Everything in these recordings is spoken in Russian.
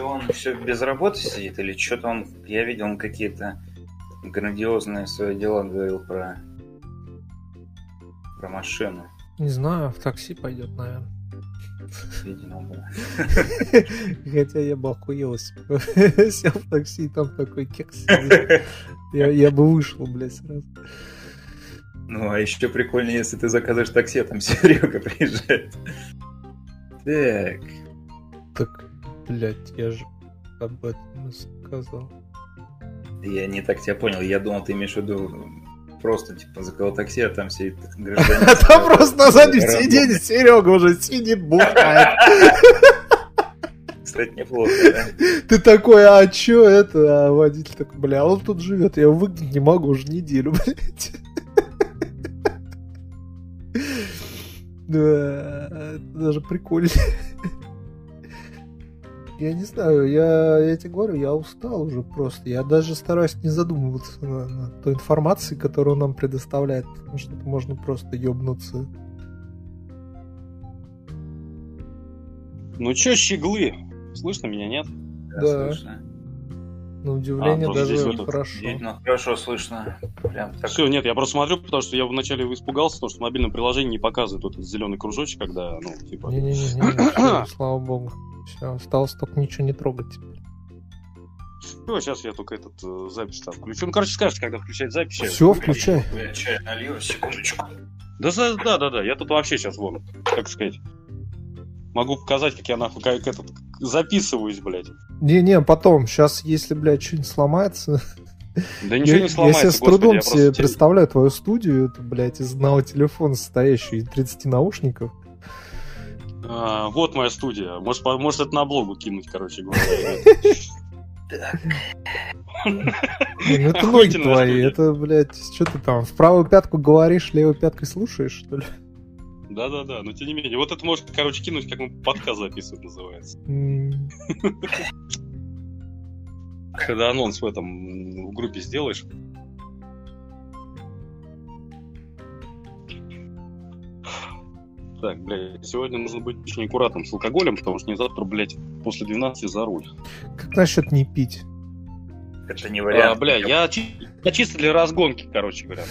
Че он все без работы сидит или что-то он, я видел, он какие-то грандиозные свои дела говорил про про машину. Не знаю, в такси пойдет, наверное. Видимо, да. Хотя я бы охуел, сел в такси, и там такой кекс. Я, я бы вышел, блядь, сразу. Ну, а еще прикольнее, если ты заказываешь такси, а там Серега приезжает. Так, Так, блядь, я же об этом сказал. я не так тебя понял. Я думал, ты имеешь в виду просто, типа, заказал такси, а там сидит гражданин. А там просто на заднем сиденье Серега уже сидит, бухает. Кстати, неплохо, да? Ты такой, а чё это? А водитель такой, бля, он тут живет, я его выгнать не могу уже неделю, блядь. Да, это даже прикольно. Я не знаю, я, я тебе говорю, я устал уже просто. Я даже стараюсь не задумываться на, на той информации, которую он нам предоставляет, потому что это можно просто ёбнуться. Ну чё, щеглы? Слышно меня, нет? Да. слышно. На удивление А, даже здесь хорошо. Действительно, хорошо слышно. Прям так. Все, нет, я просто смотрю, потому что я вначале испугался, потому что в мобильном приложении не показывает вот этот зеленый кружочек, когда, ну, типа... Не-не-не, слава богу. Все, осталось только ничего не трогать. Ну, сейчас я только этот э, запись там включу. Ну, короче, скажешь, когда включать запись. я- Все, включай. Я чай налью, секундочку. Да, за- да, да, да, я тут вообще сейчас вон, как сказать, могу показать, как я нахуй, как этот, записываюсь, блядь. Не-не, потом, сейчас, если, блядь, что-нибудь сломается... Да ничего я, не сломается, я себе с господи, трудом себе просто представляю твою студию, это, блядь, из одного телефона, состоящую из 30 наушников. А, вот моя студия. Может, по- может это на блогу кинуть, короче говоря. Не, Ну, это ноги твои, это, блядь, что ты там, в правую пятку говоришь, левой пяткой слушаешь, что ли? Да-да-да, но тем не менее. Вот это может, короче, кинуть, как мы подкаст записывать называется. Когда анонс в этом в группе сделаешь. Так, блядь, сегодня нужно быть очень аккуратным с алкоголем, потому что не завтра, блядь, после 12 за руль. Как насчет не пить? Это не А, вариант. бля, я, чи- я чисто для разгонки, короче говоря.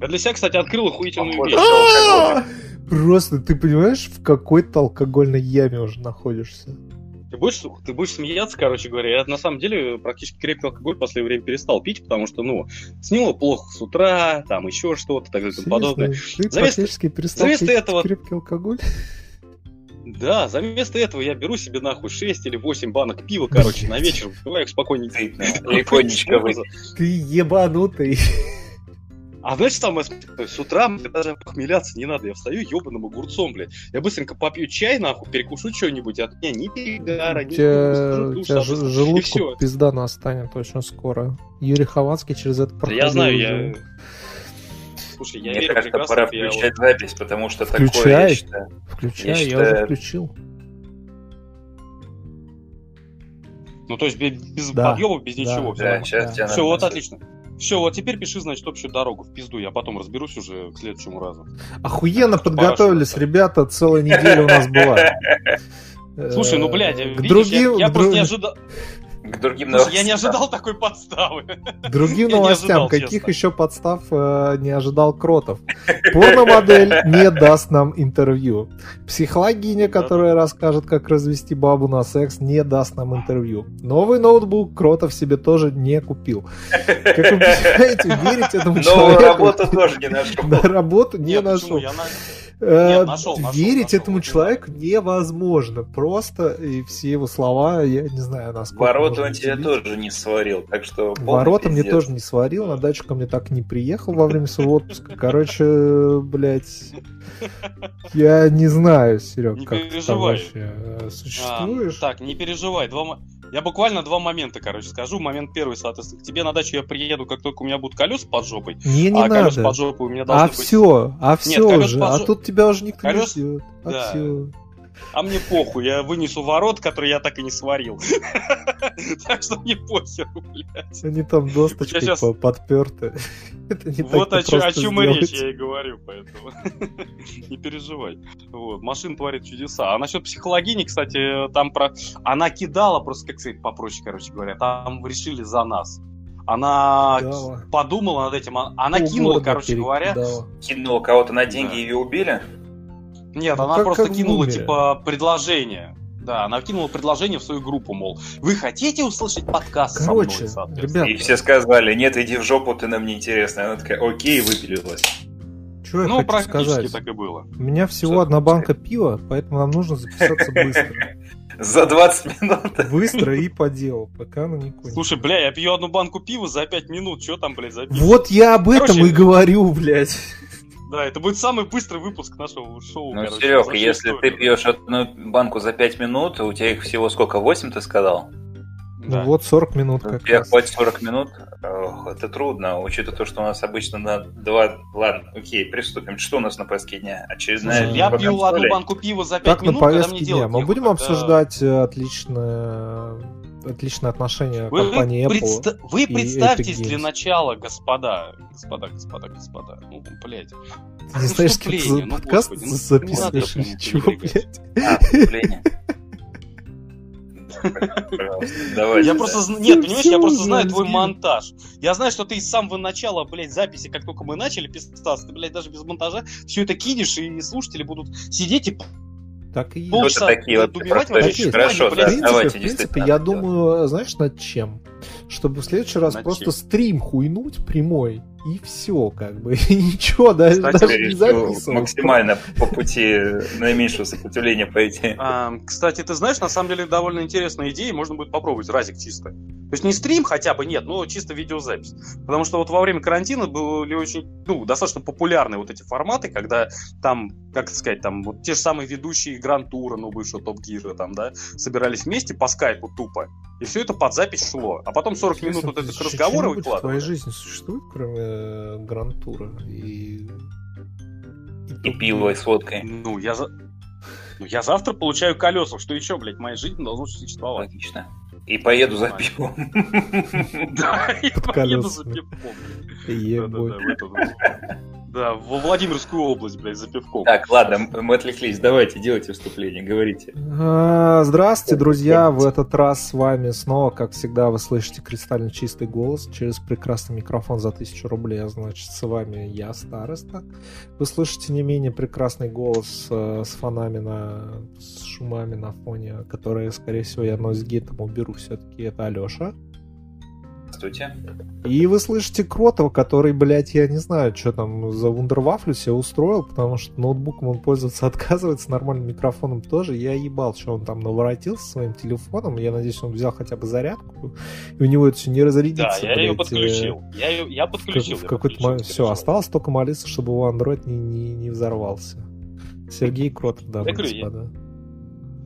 Я для себя, кстати, открыл охуительную вещь. что Просто, ты понимаешь, в какой-то алкогольной яме уже находишься? Ты будешь, ты будешь смеяться, короче говоря. Я на самом деле практически крепкий алкоголь в последнее время перестал пить, потому что, ну, снило плохо с утра, там еще что-то, так далее и тому подобное. Ты За место- практически перестал за место пить этого- крепкий алкоголь? Да, за вместо этого я беру себе нахуй 6 или 8 банок пива, короче, на вечер, выпиваю их спокойненько. Легонечко. Ты ебанутый. А знаешь, самое смешное? С утра мне даже похмеляться не надо. Я встаю ебаным огурцом, блядь. Я быстренько попью чай, нахуй, перекушу что-нибудь. От меня ни перегара, ни у тебя желудку пизда настанет очень скоро. Юрий Хованский через это Да проходил. я знаю, я... Слушай, я Мне верю кажется, прекрасно, пора я включать запись, потому что такое, Включай. я считаю... Включай, Я я, считаю- уже включил. Ну, то есть без, Да, подъемов, без да, ничего. да. Да, сейчас тебя Все, вот отлично. Все, вот теперь пиши, значит, общую дорогу в пизду. Я потом разберусь уже к следующему разу. Охуенно Что подготовились, по-вашему, ребята, целая неделя у нас была. Слушай, ну, блядь, Э, видишь, другим, я, просто не ожидал... К другим Слушай, я не новостям. ожидал такой подставы. другим Я новостям, ожидал, каких честно. еще подстав э, не ожидал Кротов? Порномодель не даст нам интервью. Психологиня, которая расскажет, как развести бабу на секс, не даст нам интервью. Новый ноутбук Кротов себе тоже не купил. Как вы понимаете, верить этому Новую человеку... работу тоже не нашел. На работу не Нет, почему? нашел. Я на- Нет, нашел, нашел, Верить нашел, этому человеку невозможно. Просто и все его слова, я не знаю, насколько. Ворота он тебя тоже не сварил, так что... Ворота мне тоже не сварил, на дачу ко мне так не приехал во время своего отпуска. Короче, блядь, я не знаю, Серег, Не как ты там переживай. вообще э, А, существуешь. так, не переживай. Два... Я буквально два момента, короче, скажу. Момент первый, соответственно, к тебе на дачу я приеду, как только у меня будут колеса под жопой. Мне не а колеса надо. под жопой у меня должны А быть... все, а все колес уже. под А тут тебя уже никто не Колес- ждет. А Да. все. А мне похуй, я вынесу ворот, которые я так и не сварил. Так что мне похеру, блядь. Они там досточкой подперты. Вот о, о чем и речь, я и говорю, поэтому не переживай. Вот, машина творит чудеса. А насчет психологини, кстати, там про... Она кидала, просто, как сказать, попроще, короче говоря, там решили за нас. Она Кидала. подумала над этим, а- она Полгорода кинула, короче говоря, перекидала. Кинула кого-то на деньги Да. и ее убили? Нет, Ну, она как- просто как кинула, типа, предложение. Да, она кинула предложение в свою группу, мол, вы хотите услышать подкаст Короче, со мной, соответственно? ребят, И все сказали, нет, иди в жопу, ты нам не интересна. Она такая, окей, выпилилась. Что я Ну, хочу практически сказать? так и было. У меня всего Что одна банка пива, поэтому нам нужно записаться быстро. За 20 минут. Быстро и по делу, пока она не кончится. Слушай, бля, я пью одну банку пива за 5 минут, что там, блядь, за? Вот я об этом и говорю, блядь. Да, это будет самый быстрый выпуск нашего шоу, Ну, короче, Серег, если ты историю. пьешь одну банку за 5 минут, у тебя их всего сколько, 8 ты сказал? Да. Ну вот 40 минут как тебя раз. хватит 40 минут? Ох, это трудно, учитывая то, что у нас обычно на 2... Ладно, окей, приступим. Что у нас на повестке дня? Очередная... Слушай, Я пью одну банку пива за 5 Так, на минут, когда мне повестке делать дня. Мы будем когда- обсуждать э, отличное, отношение Вы, компании вы Apple. предста- вы и представьтесь Epic для начала, господа. Господа, господа, господа. Ну, блядь. Ты не знаешь, что ты за ну, подкаст господи, ну, записываешь или чего, блядь? А, давайте. Я да. просто... Нет, понимаешь, я просто знаю твой монтаж. Я знаю, что ты с самого начала, блядь, записи, как только мы начали писаться, ты, блядь, даже без монтажа все это кинешь, и слушатели будут сидеть и Так и есть. Вот полчаса такие вот добивать просто вообще есть. Хорошо, В да, принципе, давайте в принципе, действительно я это думаю, знаешь, над чем? Чтобы в следующий раз Над просто чем? стрим хуйнуть прямой, и все, как бы. И ничего, даже, Кстати, даже не записывал. максимально по пути наименьшего сопротивления пойти. А, кстати, ты знаешь, на самом деле довольно интересная идея, можно будет попробовать разик чисто. То есть не стрим хотя бы, нет, но чисто видеозапись. Потому что вот во время карантина были очень, ну, достаточно популярны вот эти форматы, когда там, как это сказать, там вот те же самые ведущие Гран-тура, ну, бывшего Топ Гира, там, да, собирались вместе по скайпу тупо. И все это под запись шло. А потом 40 минут вот этих Что- разговоров что-нибудь в твоей выкладывали. жизни существует, кроме э, Грантура и... И пиво и с водкой. Ну, я за... Ну, я завтра получаю колеса. Что еще, блядь, в моей жизни должно существовать? Логично. И поеду за пивом. Да, и поеду за колесами. пивком. Да, во Владимирскую область, блядь, за пивком. Так, ладно, мы отвлеклись. Давайте, делайте вступление, говорите. А, Здравствуйте, друзья! В этот раз с вами снова, как всегда, вы слышите кристально чистый голос через прекрасный микрофон за тысячу рублей. А значит, с вами я, Староста. Вы слышите не менее прекрасный голос э, с фонами на... с шумами на фоне, которые, скорее всего, я нойзгейтом уберу все-таки. Это Алеша. Здравствуйте. И вы слышите Кротова, который, блядь, я не знаю, что там за вундервафлю себе устроил, потому что ноутбуком он пользоваться отказывается, нормальным микрофоном тоже. Я ебал, что он там наворотил со своим телефоном. Я надеюсь, он взял хотя бы зарядку, и у него это все не разрядится. Да, я ее блядь, подключил. Я, ее, я э, в подключил. В я какой-то момент. Все, осталось только молиться, чтобы его Android не, не, не взорвался. Сергей Кротов, дамы и говорю, я- господа.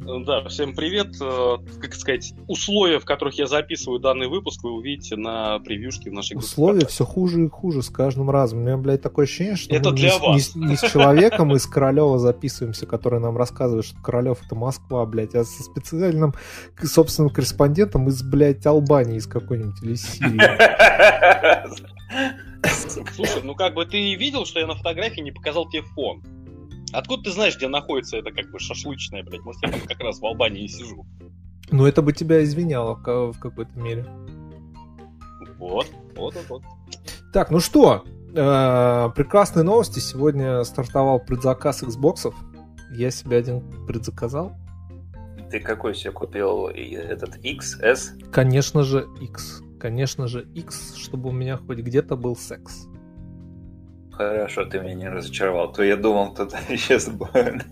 Да, всем привет. Э, Как сказать, условия, в которых я записываю данный выпуск, вы увидите на превьюшке в нашей группе Условия все хуже и хуже с каждым разом. У меня, блядь, такое ощущение, что Это мы для не, с- вас. не не с человеком из Королева записываемся, который нам рассказывает, что Королев это Москва, блядь, а со специальным собственным корреспондентом из, блядь, Албании, из какой-нибудь или Сирии. Слушай, ну как бы ты видел, что я на фотографии не показал тебе фон. Откуда ты знаешь, где находится это как бы шашлычная, блядь? Может, я там как раз в Албании и сижу. Но это бы тебя извиняло в ка- в какой-то мере. Вот, вот, вот, вот. Так, ну что, э, прекрасные новости. Сегодня стартовал предзаказ Xbox. Я себе один предзаказал. Ты какой себе купил И этот XS? Конечно же, X. Конечно же, X, чтобы у меня хоть где-то был секс. Хорошо, ты меня не разочаровал. То я думал, тут сейчас будет.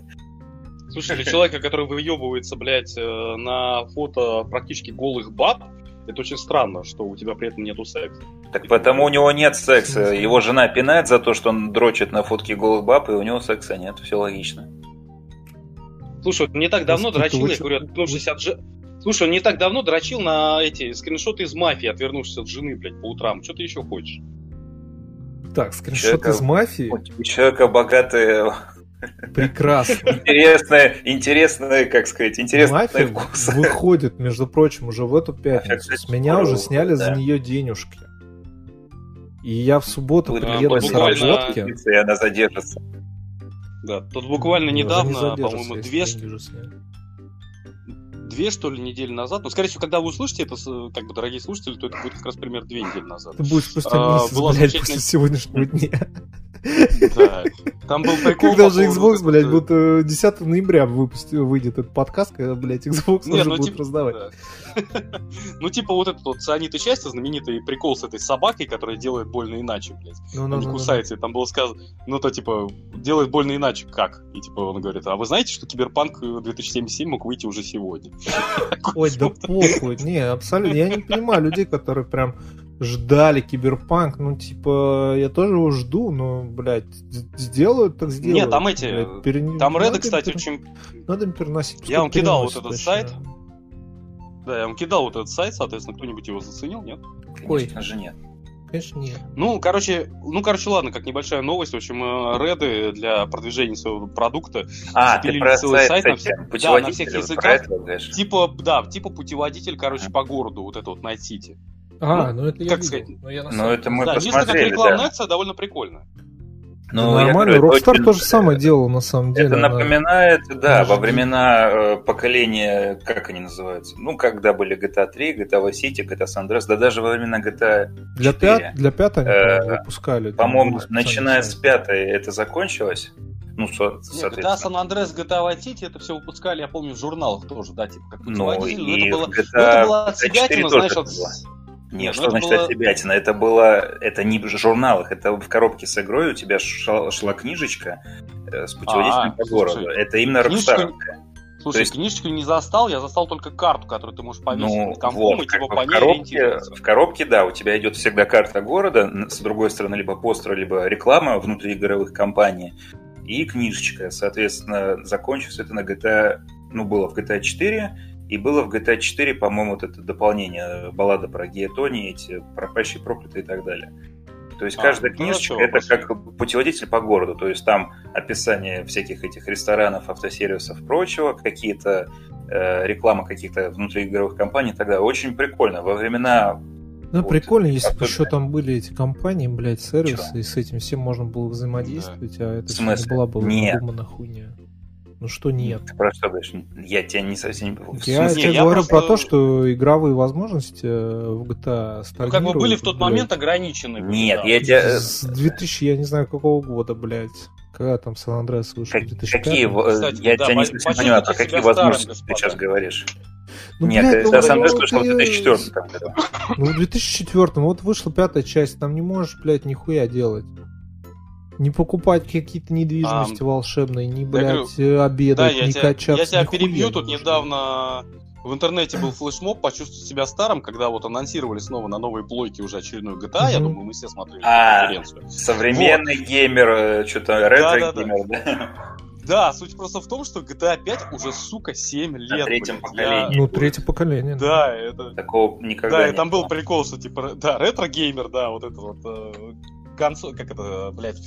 Слушай, для человека, который выебывается, блядь, э, на фото практически голых баб, это очень странно, что у тебя при этом нету секса. Так потому у него нет секса. Его жена пинает за то, что он дрочит на фотке голых баб, и у него секса нет. Все логично. Слушай, не так давно Господи, дрочил, я говорю, отвернувшись от жены. Слушай, он не так давно дрочил на эти скриншоты из мафии, отвернувшись от жены, блядь, по утрам. Что ты еще хочешь? Так, скриншот Человека- из мафии. У человека богатые Прекрасно. Интересная, интересная, как сказать, интересная Мафия вкус. выходит, между прочим, уже в эту пятницу. С меня уже выходит, сняли за нее денежки. И я в субботу приеду с работки. И она задержится. Да, тут буквально не недавно, по-моему, две, деньги уже сняли. Две, что ли, недели назад. Ну, скорее всего, когда вы услышите это, как бы, дорогие слушатели, то это будет как раз примерно две недели назад. Ты будешь спустя А, месяц, была блядь, замечательная- после сегодняшнего дня. Да. Там был прикол. Когда же Xbox, блядь, это- будет э, 10 ноября выпусти- выйдет этот подкаст, когда, блядь, Xbox Не, уже ну, будет типа, раздавать. да. Ну, типа вот этот вот цианид и счастье, знаменитый прикол с этой собакой, которая делает больно иначе, блядь. Ну, Он ну, не кусается, и там было сказано, ну, то, типа, делает больно иначе, как? И, типа, он говорит, а вы знаете, что Киберпанк 2077 мог выйти уже сегодня? Ой, да похуй. Не, абсолютно. Я не понимаю людей, которые прям ждали киберпанк. Ну, типа, я тоже его жду, но, блядь, сделают, так сделают. Нет, там эти, Блядь, перен- Там Реды, кстати, перен- очень... Надо им переносить. Я вам кидал вот этот точно. сайт. Да, я вам кидал вот этот сайт, соответственно, кто-нибудь его заценил, нет? Конечно же нет. Конечно, нет. Ну, короче, ну, короче, ладно, как небольшая новость. В общем, э, Реды для продвижения своего продукта А, ты про целый сайт, сайт на всех- да, на всех языках. Типа, да, типа путеводитель, короче, по городу, вот это вот City. А, ну, это я как видел. сказать, Но я на Ну, самом это мы да, чисто как посмотрели, рекламная да. акция довольно прикольно. Ну, я Нормально, говорю, Rockstar очень- то же самое делал, на самом деле. Это на- напоминает, да, на во времена э, поколения, как они называются? Ну, когда были GTA 3, GTA Vice City, GTA San Andreas, да даже во времена GTA, Для, 4. пят, для пятой они, Э, по-моему, выпускали. по-моему, начиная с пятой это закончилось. Ну, со- Нет, GTA. San Andreas, GTA Vice City, это все выпускали, я помню, в журналах тоже, да, типа как Ну, и это было, ну, это GTA была 4 отсебятина, тоже знаешь, от... Не, что ну, это значит было- отсебятина? Это было, это не в журналах, это в коробке с игрой у тебя шла, шла книжечка э, с путеводителем А, по слушай, городу. Это именно книжечка- Rockstar. Слушай, То есть- книжечку не застал, я застал только карту, которую ты можешь повесить Ну, над компом вот, и типа по в ней коробке, в коробке, да, у тебя идет всегда карта города, с другой стороны либо постер, либо реклама внутриигровых компаний, и книжечка. Соответственно, закончилось это на GTA, ну, было в GTA 4, и было в GTA 4, по-моему, вот это дополнение, баллада про Гея Тони, эти пропащие, проклятые и так далее. То есть А, каждая ну, книжечка хорошо, это как путеводитель по городу, то есть там описание всяких этих ресторанов, автосервисов, прочего, какие-то э, реклама каких-то внутриигровых компаний и так далее. Очень прикольно. Во времена Ну, Вот. прикольно, если бы еще там были эти компании, блядь, сервисы, Чё? и с этим всем можно было взаимодействовать, а это была бы Нет. надуманная хуйня. Ну что нет? Ты про что говоришь? Я тебя не совсем не понял. В Я смысле? тебе я говорю просто- про то, что игровые возможности э, в GTA Ну, стагнируют. как бы были в тот блядь, момент ограничены. Нет, да. я тебя... э, С 2000, я не знаю, какого года, блядь. Когда там Сан-Андреас вышел? как- 2005? какие... в- э, Кстати, Я да, тебя не совсем понимаю, про какие старым, возможности ты господа. сейчас говоришь. Ну, Нет, блядь, это ну, Сан ну, Андреас вышел в ты- 2004 там году. Ну, в 2004 вот вышла пятая часть, там не можешь, блядь, нихуя делать. Не покупать какие-то недвижимости А, волшебные, не, говорю, блядь, э, Да, обедать, я не тебя, качаться. я тебя перебью. Тут можешь. недавно в интернете был флешмоб «Почувствовать себя старым», когда вот анонсировали снова на новой плойке уже очередную GTA. Я Мгм. думаю, мы все смотрели А. конференцию. Современный геймер, что-то ретро-геймер, да? Да, суть просто в том, что GTA 5 уже, сука, 7 лет. третьем блядь. поколении. Я- Ну, третье поколение. Да, это... Такого никогда Да, и там был прикол, что типа, да, ретро-геймер, да, вот это вот э, консоль, как это, блядь.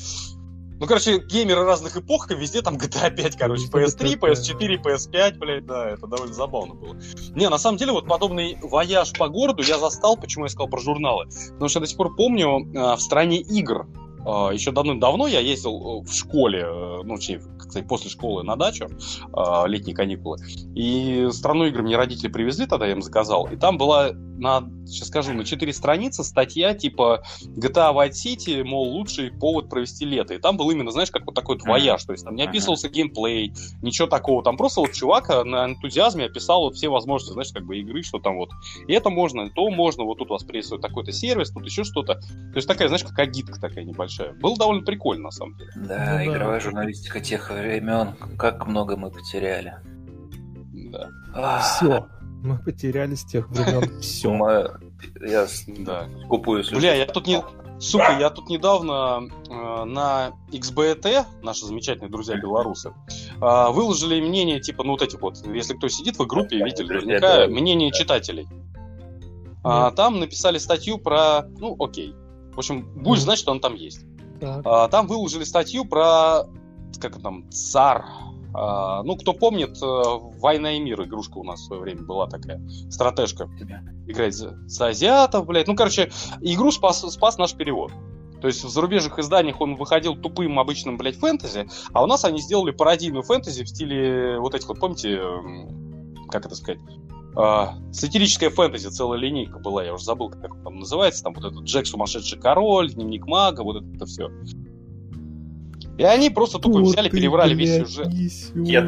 Ну, короче, геймеры разных эпох, и везде там GTA 5, короче, Везде PS3, GTA, PS4, PS5, блядь, да, это довольно забавно было. Не, на самом деле, вот подобный вояж по городу я застал, почему я сказал про журналы. Потому что я до сих пор помню, э, в стране игр, э, еще давно-давно я ездил э, в школе, э, ну, точнее, сказать, после школы на дачу, летние каникулы. И страну игр мне родители привезли, тогда я им заказал. И там была на, сейчас скажу, на 4 страницы статья типа GTA Vice City, мол, лучший повод провести лето. И там был именно, знаешь, как вот такой вот Мгм. вояж. То есть там не описывался геймплей, ничего такого. Там просто вот чувак на энтузиазме описал вот все возможности, знаешь, как бы игры, что там вот и это можно, то можно, вот тут у вас приветствует такой-то сервис, тут еще что-то. То есть такая, знаешь, как агитка такая небольшая. Было довольно прикольно, на самом деле. Да, Ну да. игровая журналистика тех времен, как много мы потеряли. Да. Все. Мы потеряли с тех времен все. Я Да. слежу. Бля, я тут не... Сука, я тут недавно э, на XBT, наши замечательные друзья белорусы, э, выложили мнение, типа, ну вот эти вот, если кто сидит в группе, видите, наверняка мнение читателей. А, там написали статью про... Ну, окей. В общем, будешь знать, что он там есть. А, там выложили статью про как там, цар. А, ну, кто помнит, «Война и мир» игрушка у нас в свое время была такая, стратежка. Играть за, за азиатов, блядь. Ну, короче, игру спас, спас наш перевод. То есть в зарубежных изданиях он выходил тупым обычным, блядь, фэнтези, а у нас они сделали пародийную фэнтези в стиле вот этих вот, помните, как это сказать, э, сатирическая фэнтези, целая линейка была, я уже забыл, как там называется, там вот этот Джек сумасшедший король, дневник мага, вот это все. И они просто тупо вот взяли, переврали весь сюжет. Я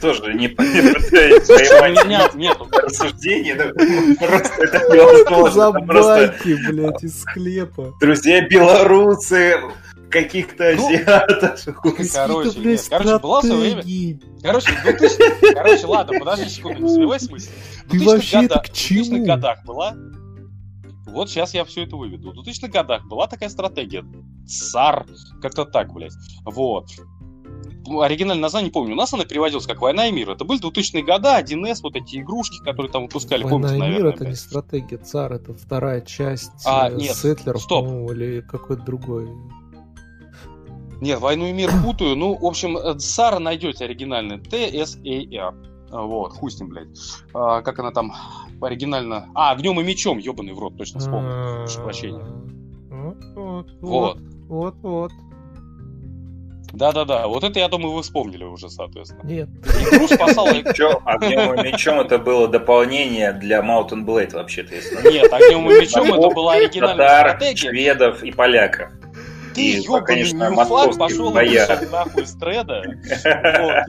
тоже не понимаю. Нет, нет рассуждений, просто это невозможно. Забайки, блядь, из склепа. Друзья белорусы, каких-то ну, азиатов. Короче, нет. короче, была свое время... Короче, 2000... короче, ладно, подожди секунду, не сбивай смысл. В 2000-х годах, к чему? 2000 годах была... Вот сейчас я все это выведу. В 2000-х годах была такая стратегия. САР, как-то так, блядь. Вот оригинальное название не помню. У нас она переводилась как «Война и мир». Это были 2000-е годы, 1С, вот эти игрушки, которые там выпускали. «Война помните, и наверное, мир» — это не стратегия «Цар», это вторая часть а, э, нет, Сетлеров, стоп. по-моему, или какой-то другой. Нет, «Войну и мир» путаю. Ну, в общем, «Цар» найдете оригинальный. Т-С-А-Р. Вот, хуй с ним, блядь. А, как она там оригинально... А, «Огнем и мечом», ебаный в рот, точно вспомнил. Прошу прощения. Вот, вот, вот, вот. Да-да-да, вот это, я думаю, вы вспомнили уже, соответственно. Нет. Игру спасала... Огнем и мечом это было дополнение для Mountain Blade, вообще-то, если... Нет, огнем и мечом это была оригинальная Татар, стратегия. шведов и поляков. Ты, И, ёбаный московских пошел и вышел нахуй из треда.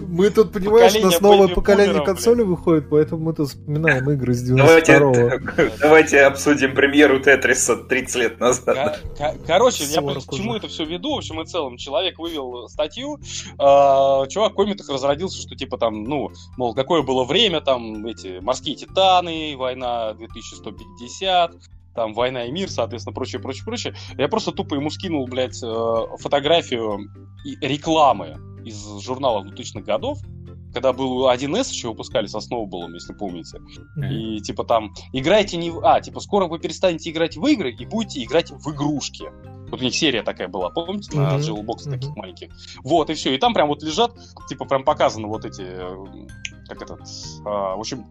Мы тут, понимаешь, у нас новое поколение консоли выходит, поэтому мы тут вспоминаем игры с Давайте, 92-го. давайте обсудим премьеру Тетриса 30 лет назад. Ко- ко- Короче, я 40 просто к чему это все веду? В общем и целом, человек вывел статью, а, чувак в комментах разродился, что типа там, ну, мол, какое было время, там, эти морские титаны, война 2150, там, война и мир, соответственно, прочее, прочее, прочее. Я просто тупо ему скинул, блядь, э, фотографию рекламы из журнала 2000-х годов, когда был 1С еще выпускали со Сноуболом, если помните. И типа там играйте не. А, типа скоро вы перестанете играть в игры и будете играть в игрушки. Вот у них серия такая была, помните, на. Jailbox таких маленьких. Вот, и все. И там прям вот лежат, типа прям показаны вот эти, э, как этот, а, в общем,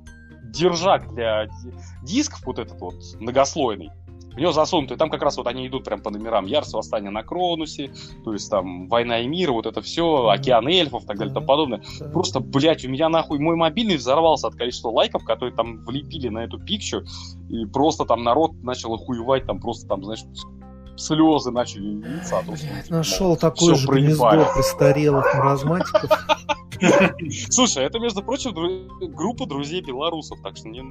держак для ди- дисков вот этот вот многослойный. В него засунуты, там как раз вот они идут прям по номерам. Ярс восстание на Кронусе, то есть там Война и мир, вот это все. Океан эльфов и так далее и тому подобное. Просто, блядь, у меня нахуй мой мобильный взорвался от количества лайков, которые там влепили на эту пикчу, и просто там народ начал охуевать, там просто там, знаешь, слезы начали литься. Блядь, нашел такое всё же проебали. гнездо престарелых маразматиков. Слушай, это, между прочим, группа друзей белорусов, так что не...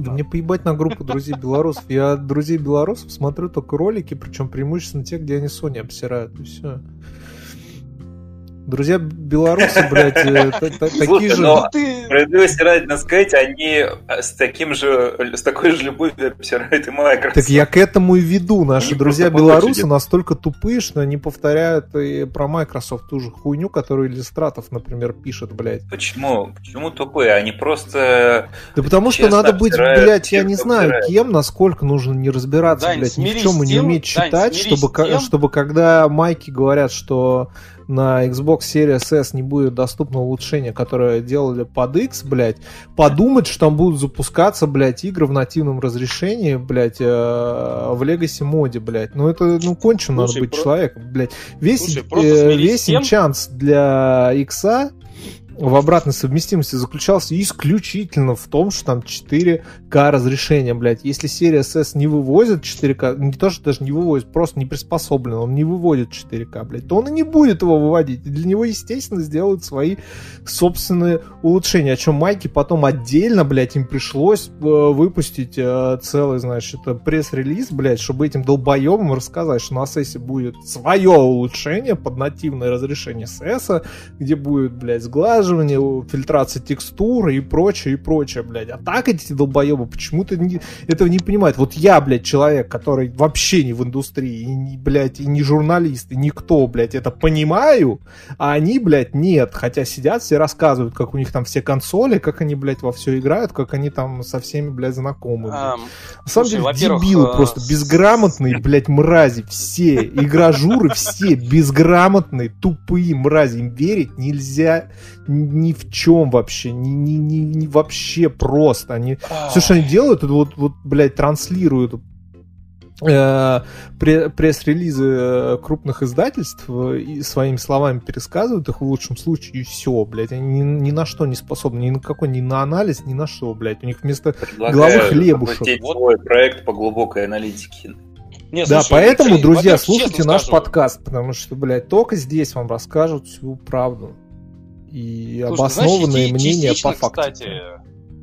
Да мне поебать на группу друзей белорусов. Я друзей белорусов смотрю только ролики, причем преимущественно те, где они Sony обсирают, и все. Друзья белорусы, блядь, э, та- та- такие же... Ты... Справедливости ради надо сказать, они с таким же, с такой же любовью обсирают и Microsoft. Так я к этому и веду. Наши друзья белорусы настолько тупые, что они повторяют и про Microsoft ту же хуйню, которую Иллюстратов, например, пишет, блядь. Почему? Почему тупые? Они просто... Да потому что надо быть, блядь, я не знаю, кем, насколько нужно не разбираться, блядь, ни в чем и не уметь читать, чтобы, чтобы когда майки говорят, что на Xbox Series S не будет доступно улучшение, которое делали под X, блядь, подумать, что там будут запускаться, блядь, игры в нативном разрешении, блядь, э, в Legacy моде, блядь. Ну это, ну кончен надо быть про- человеком, блядь. Весь, Слушай, э, весь тем- для X в обратной совместимости заключался исключительно в том, что там 4К разрешение, блядь. Если серия SS не вывозит 4К, не то, что даже не вывозит, просто не приспособлен, он не выводит 4К, блядь, то он и не будет его выводить. И для него, естественно, сделают свои собственные улучшения. О чем Майки потом отдельно, блядь, им пришлось э, выпустить э, целый, значит, пресс-релиз, блядь, чтобы этим долбоебам рассказать, что на сессе будет свое улучшение под нативное разрешение CS, где будет, блядь, сглаживание, сглаживания, фильтрация текстуры и прочее, и прочее, блядь. А так эти долбоебы почему-то не, этого не понимают. Вот я, блядь, человек, который вообще не в индустрии, и, не, блядь, и не журналист, и никто, блядь, это понимаю, а они, блядь, нет. Хотя сидят, все рассказывают, как у них там все консоли, как они, блядь, во все играют, как они там со всеми, блядь, знакомы. Блядь. На самом слушай, деле, дебилы uh, просто, безграмотные, блядь, мрази, все, игражуры все, безграмотные, тупые мрази, им верить нельзя ни в чем вообще, ни, ни, ни, ни вообще просто. Они, все, что они делают, это вот, вот, блядь, транслируют э, пресс-релизы э, крупных издательств и своими словами пересказывают их в лучшем случае, и все, блядь. Они ни, ни на что не способны, ни на какой, ни на анализ, ни на что, блядь. У них вместо Предлагаю головы хлебушек. Вот свой проект по глубокой аналитике. Не, да, слушай, поэтому, Алексей, друзья, слушайте наш скажу. подкаст, потому что, блядь, только здесь вам расскажут всю правду. И слушай, обоснованные знаешь, мнения по факту. Кстати,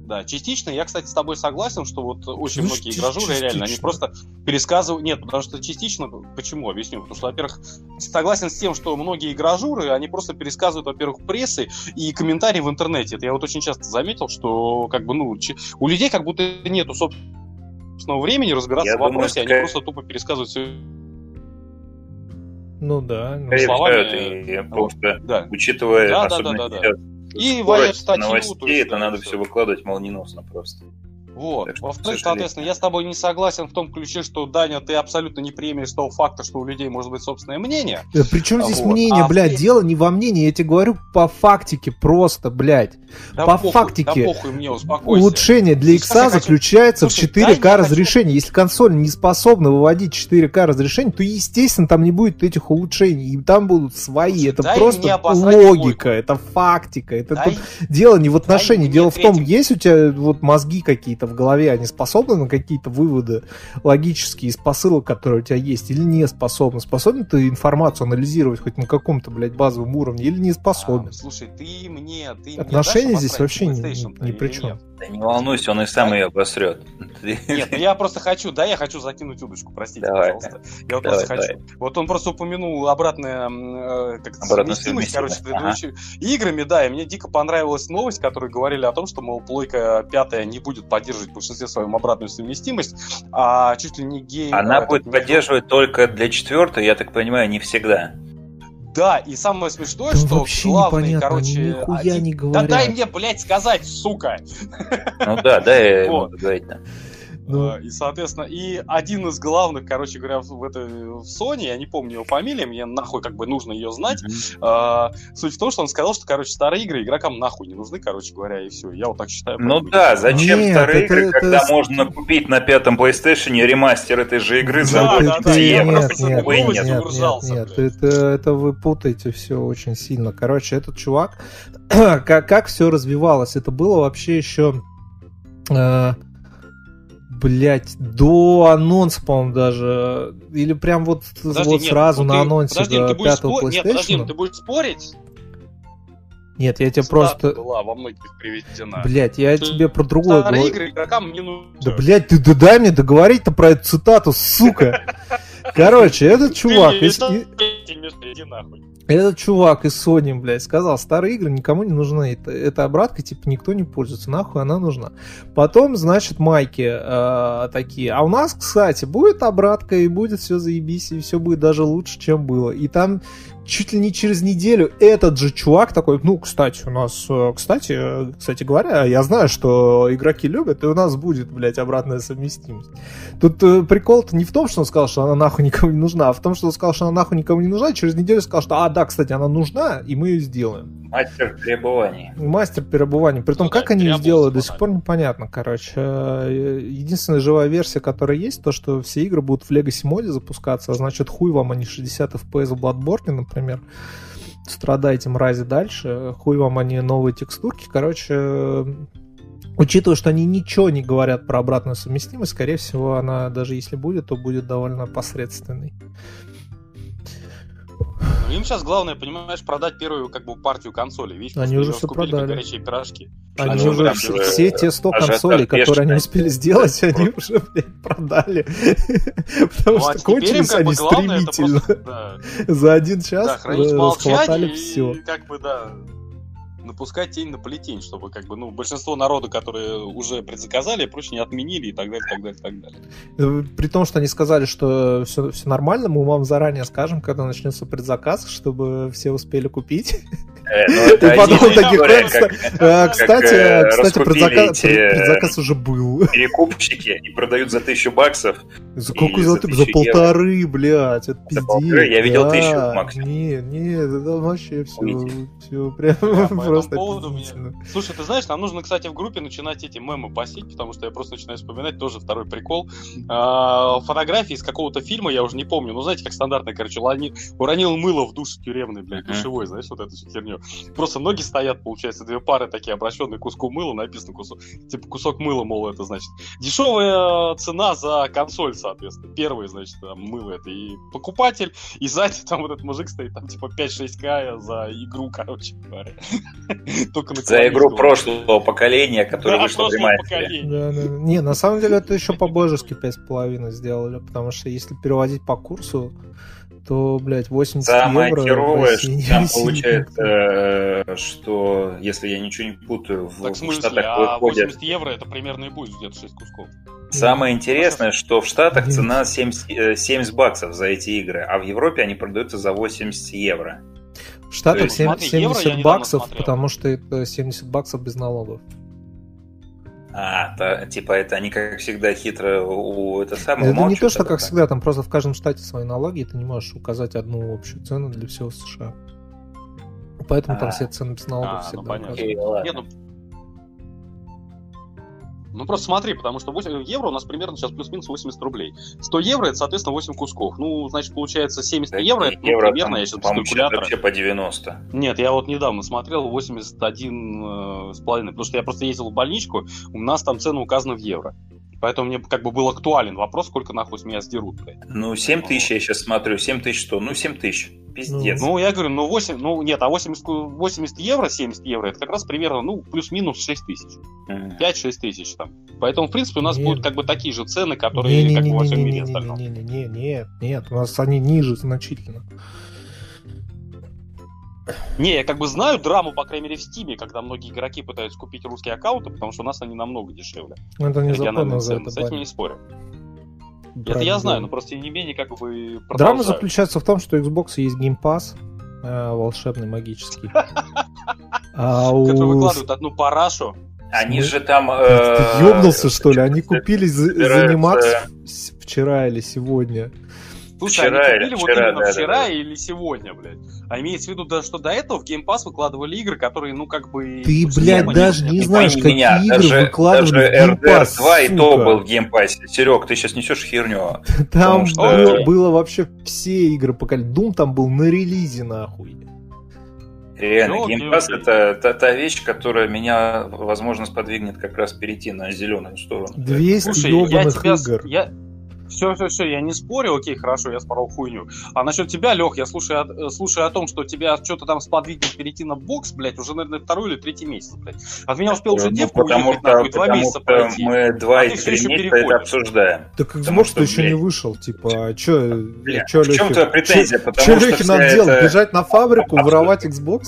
да, частично я, кстати, с тобой согласен, что вот очень Слушай, многие игражуры реально, они просто пересказывают... Нет, потому что частично... Почему? Объясню. Потому что, во-первых, согласен с тем, что многие игражуры, они просто пересказывают, во-первых, прессы и комментарии в интернете. Это я вот очень часто заметил, что как бы, ну, у людей как будто нету собственного времени разбираться я в вопросе, думаю, они просто тупо пересказывают все ну да. Ну, словами... Это, просто, да. учитывая да, особенно да, да, да, да и варят статью. новостей, это надо все выкладывать молниеносно просто. Вот. Во-вторых, соответственно, я с тобой не согласен в том ключе, что, Даня, ты абсолютно не примешь того факта, что у людей может быть собственное мнение. Да, причем здесь вот. мнение, а блядь, в... дело не во мнении, я тебе говорю по фактике просто, блядь. Да по похуй, фактике. Да похуй мне, улучшение для икса заключается Слушай, в 4К разрешении. Если консоль не способна выводить 4К разрешение, то, естественно, там не будет этих улучшений. И там будут свои. Слушай, это просто логика, это фактика. Это дай, тут дело не в отношении. Дело в том, есть у тебя вот мозги какие-то в голове, они способны на какие-то выводы логические из посылок, которые у тебя есть, или не способны? Способны ты информацию анализировать хоть на каком-то, блядь, базовом уровне, или не способен? А, слушай, ты мне... Ты Отношения мне здесь вообще ни, ни, ни при чем. Да не волнуйся, он и сам ее обосрет. Нет, ну я просто хочу, да, я хочу закинуть удочку, простите, давай, пожалуйста. Я вот давай, просто давай. хочу. Вот он просто упомянул обратное, э, как Обратно совместимость, короче, предыдущими ага. играми, да, и мне дико понравилась новость, которую говорили о том, что, мол, плойка пятая не будет поддерживать в большинстве своем обратную совместимость, а чуть ли не гейм... Она будет поддерживать только для четвертой, я так понимаю, не всегда. Да, и самое смешное, да что вообще главный, непонятно, короче... Нихуя один... не говорят. Да дай мне, блядь, сказать, сука! Ну да, дай вот. говорить-то. Ну. А, и, соответственно, и один из главных, короче говоря, в, это, в Sony, я не помню его фамилию, мне нахуй как бы нужно ее знать. Mm-hmm. А, суть в том, что он сказал, что, короче, старые игры игрокам нахуй не нужны, короче говоря, и все. Я вот так считаю. Ну да, зачем Нет, старые это, игры, это, когда это... можно купить на пятом PlayStation ремастер этой же игры за да, 80 да, да, евро? Нет, нет, нет, нет, нет, нет, это, это вы путаете все очень сильно. Короче, этот чувак, как, как все развивалось, это было вообще еще... Э, блять, до анонса, по-моему, даже. Или прям вот, подожди, вот нет, сразу ну, на анонсе подожди, до пятого PlayStation. Нет, подожди, ты будешь спорить? Нет, я тебе просто... была во многих приведена. Блять, я ты... тебе про другое говорю. игры игрокам не нужны. Да, блять, ты да дай мне договорить-то про эту цитату, сука. Короче, этот чувак... Этот чувак из Sony, блядь, сказал, старые игры никому не нужны. Это, это обратка, типа, никто не пользуется. Нахуй она нужна. Потом, значит, майки э, такие. А у нас, кстати, будет обратка, и будет все заебись, и все будет даже лучше, чем было. И там чуть ли не через неделю этот же чувак такой, ну, кстати, у нас, э, кстати, кстати говоря, я знаю, что игроки любят, и у нас будет, блядь, обратная совместимость. Тут э, прикол-то не в том, что он сказал, что она нахуй никому не нужна, а в том, что он сказал, что она нахуй никому не нужна, и через неделю сказал, что, а, да, кстати, она нужна, и мы ее сделаем. Мастер перебываний. Мастер перебываний. При том, ну, как да, они ее сделали, до сих пор непонятно, короче. Э, единственная живая версия, которая есть, то, что все игры будут в Legacy моде запускаться, а значит, хуй вам, а не 60 FPS в Bloodborne, например, например, страдайте, мрази, дальше, хуй вам они новые текстурки, короче, учитывая, что они ничего не говорят про обратную совместимость, скорее всего, она, даже если будет, то будет довольно посредственной. Ну, им сейчас главное, понимаешь, продать первую как бы партию консолей. Видишь, они уже все продали. горячие пирожки. Они, они уже все, все те 100 консолей, которые они успели сделать, они уже, блядь, продали. Потому ну, а что кончились они стремительно. За один час схватали все. Как бы, да, напускать тень на плетень, чтобы как бы, ну, большинство народа, которые уже предзаказали, прочее, не отменили и так далее, так далее, так далее. Э, при том, что они сказали, что все, все нормально, мы вам заранее скажем, когда начнется предзаказ, чтобы все успели купить. Э, ну, И потом таких, «Э, кстати, кстати, предзаказ уже был. Перекупщики и продают за тысячу баксов. За сколько за, за полторы, блядь, это пиздец. Я видел тысячу максимум. Не, не, это вообще все, все прям просто Слушай, ты знаешь, нам нужно, кстати, в группе начинать эти мемы посить, потому что я просто начинаю вспоминать тоже второй прикол. А, фотографии из какого-то фильма, я уже не помню, ну знаете, как стандартная, короче, уронил мыло в душ тюремный, блядь, душевой, знаешь, вот эту всю херню. Просто ноги стоят, получается, две пары такие обращенные куску мыла, написано кусок, типа кусок мыла, мол, это значит. Дешевая цена за консоль, соответственно. Первый, значит, там, мыло это и покупатель, и сзади там вот этот мужик стоит, там, типа, 5-6к за игру, короче говоря. Только на За игру прошлого поколения, которая вышла. Да, да. Не, на самом деле это еще по-божески 5,5 сделали, потому что если переводить по курсу, то, блядь, 80 Самое евро... херовое, что там получается, э, что, если я ничего не путаю, в, так, в смысле, Штатах а выходит... 80 евро это примерно и будет где-то 6 кусков. Самое интересное, что в Штатах цена 70, 70 э, баксов за эти игры, а в Европе они продаются за 80 евро. В Штатах 70, 70 баксов, потому что это 70 баксов без налогов. А, то, типа это они, как всегда, хитро у это самое. Это не то, что как всегда, там просто в каждом штате свои налоги, и ты не можешь указать одну общую цену для всего США. Поэтому а, там все цены без налогов а, всегда. Ну, понятно. Нет, ну, ну просто смотри, потому что 8 евро у нас примерно сейчас плюс-минус 80 рублей. 100 евро это, соответственно, 8 кусков. Ну, значит, получается 70 да, евро, это ну, примерно, там, я сейчас без калькулятора. вообще по 90. Нет, я вот недавно смотрел 81 э, с половиной, потому что я просто ездил в больничку, у нас там цены указаны в евро. Поэтому мне как бы был актуален вопрос, сколько нахуй с меня сдерут, блядь. Ну, 7 тысяч я сейчас смотрю, 7 тысяч что? Ну, 7 тысяч. Пиздец. Ну, я говорю, ну, 8, ну, нет, а 80, 80 евро, 70 евро, это как раз примерно, ну, плюс-минус 6 тысяч. Mm. 5-6 тысяч там. Поэтому, в принципе, у нас нет. будут как бы такие же цены, которые, не, не, как не, во всем мире остальном. Не, не, не, нет, нет, у нас они ниже значительно. Не, я как бы знаю драму, по крайней мере, в Стиме, когда многие игроки пытаются купить русские аккаунты, потому что у нас они намного дешевле. Это не законно за это С этим не спорю. Это я знаю, но просто не менее как бы Драма заключается в том, что у Xbox есть Game Pass, э, волшебный, магический. А Который выкладывают одну парашу. Они же там... Ты ёбнулся, что ли? Они купили заниматься вчера или сегодня. Слушай, вчера они купили или, вот вчера, именно да, вчера да, да. или сегодня, блядь. А имеется в виду, да, что до этого в Game Pass выкладывали игры, которые, ну, как бы... Ты, блядь, даже не, не знаешь, какие меня. игры даже, выкладывали даже в Game Pass, 2 и то был в Game Pass. Серег, ты сейчас несешь херню. Там что... было, было вообще все игры по Doom там был на релизе, нахуй. Реально, Game Pass это та, та вещь, которая меня, возможно, сподвигнет как раз перейти на зеленую сторону. 200 Слушай, я тебя, игр. Я, все, все, все, я не спорю, окей, хорошо, я спорол хуйню. А насчет тебя, Лех, я слушаю, э, слушаю о том, что тебя что-то там сподвигнет перейти на бокс, блядь, уже, наверное, второй или третий месяц, блядь. От меня успел уже ну, девку потому уехать, что, нахуй, два месяца пройти. мы два а и три месяца это обсуждаем. Так Xbox-то еще не вышел, типа, а что, Бля, чё, в чем твоя претензия? Потому что Лехе надо делать? Бежать на фабрику, воровать Xbox?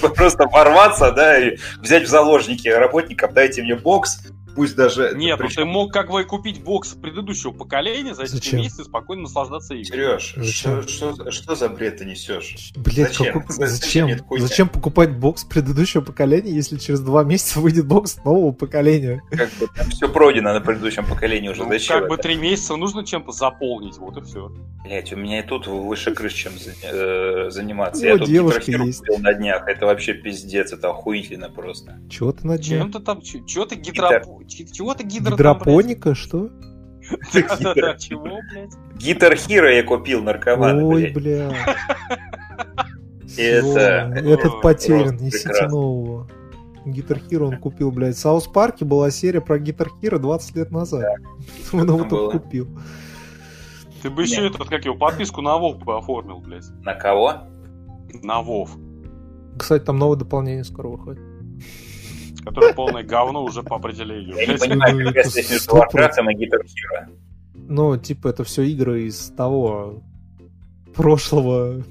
Просто ворваться, да, и взять в заложники работников, дайте мне бокс, пусть даже... Нет, ну ты мог как бы купить бокс предыдущего поколения за эти Зачем? месяцы спокойно наслаждаться игрой. Сереж, что, что, что за бред ты несешь? Блять, зачем? Какой, зачем? Зачем покупать бокс предыдущего поколения, если через два месяца выйдет бокс нового поколения? Как бы там все пройдено на предыдущем поколении уже. Ну, зачем как это? бы три месяца нужно чем-то заполнить, вот и все. Блять, у меня и тут выше крыш, чем э, заниматься. Ну, Я тут есть. купил на днях, это вообще пиздец, это охуительно просто. Чего ты на днях? Чем ты там, чего ты гидропу... Чего ты гидро Гидропоника, что? Да-да-да, чего, блядь? Guitar я купил, наркоман, Ой, бля. Это... Этот потерян, несите нового. Guitar Hero он купил, блядь. В South Park е была серия про Guitar Hero 20 лет назад. Он его только купил. Ты бы еще этот, как его, подписку на Вов бы оформил, блядь. На кого? На Вов. Кстати, там новое дополнение скоро выходит которое полное говно уже по определению. Я не понимаю, какая связь между Warcraft и Guitar Hero. Ну, типа, это все игры из того прошлого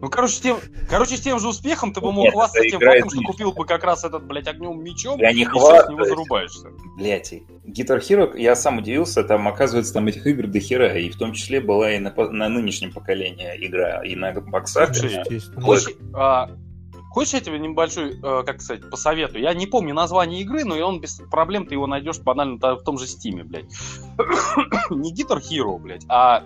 Ну, короче, с тем, короче, с тем же успехом ты бы мог хвастаться это тем фактом, что купил бы как раз этот, блядь, огнем мечом, Я не и сейчас с него зарубаешься. Блять, Guitar Hero, я сам удивился, там, оказывается, там этих игр до хера, и в том числе была и на, на нынешнем поколении игра, и на боксах. Слушай, Естественно. Класс. Хочешь, а, хочешь я тебе небольшой, э, как сказать, посоветую? Я не помню название игры, но и он без проблем ты его найдешь банально в том же Стиме, блядь. не Guitar Hero, блядь, а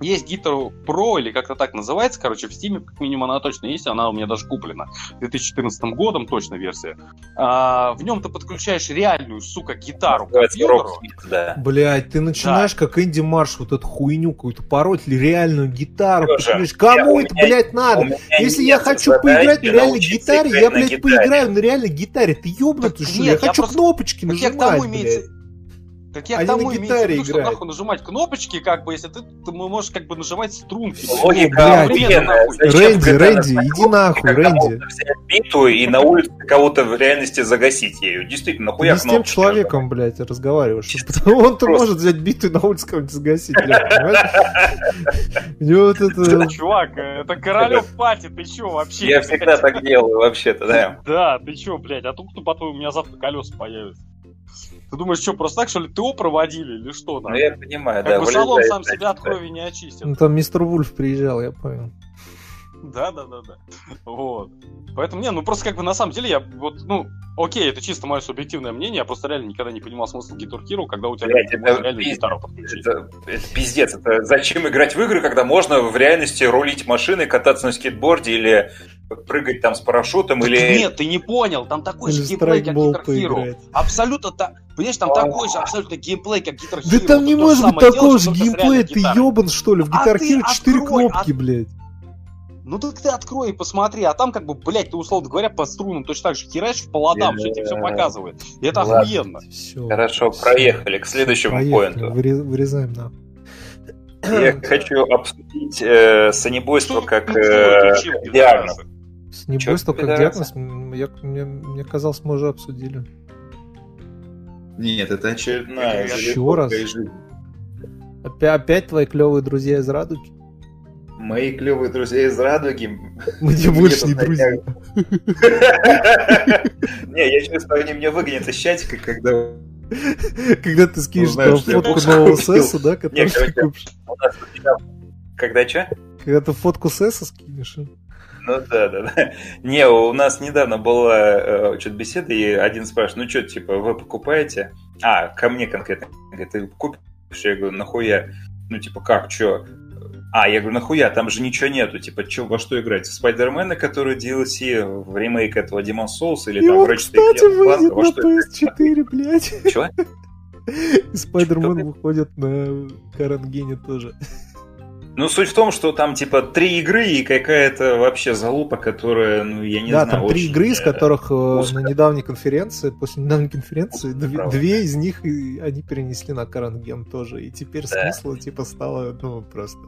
есть Guitar Pro, или как-то так называется, короче, в Стиме, как минимум, она точно есть, она у меня даже куплена. 2014 годом точно версия. А, в нем ты подключаешь реальную, сука, гитару к компьютеру. Да. Блять, ты начинаешь как Энди Марш вот эту хуйню какую-то пороть, или реальную гитару. Понимаешь, Кому я- это, меня- блядь, надо? Если я хочу поиграть на реальной гитаре, я, блядь, гитаре. поиграю на реальной гитаре. Ты ёбнутый, что Я я хочу просто- кнопочки Так я к нажимать, блядь. Так я А на тому в гитаре виду, что играть. нахуй нажимать кнопочки, как бы, если ты, ты можешь как бы нажимать струнки. О, Логика блядь. охуенная. Рэнди, Рэнди, иди нахуй, Рэнди. биту и на улице кого-то в реальности загасить ею. Действительно, Ты нахуя не с тем человеком, блядь, разговариваешь. Потому он-то Просто. может взять биту и на улице кого-нибудь загасить, блядь, вот это... Чувак, это Королев Пати, ты чё вообще? Я всегда так делаю, вообще-то, да. Да, ты чё, блядь, а тут, по-твоему, у меня завтра колеса появятся. Ты думаешь, что, просто так, что ли, ТО проводили или что? Ну, нахуй? я понимаю, Как да. бы салон сам себя от крови не очистит. Ну там мистер Вульф приезжал, я понял. Да, да, да, да. Вот. Поэтому, не, ну просто как бы на самом деле я вот, ну, окей, это чисто мое субъективное мнение, я просто реально никогда не понимал смысл Guitar Hero, когда у тебя Блядь, это реально пиздец. гитару подключить. Это, это пиздец. Это зачем играть в игры, когда можно в реальности рулить машиной, кататься на скейтборде или прыгать там с парашютом, Так или... Нет, ты не понял, там такой Или же геймплей, как Guitar Hero. Абсолютно так. Понимаешь, там А. такой же абсолютно геймплей, как Guitar Hero. Да там не может быть такого дело, же геймплея, реальной ты ёбан что ли? В А Guitar Hero 4 открой, кнопки, а- блядь. Ну так ты открой и посмотри, а там как бы, блядь, ты условно говоря по струнам точно так же херачишь по ладам, все тебе все показывает. И это Ладно. охуенно. Все. Хорошо, проехали к следующему Поехали, поинту. выре- вырезаем на. Я хочу обсудить э, санебойство как э, диагноз. С небойство Чё, как диагноз, я, мне, мне казалось, мы уже обсудили. Нет, это очередная Еще раз? жизнь. Опять, опять твои клевые друзья из Радуги? Мои клевые друзья из Радуги. Мне больше тут не друзья. Не, я чувствую, они меня выгонят из чатика, когда Когда ты скинешь фотку нового сесса, да, который Не, ты купишь. Когда что? Когда ты фотку сесса скинешь. а? Ну да, да, да. Не, у нас недавно была э, что-то беседа, и один спрашивает, ну что, типа, вы покупаете? А, ко мне конкретно. Говорит, ты купишь? Я говорю, нахуя? Ну, типа, как, что? А, я говорю, нахуя, там же ничего нету, типа, чё, во что играть? В Спайдермена, который DLC, в ремейк этого Demon Souls, или И там Ratchet кстати, выйдет во на что играть? PS4, блядь. И Спайдермен выходит на Карангене тоже. Ну, суть в том, что там, типа, три игры и какая-то вообще залупа, которая, ну, я не да, знаю, там три очень, игры, из э, которых э, узко. на недавней конференции, после недавней конференции, Узко, две, правда. две из них они перенесли на Каранген тоже. И теперь Да. смысла типа стало, ну, просто.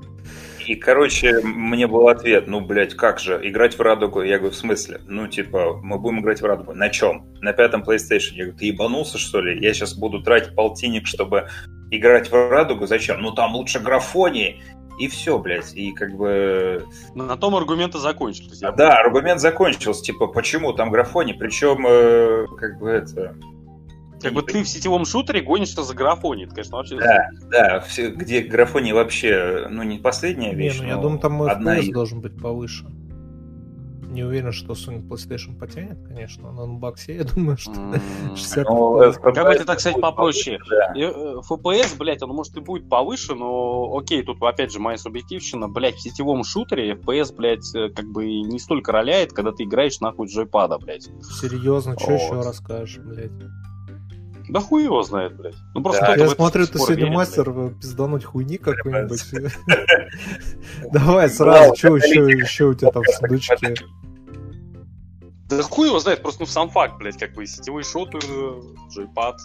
И, короче, мне был ответ, ну, блядь, как же, играть в Радугу? Я говорю, в смысле? Ну, типа, мы будем играть в Радугу. На чем? На пятом PlayStation. Я говорю, ты ебанулся, что ли? Я сейчас буду тратить полтинник, чтобы играть в Радугу? Зачем? Ну, там лучше графонии. И все, блядь. И как бы... На том аргументы закончились. я Да, аргумент закончился. Типа, почему там графоний? Причем, э, как бы это... Как бы ты в сетевом шутере гонишься за графонией. Это, конечно, вообще... Да, да, все, где графоний вообще, ну, не последняя Не, вещь, ну я но думаю, там одна FPS из. должен быть повыше. Не уверен, что Sony PlayStation потянет, конечно, но на боксе я думаю, что М. 60 Ну, это, так сказать, попроще. Э, FPS, блядь, он может и будет повыше, но окей, тут опять же моя субъективщина, блядь, в сетевом шутере FPS, блядь, э, как бы не столько роляет, когда ты играешь нахуй джойпада, блядь. Серьезно, что Вот. еще расскажешь, блядь? Да хуй его знает, блядь. Ну просто Да, Я смотрю, ты сегодня верит, мастер э, пиздануть хуйни какой-нибудь. Блядь. Давай сразу, что еще, у тебя там в сундучке? блядь. Да хуй его знает, просто ну сам факт, блядь, как бы сетевой шутер, джойпад.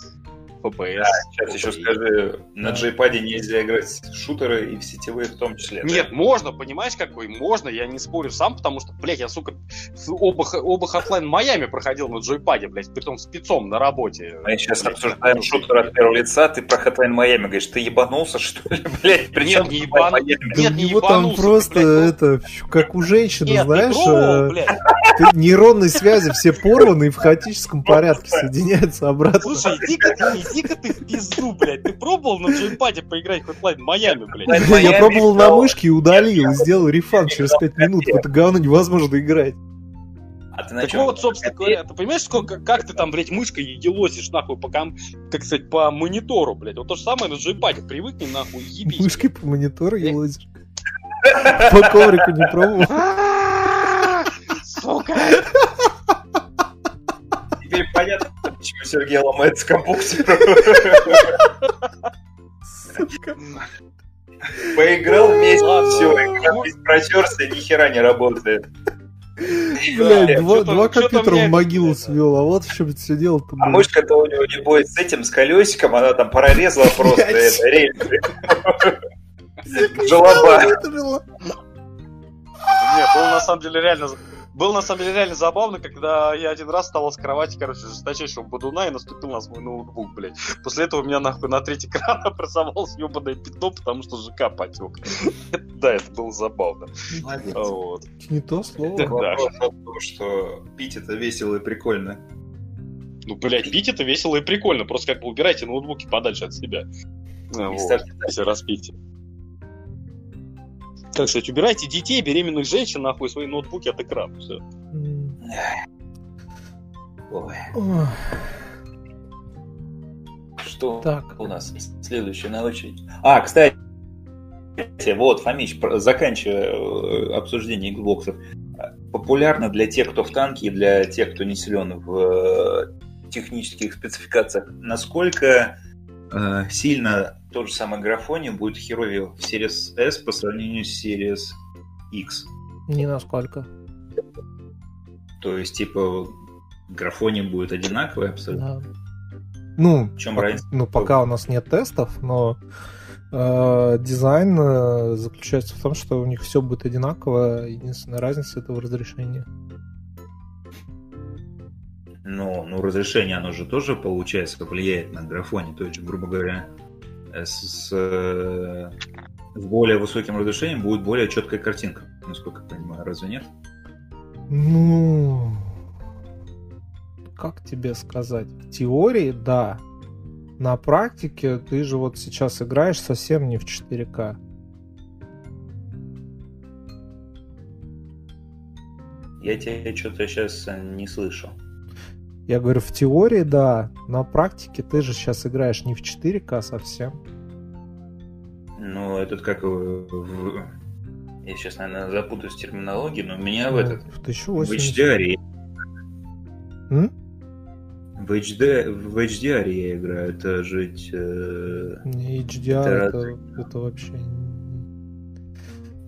FPS. Сейчас еще скажи, на Да. джейпаде нельзя играть в шутеры и в сетевые в том числе. да? Нет, можно, понимаешь, какой? Можно, я не спорю сам, потому что, блядь, я, сука, оба, оба Hotline Майами проходил на джойпаде, блядь, притом спецом на работе. Мы сейчас Блядь, обсуждаем шутер от первого лица, ты про Hotline Майами говоришь, ты ебанулся, что ли, блядь? При Нет, чем не Hotline ебану- Майами? Да Нет, у не него там ебанулся, просто блядь, ну. это, как у женщины, Нет, знаешь, не пробовал, э, нейронные связи все порваны и в хаотическом порядке соединяются обратно. Слушай, иди-ка ты, иди-ка ты в пизду, блядь. Ты пробовал на джойпаде поиграть в Hotline Майами, блядь? Я пробовал на мышке и удалил, сделал рефан через 5 минут. В это говно невозможно играть. А ты на Так чем? вот, собственно говоря, ты понимаешь, сколько, как ты там, блядь, мышкой елозишь, нахуй, по, ком- как сказать, по монитору, блядь. Вот то же самое на джойпаде. Привыкни, нахуй, ебись. Мышкой по монитору елозишь. По коврику не пробовал. А, Сука! Теперь понятно, почему Сергей ломается компьютер. Поиграл месяц, Ладно. все, протерся, ни хера не работает. Блядь, два, компьютера в могилу свел, а вот в чем все дело-то А мышка-то у него, небось, с этим, с колесиком, она там прорезала просто это, рельсы. Желоба. Нет, было на самом деле реально... Было на самом деле реально забавно, когда я один раз встал с кровати, короче, жесточайшего бодуна и наступил на свой ноутбук, блядь. После этого у меня нахуй на третий экран образовалось ебаное пятно, потому что ЖК потек. Да, это было забавно. Вот. Не то слово. Да. Вопрос том, что пить это весело и прикольно. Ну, блядь, пить это весело и прикольно. Просто как бы убирайте ноутбуки подальше от себя. Не Вот, ставьте если распейте. Как сказать, убирайте детей, беременных женщин, нахуй, свои ноутбуки от экрана. Все. Ой, что Так. у нас следующая на очередь? А, кстати, вот, Фомич, заканчивая э, обсуждение Xbox. Популярно для тех, кто в танке, и для тех, кто не силен в э, технических спецификациях. Насколько э, сильно тот же самый графоний будет херовее в Series S по сравнению с Series X? Не насколько. То есть, типа, графоний будет одинаковый абсолютно? Да. Ну, В чем пок- разница? ну, пока у нас нет тестов, но э, дизайн э, заключается в том, что у них все будет одинаково. Единственная разница это в разрешении. Ну, ну, разрешение, оно же тоже, получается, влияет на графоне. То есть, грубо говоря, э, с, э, с более высоким разрешением будет более четкая картинка, насколько я понимаю. Разве нет? Ну, как тебе сказать? В теории, да. На практике ты же вот сейчас играешь совсем не в 4К. Я тебя что-то сейчас не слышу. Я говорю, в теории, да. На практике ты же сейчас играешь не в 4К совсем. Ну, этот как в... Я сейчас, наверное, запутаюсь в терминологии, но у меня в Ну, этот... В В 1080. HDR. М? В, HD, в HDR я играю. Это жить... э, Не, HDR Это это, это вообще...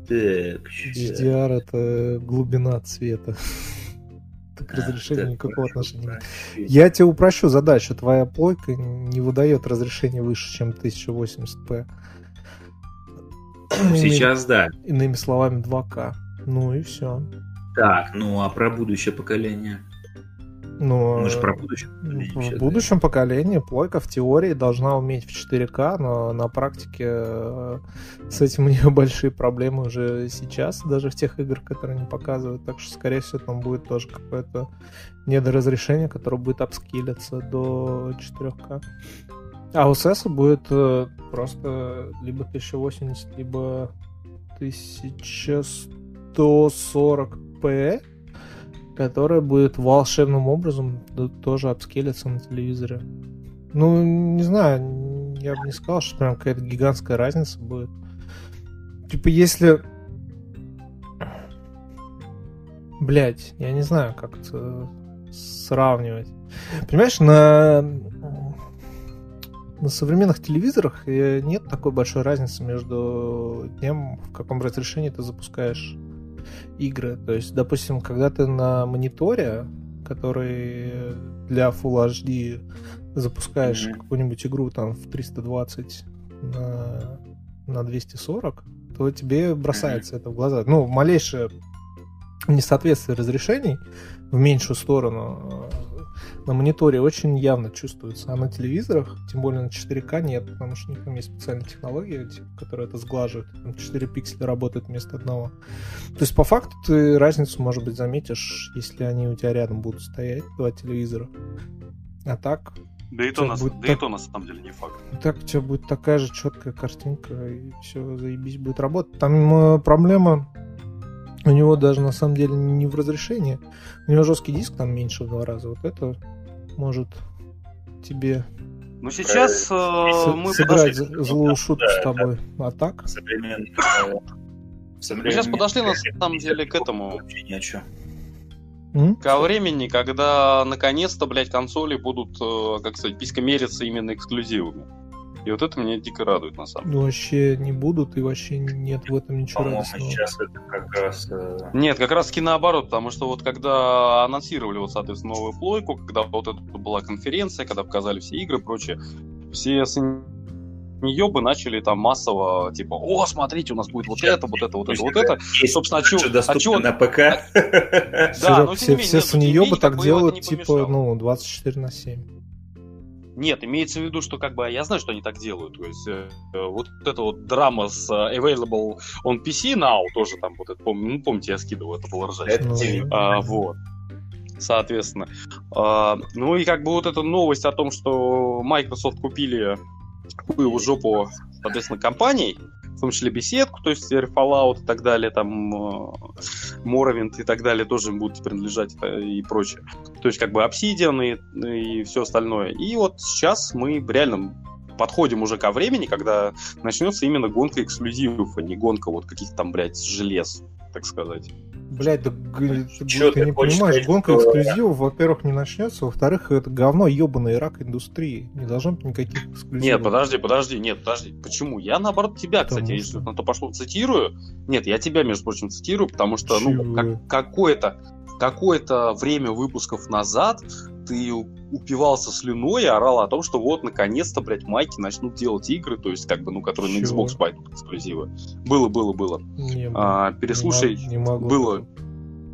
Так. HDR это глубина цвета. Так А, разрешение так, никакого хорошо, отношения нет. Я тебе упрощу задачу. Твоя плойка не выдает разрешение выше, чем 1080p. Сейчас да. Иными словами, 2К. Ну и все. Так, ну а про будущее поколение? Но Мы же про будущее в будущем поколении плойка в теории должна уметь в 4К, но на практике э, с этим у нее большие проблемы уже сейчас, даже в тех играх, которые не показывают. Так что, скорее всего, там будет тоже какое-то недоразрешение, которое будет апскилиться до 4К. А у SES будет э, просто либо 1080, либо 1140p, которая будет волшебным образом тоже апскейлиться на телевизоре. Ну, не знаю, я бы не сказал, что прям какая-то гигантская разница будет. Типа, если... Блять, я не знаю, как это сравнивать. Понимаешь, на на современных телевизорах э, нет такой большой разницы между тем, в каком разрешении ты запускаешь игры. То есть, допустим, когда ты на мониторе который для Full HD запускаешь Мгм. какую-нибудь игру там в 320 на, на 240, то тебе бросается это в глаза. Ну, малейшее несоответствие разрешений в меньшую сторону на мониторе очень явно чувствуется, а на телевизорах, тем более на 4К, нет, потому что у них там есть специальная технология, типа, которая это сглаживает. Там 4 пикселя работают вместо одного. То есть, по факту, ты разницу, может быть, заметишь, если они у тебя рядом будут стоять, два телевизора. А так, Да и то, на, будет да и так. то на самом деле не факт. так у тебя будет такая же четкая картинка, и все, заебись будет работать. Там э, проблема у него даже на самом деле не в разрешении. У него жесткий диск там меньше в два раза. Вот это может тебе Ну сейчас э, с- мы сыграть подошли, злую шутку с да, тобой. А так? Современный, э, мы сейчас подошли на самом деле к этому, ко времени, когда наконец-то, блядь, консоли будут, э, как сказать, писькомериться именно эксклюзивами. И вот это меня дико радует, на самом деле. Ну, вообще не будут, и вообще нет в этом ничего По-моему, радостного. сейчас это как раз... э, Нет, как раз таки наоборот, потому что вот когда анонсировали, вот, соответственно, новую плойку, когда вот это была конференция, когда показали все игры и прочее, все бы начали там массово, типа, о, смотрите, у нас будет вот это, вот это, вот это, вот это. Есть Собственно, а чё- же а чё- на ПК. Да, но тем все, не менее, все нет, но тем не менее, саньёбы так как бы это делают, типа, ну, 24 на 7. Нет, имеется в виду, что как бы я знаю, что они так делают. То есть э, э, вот эта вот драма с э, available on PC now тоже там вот это, пом- ну, помните, я скидывал, это было ржачно. Это Ну. А, вот. Соответственно. А, ну и как бы вот эта новость о том, что Microsoft купили хуеву жопу, соответственно, компаний, в том числе беседку, то есть Fallout и так далее, там э, Morrowind и так далее тоже будут принадлежать э, и прочее. То есть как бы Obsidian и, и все остальное. И вот сейчас мы реально подходим уже ко времени, когда начнется именно гонка эксклюзивов, а не гонка вот каких-то там, блядь, желез, так сказать. Блять, да ты, Чё ты ты не понимаешь, сказать, гонка что- эксклюзивов, во-первых, не начнется, во-вторых, это говно ебаный рак индустрии. Не должно быть никаких эксклюзивов. Нет, подожди, подожди, нет, подожди. Почему? Я наоборот тебя, Потому кстати, что- если на то пошло, цитирую. Нет, я тебя, между прочим, цитирую, потому что, ну, Чего? как- какое-то какое-то время выпусков назад ты упивался слюной и орал о том, что вот, наконец-то, блядь, майки начнут делать игры, то есть, как бы, ну, которые на Чего? Xbox пойдут эксклюзивы. Было, было, было. Не, А, не переслушай, не могло было.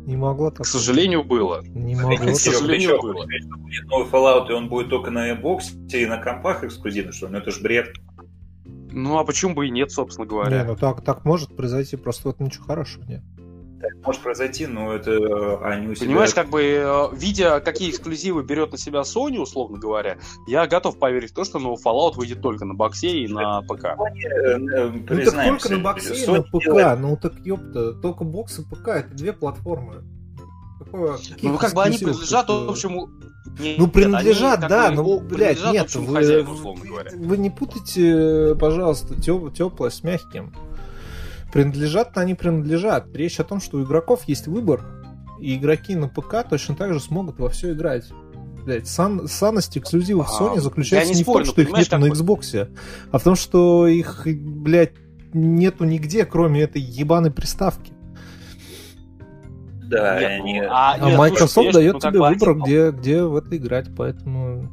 Не могло так. к сожалению, было. Не могло. К сожалению, чё, было. будет новый Fallout, и он будет только на Xbox и на компах эксклюзивно, что ли? Ну это же бред. Ну, а почему бы и нет, собственно Не, говоря? ну так, так может произойти, просто вот ничего хорошего нет. Так может произойти, но это э, они у себя... Понимаешь, как бы, э, видя, какие эксклюзивы берет на себя Sony, условно говоря, я готов поверить в то, что новый Fallout выйдет только на боксе и на ПК. Э, э, Ну так признаемся, только на боксе и на ПК. делает- Ну так ёпта, только бокс и ПК это две платформы. Какое, Ну, как бы они принадлежат общему... Нет, Ну, они принадлежат, как да, ну, блядь, нет, вы, хозяину, условно говоря. вы не путайте, пожалуйста, теплое с мягким. Принадлежат они принадлежат. Речь о том, что у игроков есть выбор, и игроки на ПК точно так же смогут во все играть. Блять, сан, санность эксклюзивов А, Sony заключается не не, спорю, в том, что их нету на Xbox, а в том, что их, блядь, нету нигде, кроме этой ебаной приставки. Да, Нет, и они... а, А нет, Microsoft слушай, дает ну, тебе выбор, где, где в это играть, поэтому...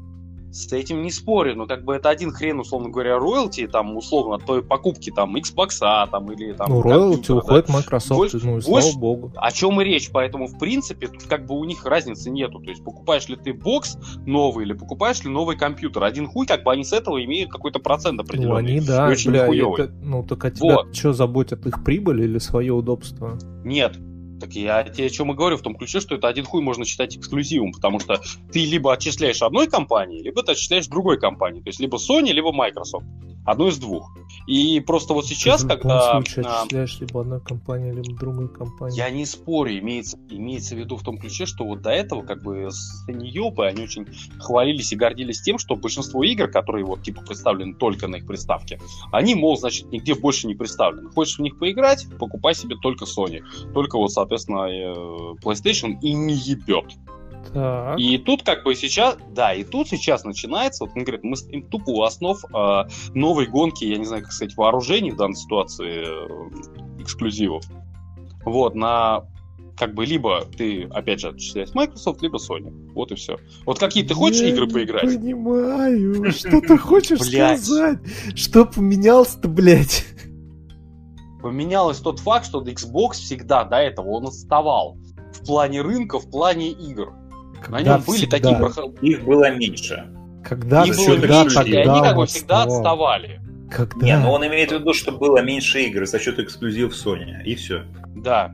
С этим не спорю, но как бы это один хрен, условно говоря, роялти, там, условно, от той покупки, там, Xbox, там, или там... ну, роялти компьютера, да. уходит Microsoft, Больше- ну и больше- слава богу. О чем и речь, поэтому, в принципе, тут как бы у них разницы нету. То есть, покупаешь ли ты бокс новый или покупаешь ли новый компьютер. Один хуй, как бы они с этого имеют какой-то процент Ну, определенный. они, да, очень бля, это- ну, так а тебя Вот. что заботит, их прибыль или свое удобство? Нет. Так я тебе о чем и говорю, в том ключе, что это один хуй можно считать эксклюзивом, потому что ты либо отчисляешь одной компании, либо ты отчисляешь другой компании. То есть либо Sony, либо Microsoft. Одно из двух. И просто вот сейчас, Ты когда... случае а, отчисляешь либо одной компании, либо другой компании. Я не спорю, имеется, имеется в виду в том ключе, что вот до этого как бы Саньёпы, они очень хвалились и гордились тем, что большинство игр, которые вот типа представлены только на их приставке, они, мол, значит, нигде больше не представлены. Хочешь в них поиграть, покупай себе только Sony. Только вот, соответственно, э, PlayStation и не ебет. Так. И тут как бы сейчас, да, и тут сейчас начинается, вот конкретно мы стоим тупо у основ э, новой гонки, я не знаю, как сказать, вооружений в данной ситуации, э, эксклюзивов. Вот, на как бы либо ты, опять же, отчисляешь Microsoft, либо Sony. Вот и все. Вот какие ты хочешь Я игры не поиграть? понимаю, что ты хочешь сказать? Что поменялось-то, блядь? Поменялось тот факт, что Xbox всегда до этого он отставал в плане рынка, в плане игр. На Когда нем были всегда- такие проход- Их было меньше. Когда Их за было меньше, и они как бы всегда отставал. отставали. Когда? Не, ну он имеет в виду, что было меньше игр за счет эксклюзив Sony, и все. Да.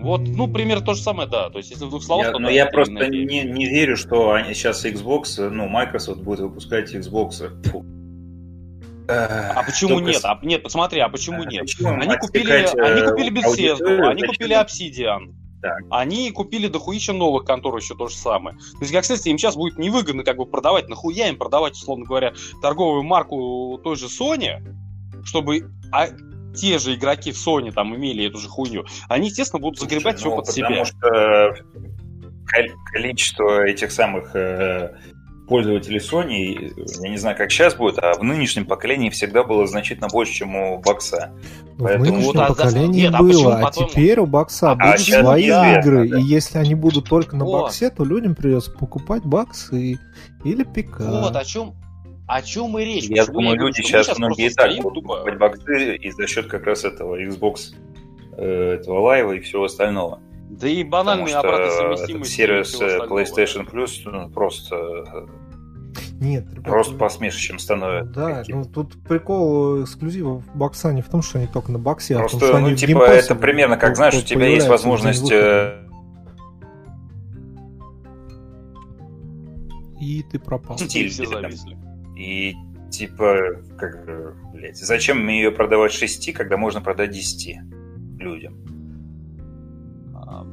Вот, ну, пример то же самое, да. То есть, если в двух словах, Я- то но да, я просто не, не верю, что они, сейчас Xbox, ну, Microsoft будет выпускать Xbox. Фу. А почему нет? А, нет, посмотри, а почему нет? Они купили, они купили Bethesda, они купили Obsidian. Так. Они купили дохуища новых контор еще то же самое. То есть, как следствие, им сейчас будет невыгодно как бы продавать, нахуя им продавать, условно говоря, торговую марку той же Sony, чтобы а, те же игроки в Sony там имели эту же хуйню. Они, естественно, будут загребать все Ну, под потому себя. что кол- количество этих самых э, пользователей Sony, я не знаю, как сейчас будет, а в нынешнем поколении всегда было значительно больше, чем у бокса. В Поэтому- нынешнем Вот, а поколении нет, а было, а по-твоему? теперь у бокса А будут сейчас свои неизвестно, игры, да. и если они будут только на Вот. боксе, то людям придется покупать боксы или ПК. Вот о чем, о чем и речь. Я Почему думаю, люди мы сейчас многие и так будут покупать боксы и за счет как раз этого Xbox э, этого лайва и всего остального. Да и банальные что обратной совместимости. сервис. PlayStation Plus ну, просто, Нет, ребят, просто посмешищем становится. Да, ну тут прикол эксклюзивов бокса не в том, что они только на боксе, а в том, Просто, что они ну, в типа, Game Pass е это примерно как, знаешь, у тебя есть в возможность... И ты пропал. И все стиль, там. зависли. И типа, как блядь, зачем мне ее продавать 6, когда можно продать 10 людям? А,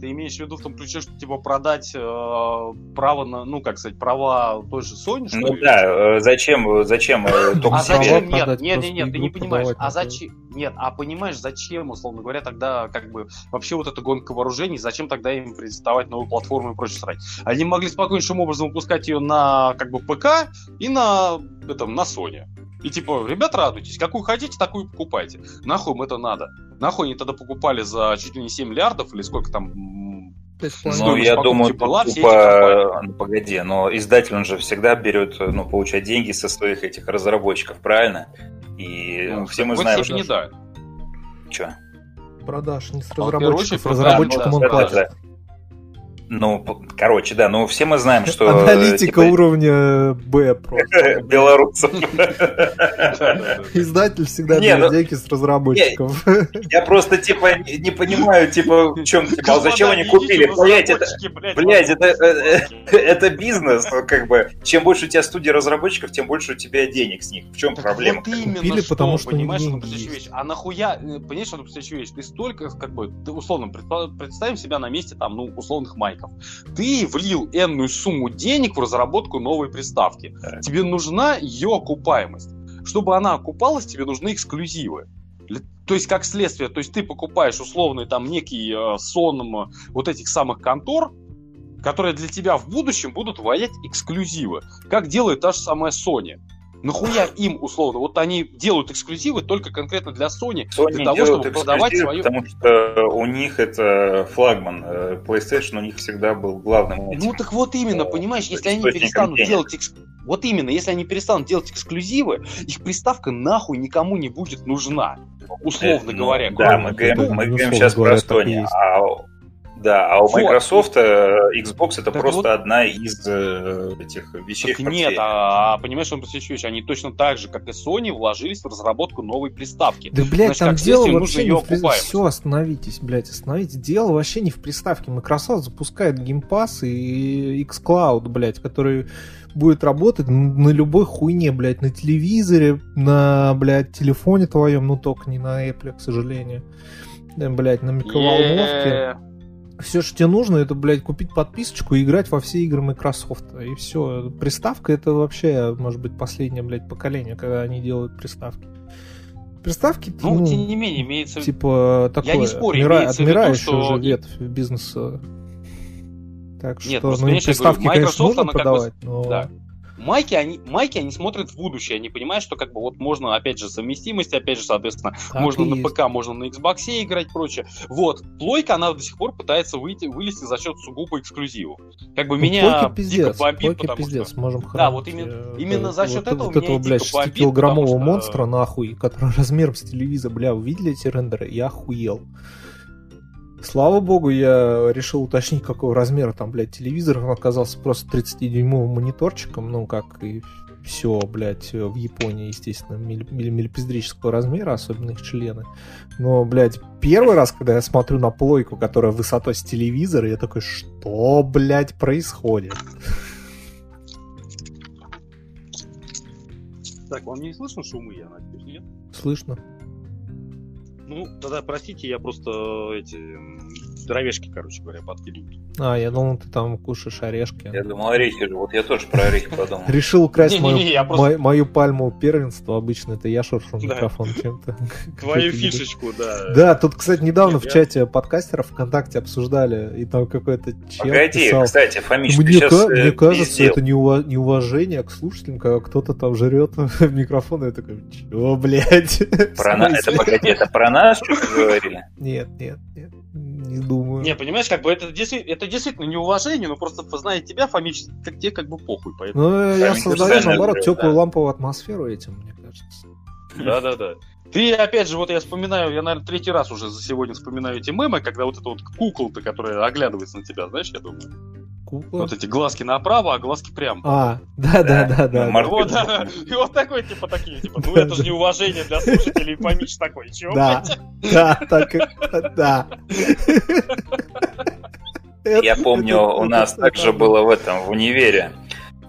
Ты имеешь в виду в том ключе, что типа продать э, право на, ну как сказать, права той же Sony, что Ну ли? да, э, зачем, зачем э, только А себе. зачем? Нет, нет, нет, нет, ты не понимаешь. А зачем? Нет, а понимаешь, зачем, условно говоря, тогда как бы вообще вот эта гонка вооружений, зачем тогда им представать новую платформу и прочее срать? Они могли спокойнейшим образом выпускать ее на как бы ПК и на этом, на Sony. И типа, ребят, радуйтесь, какую хотите, такую покупайте. Нахуй им это надо? Нахуй они тогда покупали за чуть ли не 7 миллиардов или сколько там с Ну, я покупки думаю, была, эти тупо, ну, погоди, но издатель, он же всегда берет, ну, получать деньги со своих этих разработчиков, правильно? И ну, все мы знаем, что... да. Чё? продаж не с А, разработчиков, да, разработчикам ну он да, да, платит. Ну, короче, да, ну все мы знаем, что... Аналитика типа, уровня Б просто. белорусов. Издатель всегда берет ну- деньги с разработчиков. Я просто, типа, не понимаю, типа, в чем, типа, а зачем они купили? Блять, это, блядь, это, разработчики. э, э, это бизнес, ну, как бы. Чем больше у тебя студий разработчиков, тем больше у тебя денег с них. В чем проблема? Купили, что, потому что понимаешь, деньги вещь. А нахуя, э, понимаешь, следующая вещь, ты столько, как бы, ты, условно, представим себя на месте, там, ну, условных майков. Ты влил энную сумму денег в разработку новой приставки. Тебе нужна ее окупаемость. Чтобы она окупалась, тебе нужны эксклюзивы. То есть, как следствие, то есть ты покупаешь условный там некий э, сон вот этих самых контор, которые для тебя в будущем будут вводить эксклюзивы. Как делает та же самая Sony. Нахуя им, условно, вот они делают эксклюзивы только конкретно для Sony, Sony для того, чтобы продавать свою... потому что у них это флагман. Э, PlayStation у них всегда был главным. этим. Ну так вот именно, э, понимаешь, если они перестанут денег. делать экс- вот именно, если они перестанут делать эксклюзивы, их приставка нахуй никому не будет нужна. Условно Ну, говоря. Да, мы говорим, Ну, мы говорим безусловно сейчас про Sony. А, да, а у Вот. Microsoft э, Xbox это Так просто вот- одна из э, этих вещей. Так нет, портфеле. а, понимаешь, он вещь, они точно так же, как и Sony, вложились в разработку новой приставки. Да, блядь, Значит, там дело вообще не в при-. Все, остановитесь, блядь, остановитесь. Дело вообще не в приставке. Microsoft запускает Game Pass и xCloud, блядь, который будет работать на любой хуйне, блядь, на телевизоре, на, блядь, телефоне твоем, ну только не на Apple, к сожалению. Э, Блядь, на микроволновке. Е-е-е. Все, что тебе нужно, это, блядь, купить подписочку и играть во все игры Microsoft. И все. Приставка это вообще, может быть, последнее, блядь, поколение, когда они делают приставки. Приставки, Ну, ну, тем не менее, имеется в типа такое, не спорю, отмира- имеется в виду, отмирающая что- уже ветвь бизнеса. Так что, Нет, ну, просто, и конечно, я приставки, говорю, конечно, нужно она как бы- продавать, но Да. Майки они, майки, они смотрят в будущее, они понимают, что как бы вот можно, опять же, совместимость, опять же, соответственно, Так можно на есть. ПК, можно на Xbox играть, прочее. Вот. Плойка, она до сих пор пытается выйти, вылезти за счет сугубо эксклюзивов. Как бы Ну, меня Плойки дико пиздец, бомбит, потому пиздец, что... можем Да, хранить, вот именно- э, именно за счет вот, этого вот меня этого, блядь, дико бомбит, 6-килограммового потому что- монстра, нахуй, который размером с телевизор, бля, вы видели эти рендеры? Я охуел. Слава богу, я решил уточнить, какого размера там, блядь, телевизор. Он оказался просто 30-дюймовым мониторчиком, ну, как и все, блядь, в Японии, естественно, миллипиздрического размера, особенно их члены. Но, блядь, первый раз, когда я смотрю на плойку, которая высотой с телевизора, я такой, что, блядь, происходит? Так, вам не слышно шумы, я надеюсь, нет? Слышно? Ну, тогда простите, я просто э, эти дровешки, короче говоря, подкидываю. А, я думал, ты там кушаешь орешки. Я думал, орехи же. Вот я тоже про орехи подумал. Решил украсть мою, пальму первенства. Обычно это я шуршу микрофон чем-то. Твою фишечку, да. Да, тут, кстати, недавно в чате подкастеров ВКонтакте обсуждали, и там какой-то чел Погоди, кстати, Фомич, ты Мне, кажется, это неува- неуважение к слушателям, когда кто-то там жрет в микрофон, и я такой, чё, блядь? Это, погоди, это про нас что-то говорили? Нет, нет, нет, не думаю. Не, понимаешь, как бы это действительно, это действительно неуважение, но просто зная тебя, Фомич, как тебе как бы похуй, поэтому. Ну, я создаю, наоборот, теплую да. ламповую атмосферу этим, мне кажется. Да-да-да. Ты, опять же, вот я вспоминаю, я, наверное, третий раз уже за сегодня вспоминаю эти мемы, когда вот эта вот куколка, которая оглядывается на тебя, знаешь, я думаю. Кукла? Вот эти глазки направо, а глазки прямо. А, да, да, да, да. Марк- Вот, да, и вот такой, типа, такие, типа, ну это же неуважение для слушателей, Фомич такой, чего? Да, да, так, да. Я помню, у нас также было в этом, в универе,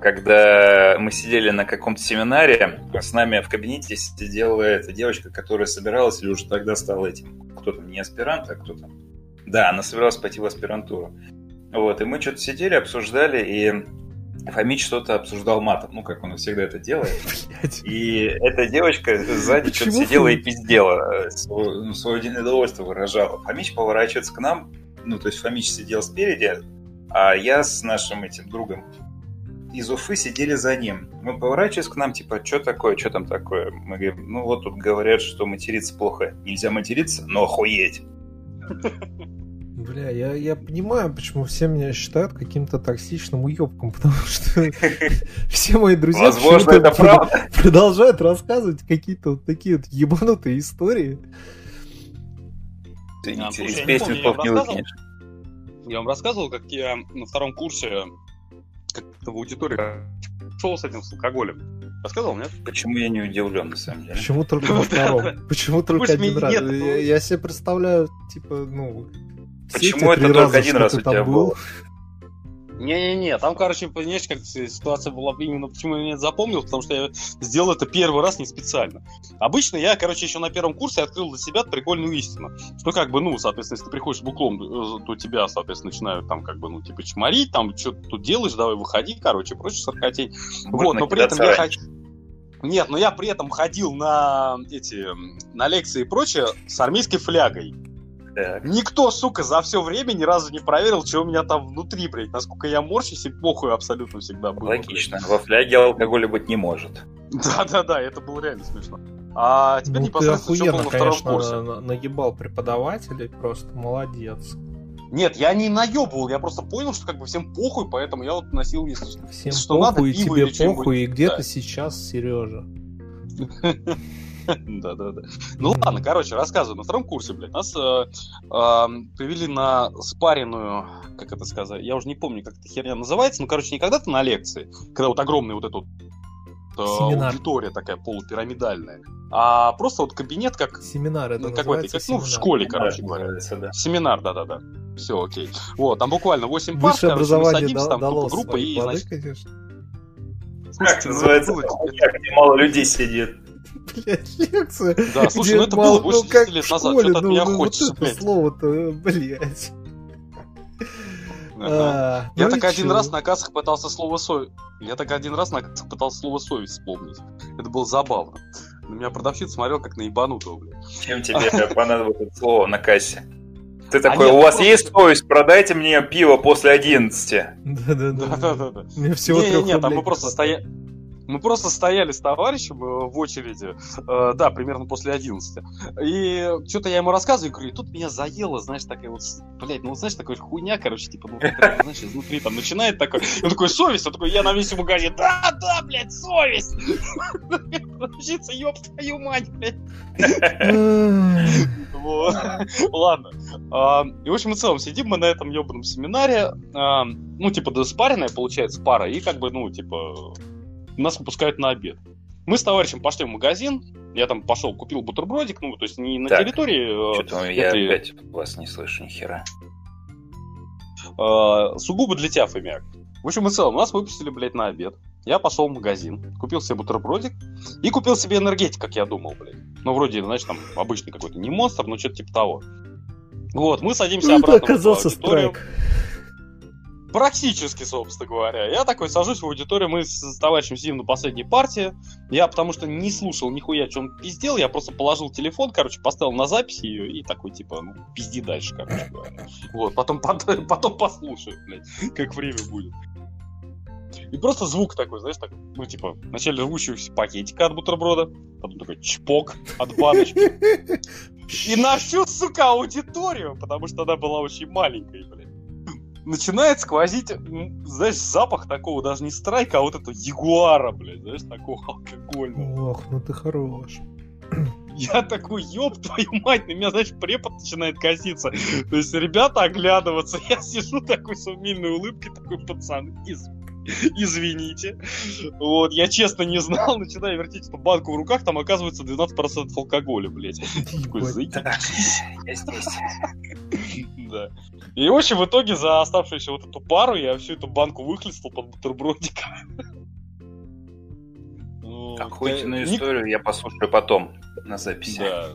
когда мы сидели на каком-то семинаре, с нами в кабинете сидела эта девочка, которая собиралась или уже тогда стала этим, кто там, не аспирант, а кто там? Да, она собиралась пойти в аспирантуру. Вот, и мы что-то сидели, обсуждали, и Фомич что-то обсуждал матом, ну, как он всегда это делает. И эта девочка сзади что-то сидела и пиздела, свое, ну, свое недовольство выражала. Фомич поворачивается к нам, ну, то есть Фомич сидел спереди, а я с нашим этим другом из Уфы сидели за ним. Мы поворачиваемся к нам, типа, что такое, что там такое? Мы говорим, ну вот тут говорят, что материться плохо. Нельзя материться, но охуеть. Бля, я, я понимаю, почему все меня считают каким-то токсичным уебком, потому что все мои друзья Возможно, почему-то это правда. продолжают рассказывать какие-то вот такие вот ебанутые истории. Ты А, из песни не выкинешь. Я вам рассказывал, как я на втором курсе как-то в аудитории шел с этим с алкоголем. Рассказывал, нет? Почему я не удивлен, на самом деле? Почему только Да, втором? Почему только один раз? нет, Я, себе представляю, типа, ну... Почему это только один раз у тебя был? Не-не-не, там, короче, понимаешь, как ситуация была именно, почему я это запомнил, потому что я сделал это первый раз не специально. Обычно я, короче, еще на первом курсе открыл для себя прикольную истину, что как бы, ну, соответственно, если ты приходишь буклом, э, то тебя, соответственно, начинают там, как бы, ну, типа, чморить, там, что ты тут делаешь, давай выходи, короче, прочее, саркотень. Можно Вот, но при этом я ходил... Нет, но я при этом ходил на эти на лекции и прочее с армейской флягой. Так. Никто, сука, за все время ни разу не проверил, что у меня там внутри, блядь. Насколько я морщусь и похуй абсолютно всегда было. Логично. Во фляге алкоголя быть не может. Да-да-да, это было реально смешно. А теперь Ну, ты непосредственно что было охуенно, на втором конечно, курсе. на- нагибал преподавателей, просто молодец. Нет, я не наебывал, я просто понял, что как бы всем похуй, поэтому я вот носил, если. Всем Что надо, похуй, и пиво тебе похуй, и где Да. ты сейчас, Сережа? Да-да-да. Ну ладно, короче, рассказываю. На втором курсе, блядь, нас э, привели на спаренную, как это сказать, я уже не помню, как эта херня называется, ну, короче, не когда-то на лекции, когда вот огромная вот эта вот э, Семинар. аудитория такая полупирамидальная, а просто вот кабинет как Семинар это ну, какой-то, называется как, ну, в школе, короче говоря. называется, да. Семинар, да-да-да. Все, окей. Вот, там буквально 8 пар, Высшее короче, мы садимся, там дало группа, и, плоды, значит, конечно. Как слушайте, ну, называется? это где мало людей сидит. Блядь, лекция. Да, слушай, где ну это мало- было больше ну, как 10 лет назад, школе, что-то от ну, меня ну, хочется, Вот это блядь. слово-то, блядь. Ага. А, Я ну так один чё? раз на кассах пытался слово совесть. Я так один раз на кассах пытался слово совесть вспомнить. Это было забавно. На меня продавщица смотрел как на ебанутого, блядь. Чем тебе понадобилось это слово на кассе? Ты такой, у вас есть совесть, продайте мне пиво после 11. Да-да-да. Мне всего Не, трех не, там мы просто стояли. Мы просто стояли с товарищем э, в очереди, э, да, примерно после 11. И что-то я ему рассказываю, говорю, и тут меня заело, знаешь, такая вот, блядь, ну, знаешь, такой хуйня, короче, типа, ну, знаешь, изнутри там начинает такой, он такой, совесть, он такой, я на весь магазин, да, да, блядь, совесть! Ёб твою мать, блядь. Ладно. А, И, в общем и целом, сидим мы на этом ебаном семинаре. а, Ну, типа, спаренная, получается, пара. И как бы, ну, типа, нас выпускают на обед. Мы с товарищем пошли в магазин. Я там пошел, купил бутербродик. Ну, то есть не на Так. территории, э, Что-то я это- опять вас не слышу ни хера. э, сугубо для тебя, Фомяк. В общем и целом, нас выпустили, блядь, на обед. Я пошел в магазин, купил себе бутербродик и купил себе энергетик, как я думал, блядь. Ну, вроде, знаешь, там обычный какой-то, не монстр, но что-то типа того. Вот, мы садимся Ну, это обратно в оказался аудиторию. страйк. Практически, собственно говоря. Я такой сажусь в аудиторию, мы с товарищем сидим на последней партии. Я потому что не слушал нихуя, что он пиздел, я просто положил телефон, короче, поставил на запись ее и такой, типа, ну, пизди дальше, короче говоря. Вот, потом, потом, потом послушаю, блядь, как время будет. И просто звук такой, знаешь, так, ну, типа, вначале рвущегося пакетика от бутерброда, потом такой чпок от баночки. И на всю, сука, аудиторию, потому что она была очень маленькой, блядь. Начинает сквозить, знаешь, запах такого, даже не страйка, а вот этого ягуара, блядь, знаешь, такого алкогольного. Ох, ну ты хорош. Я такой, ёб твою мать, на меня, знаешь, препод начинает коситься. То есть ребята оглядываться, я сижу такой с умильной улыбкой, такой, пацан, из- извините. Вот, я честно не знал, начинаю вертеть эту банку в руках, там оказывается 12% алкоголя, блядь. Такой. Я здесь. Да. И, в общем, в итоге за оставшуюся вот эту пару я всю эту банку выхлестал под бутербродик. Ну, Охуительную историю я послушаю потом на записи. Да,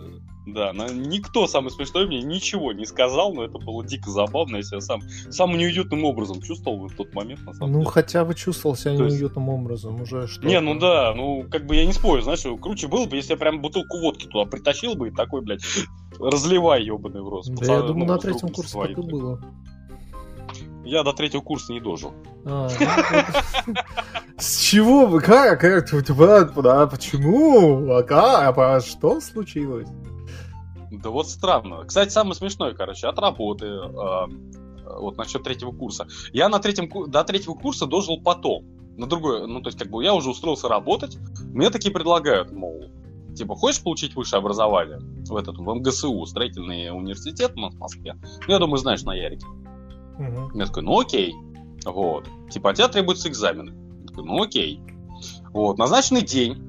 да, но никто, самый смешной, мне ничего не сказал, но это было дико забавно, я себя сам самым неуютным образом чувствовал в тот момент, на самом Ну, деле. хотя бы чувствовал себя То есть- неуютным образом уже что Не, ну да, ну как бы я не спорю, знаешь, круче было бы, если я прям бутылку водки туда притащил бы и такой, блядь, разливай, ебаный в рот. Да, Пацаны, я думаю, ну, на третьем курсе своим, так и было. Я до третьего курса не дожил. А, ну, С чего? Как? Да, почему? А как? А что случилось? Да вот странно. Кстати, самое смешное, короче, от работы, э, вот насчет третьего курса. Я на третьем, до третьего курса дожил потом. На другой, ну, то есть, как бы, я уже устроился работать, мне такие предлагают, мол, типа, хочешь получить высшее образование в этот, в МГСУ, строительный университет в Москве? Ну, я думаю, знаешь, на Ярике. Мгм. Я такой, ну окей. Вот. Типа, от тебя требуются экзамены. Я такой, ну окей. Вот. Назначенный день.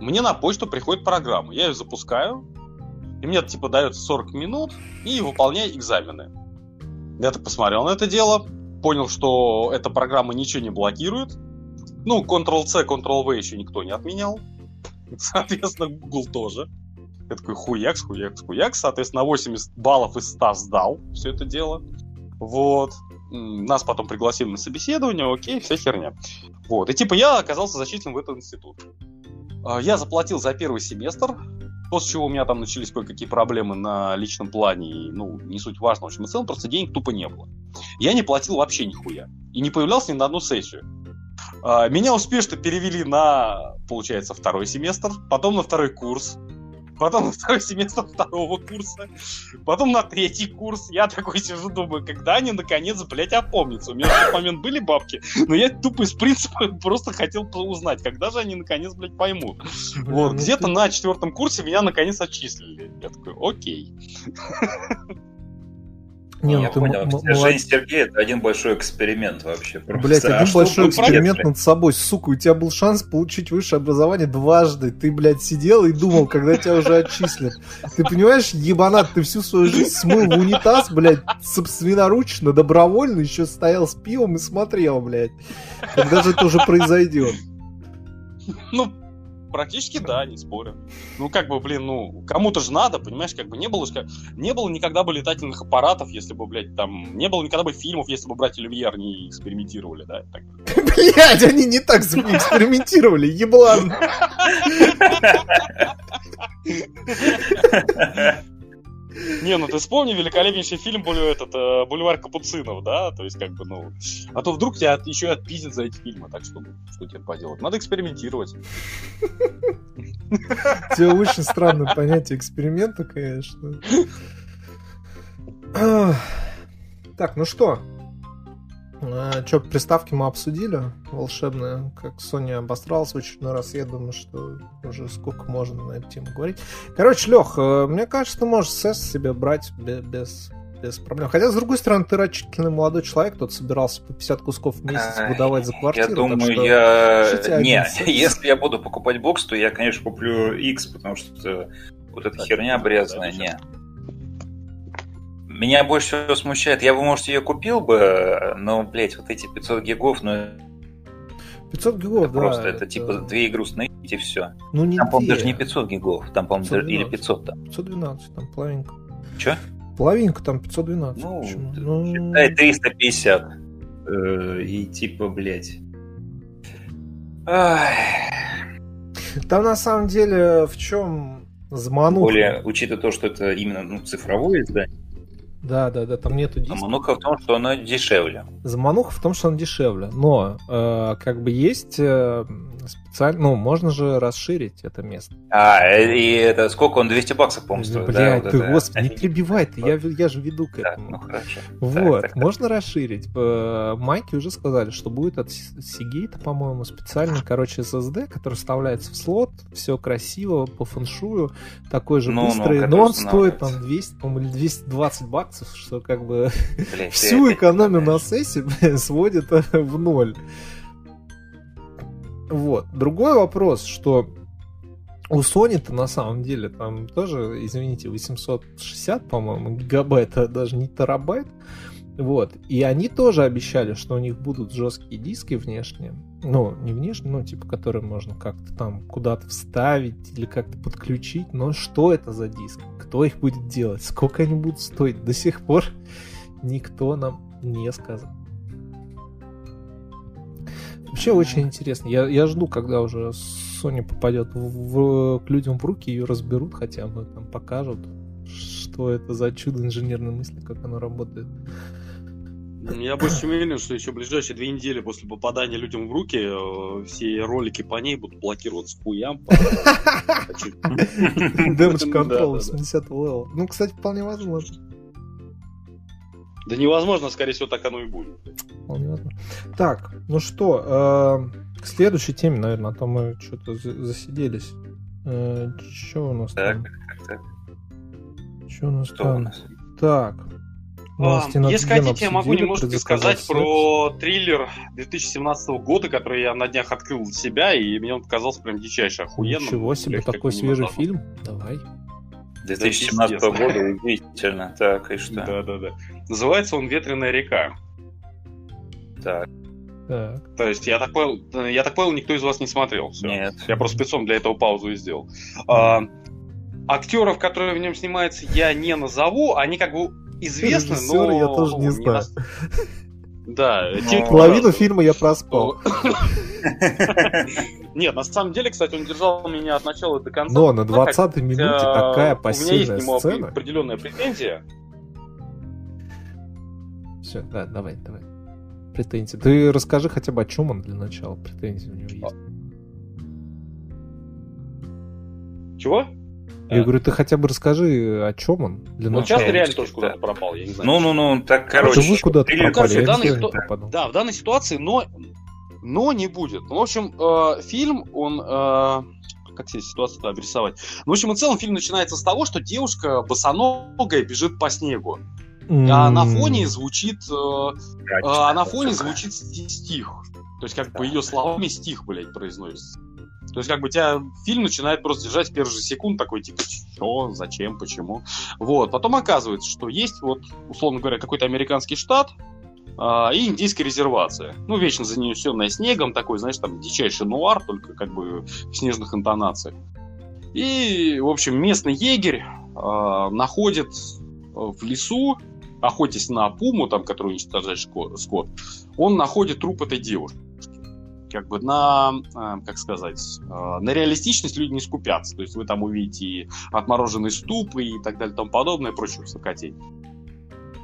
Мне на почту приходит программа. Я ее запускаю. И мне, типа, дается 40 минут. И выполняй экзамены. Я так посмотрел на это дело. Понял, что эта программа ничего не блокирует. Ну, Ctrl-C, Ctrl-V еще никто не отменял. Соответственно, Google тоже. Я такой, хуякс, хуякс, хуякс. Соответственно, 80 баллов из 100 сдал все это дело. Вот. Нас потом пригласили на собеседование, окей, вся херня. Вот. И типа я оказался зачислен в этот институт. А, Я заплатил за первый семестр, после чего у меня там начались кое-какие проблемы на личном плане, и, ну, не суть важно, в общем и целом, просто денег тупо не было. Я не платил вообще нихуя. И не появлялся ни на одну сессию. А, Меня успешно перевели на, получается, второй семестр, потом на второй курс, потом на второй семестр второго курса, потом на третий курс. Я такой сижу, думаю, когда они наконец, блядь, опомнятся. У меня в тот момент были бабки, но я тупо из принципа просто хотел узнать, когда же они наконец, блядь, поймут. Бля, Вот, ну где-то ты- на четвертом курсе меня наконец отчислили. Я такой, окей. Не, ну я ты понял. м- Жизнь. Сергея это один большой эксперимент вообще. просто. Блять, А один что большой эксперимент если- над собой. Сука, у тебя был шанс получить высшее образование дважды. Ты, блядь, сидел и думал, когда тебя уже отчислят. Ты понимаешь, ебанат, ты всю свою жизнь смыл в унитаз, блядь, собственноручно, добровольно, еще стоял с пивом и смотрел, блядь. Когда же это уже произойдет? Ну, практически да, не спорю. Ну, как бы, блин, ну, кому-то же надо, понимаешь, как бы не было, ж как- не было никогда бы летательных аппаратов, если бы, блядь, там, не было никогда бы фильмов, если бы братья Люмьер не экспериментировали, да, так. Блядь, они не так экспериментировали, еблан. Не, ну ты вспомни великолепнейший фильм этот, э, «Бульвар Капуцинов», да? То есть, как бы, ну... А то вдруг тебя еще и отпиздят за эти фильмы, так что, что тебе поделать? Надо экспериментировать. У тебя очень странное понятие эксперимента, конечно. Так, ну что, а, что, приставки мы обсудили волшебные, как Sony обосралась в очередной раз. Я думаю, что уже сколько можно на эту тему говорить. Короче, Лех, э, мне кажется, ты можешь SES себе брать без, без проблем. Хотя, с другой стороны, ты рачительный молодой человек, тот собирался по 50 кусков в месяц выдавать за квартиру. Я думаю, что... я... Не, если я буду покупать бокс, то я, конечно, куплю X, потому что вот эта херня обрезанная, не. Меня больше всего смущает, я бы, может, ее купил бы, но, блядь, вот эти 500 гигов, ну... 500 гигов, это да. Просто это, это типа две игры установить и все. Ну, не Там, по-моему, даже не 500 гигов, там, по-моему, или 500 там. 512, там половинка. Че? Половинка, там 512. Ну, ну... считай 350. Э, и типа, блядь... Там на самом деле в чем замануха? Более, учитывая то, что это именно ну, цифровое издание, да, да, да, там нету диска. Замануха в том, что оно дешевле. Замануха в том, что оно дешевле. Но э, как бы есть э, специально, ну, можно же расширить это место. А, и это сколько он, 200 баксов, по-моему, стоит? Блядь, да, ты, вот господи, не перебивай ты, я, я же веду к этому. Да, ну, хорошо. Вот, так, так, можно так. расширить. Э, Майки уже сказали, что будет от Seagate, по-моему, специальный, короче, SSD, который вставляется в слот, все красиво, по фэншую, такой же ну, быстрый, ну, но он стоит там 200, по-моему, или 220 баксов, что как бы Блин, всю экономию на сессии сводит в ноль. Вот. Другой вопрос, что у Sony-то на самом деле там тоже, извините, 860, по-моему, гигабайт, а даже не терабайт. Вот. И они тоже обещали, что у них будут жесткие диски внешние. Ну, не внешние, ну, типа, которые можно как-то там куда-то вставить или как-то подключить. Но что это за диск? Кто их будет делать? Сколько они будут стоить? До сих пор никто нам не сказал. Вообще очень интересно. Я, я жду, когда уже Sony попадет в, в, к людям в руки, ее разберут хотя бы, там покажут, что это за чудо инженерной мысли, как оно работает. Я больше чем уверен, что еще ближайшие две недели после попадания людям в руки э, все ролики по ней будут блокироваться хуям. Damage Control 80 левела. Ну, кстати, вполне возможно. Да невозможно, скорее всего, так оно и будет. Вполне возможно. Так, ну что, э, к следующей теме, наверное, а то мы что-то засиделись. Э, что у нас так, там? Так, так. Что у нас что там? У нас? Так. Новости а, Если хотите, я могу немножко сказать про триллер 2017 года, который я на днях открыл для себя, и мне он показался прям дичайше охуенным. Ничего себе, такой свежий фильм. Давай. 2017 года, удивительно. Так, и что? Да-да-да. Называется он «Ветреная река». Так. Так. То есть, я так понял, я так понял, никто из вас не смотрел. Все. Нет. Я просто спецом для этого паузу и сделал. А, актеров, которые в нем снимаются, я не назову. Они как бы известны, Режиссеры но... я тоже не знаю. Да, но... половину фильма я проспал. Нет, на самом деле, кстати, он держал меня от начала до конца. Но на 20-й минуте такая пассивная сцена. У меня есть определенная претензия. Все, да, давай, давай. Претензии. Ты расскажи хотя бы, о чем он для начала. Претензии у него есть. Чего? Я говорю, ты хотя бы расскажи, о чем он для ну. Ну, часто реально тоже куда-то пропал, я не знаю. Ну-ну-ну, так, короче. Это вы куда-то пропали, короче, в данной ситу... Да, в данной ситуации, но, но не будет. Ну, в общем, э, фильм, он... Э, как себе ситуацию обрисовать? Ну, в общем и целом фильм начинается с того, что девушка босоногая бежит по снегу. Mm. А на фоне звучит... Э, э, на фоне звучит стих. То есть, как бы ее словами стих, блядь, произносится. То есть, как бы тебя фильм начинает просто держать в первые же секунд, такой, типа, что, зачем, почему. Вот. Потом оказывается, что есть, вот, условно говоря, какой-то американский штат, а, и индийская резервация. Ну, вечно занесенная снегом, такой, знаешь, там, дичайший нуар, только как бы в снежных интонациях. И, в общем, местный егерь а, находит в лесу, охотясь на пуму, там, который уничтожает скот, он находит труп этой девушки. Как бы на, э, как сказать, э, на реалистичность люди не скупятся. То есть вы там увидите и отмороженный ступ и так далее, и тому подобное, и прочую высокотень.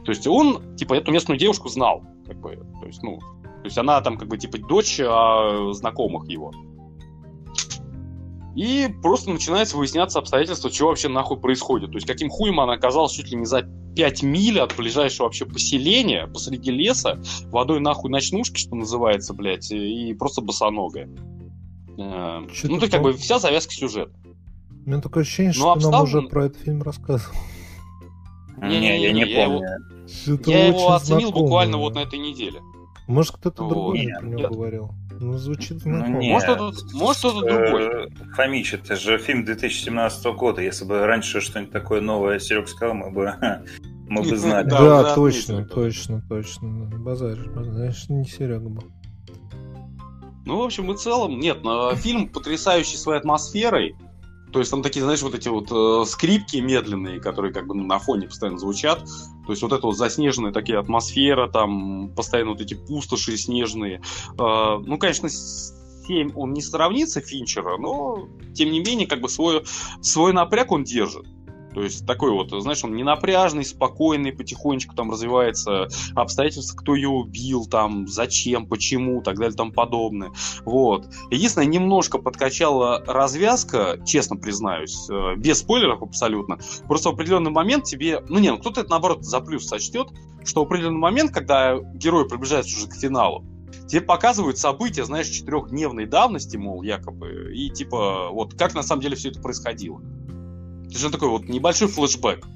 То есть он, типа, эту местную девушку знал, как бы, то есть, ну, то есть она там, как бы, типа, дочь а, знакомых его. И просто начинается выясняться обстоятельства, что вообще нахуй происходит. То есть каким хуем она оказалась чуть ли не за 5 миль от ближайшего вообще поселения, посреди леса, водой нахуй ночнушки, что называется, блядь, и просто босоногая. Э, ну, то есть как бы вся завязка сюжета. У меня такое ощущение, ну, что обставлен... нам уже про этот фильм рассказывал. Не, я не помню. Я его оценил буквально вот на этой неделе. Может, кто-то другой про него говорил. Ну, звучит ну, знакомо. Ну, может, кто-то, может, кто-то другой. Э, Фомич, это же фильм 2017 года. Если бы раньше что-нибудь такое новое Серег сказал, мы бы, мы бы знали. Да, точно, точно, точно. Базаришь, базаришь, не Серега был. Ну, в общем и целом, нет, фильм потрясающий своей атмосферой. То есть там такие, знаешь, вот эти вот э, скрипки медленные, которые как бы ну, на фоне постоянно звучат. То есть вот это вот заснеженная такие атмосфера, там постоянно вот эти пустоши снежные. Э, ну, конечно, 7 он не сравнится Финчера, но тем не менее как бы свой, свой напряг он держит. То есть такой вот, знаешь, он не напряжный, спокойный, потихонечку там развивается обстоятельства, кто ее убил, там, зачем, почему, так далее, там подобное. Вот. Единственное, немножко подкачала развязка, честно признаюсь, э, без спойлеров абсолютно. Просто в определенный момент тебе, ну не, ну кто-то это наоборот за плюс сочтет, что в определенный момент, когда герой приближается уже к финалу, тебе показывают события, знаешь, четырехдневной давности, мол, якобы, и типа, вот как на самом деле все это происходило. Это же такой вот небольшой флешбэк.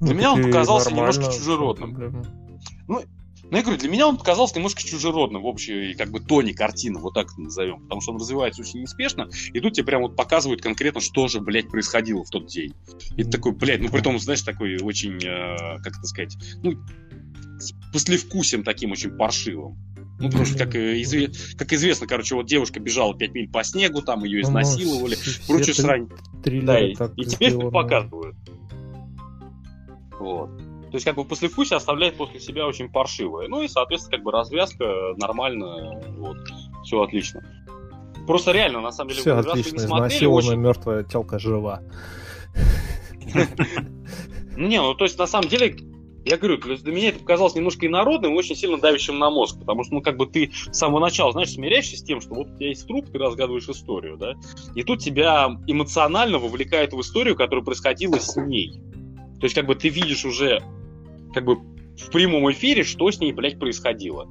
Для ну, меня он показался немножко чужеродным. Ну, ну, я говорю, для меня он показался немножко чужеродным в общей как бы тоне картины, вот так это назовем. Потому что он развивается очень неспешно, и тут тебе прям вот показывают конкретно, что же, блядь, происходило в тот день. И ты такой, блядь, ну при том, знаешь, такой очень, э, как это сказать, ну, с послевкусием таким очень паршивым. Ну, потому что, как, изве... как известно, короче, вот девушка бежала 5 миль по снегу, там ее ну, изнасиловали, прочую срань. Да, и, и теперь их показывают. Вот. То есть, как бы послевкусие оставляет после себя очень паршивое. Ну и, соответственно, как бы развязка нормально, вот, все отлично. Просто реально, на самом деле, все отлично, изнасилованная очень... мертвая телка жива. Ну не, ну то есть на самом деле я говорю, есть для меня это показалось немножко инородным и очень сильно давящим на мозг, потому что, ну, как бы ты с самого начала, знаешь, смиряешься с тем, что вот у тебя есть труп, ты разгадываешь историю, да, и тут тебя эмоционально вовлекает в историю, которая происходила с ней. То есть, как бы ты видишь уже, как бы в прямом эфире, что с ней, блядь, происходило.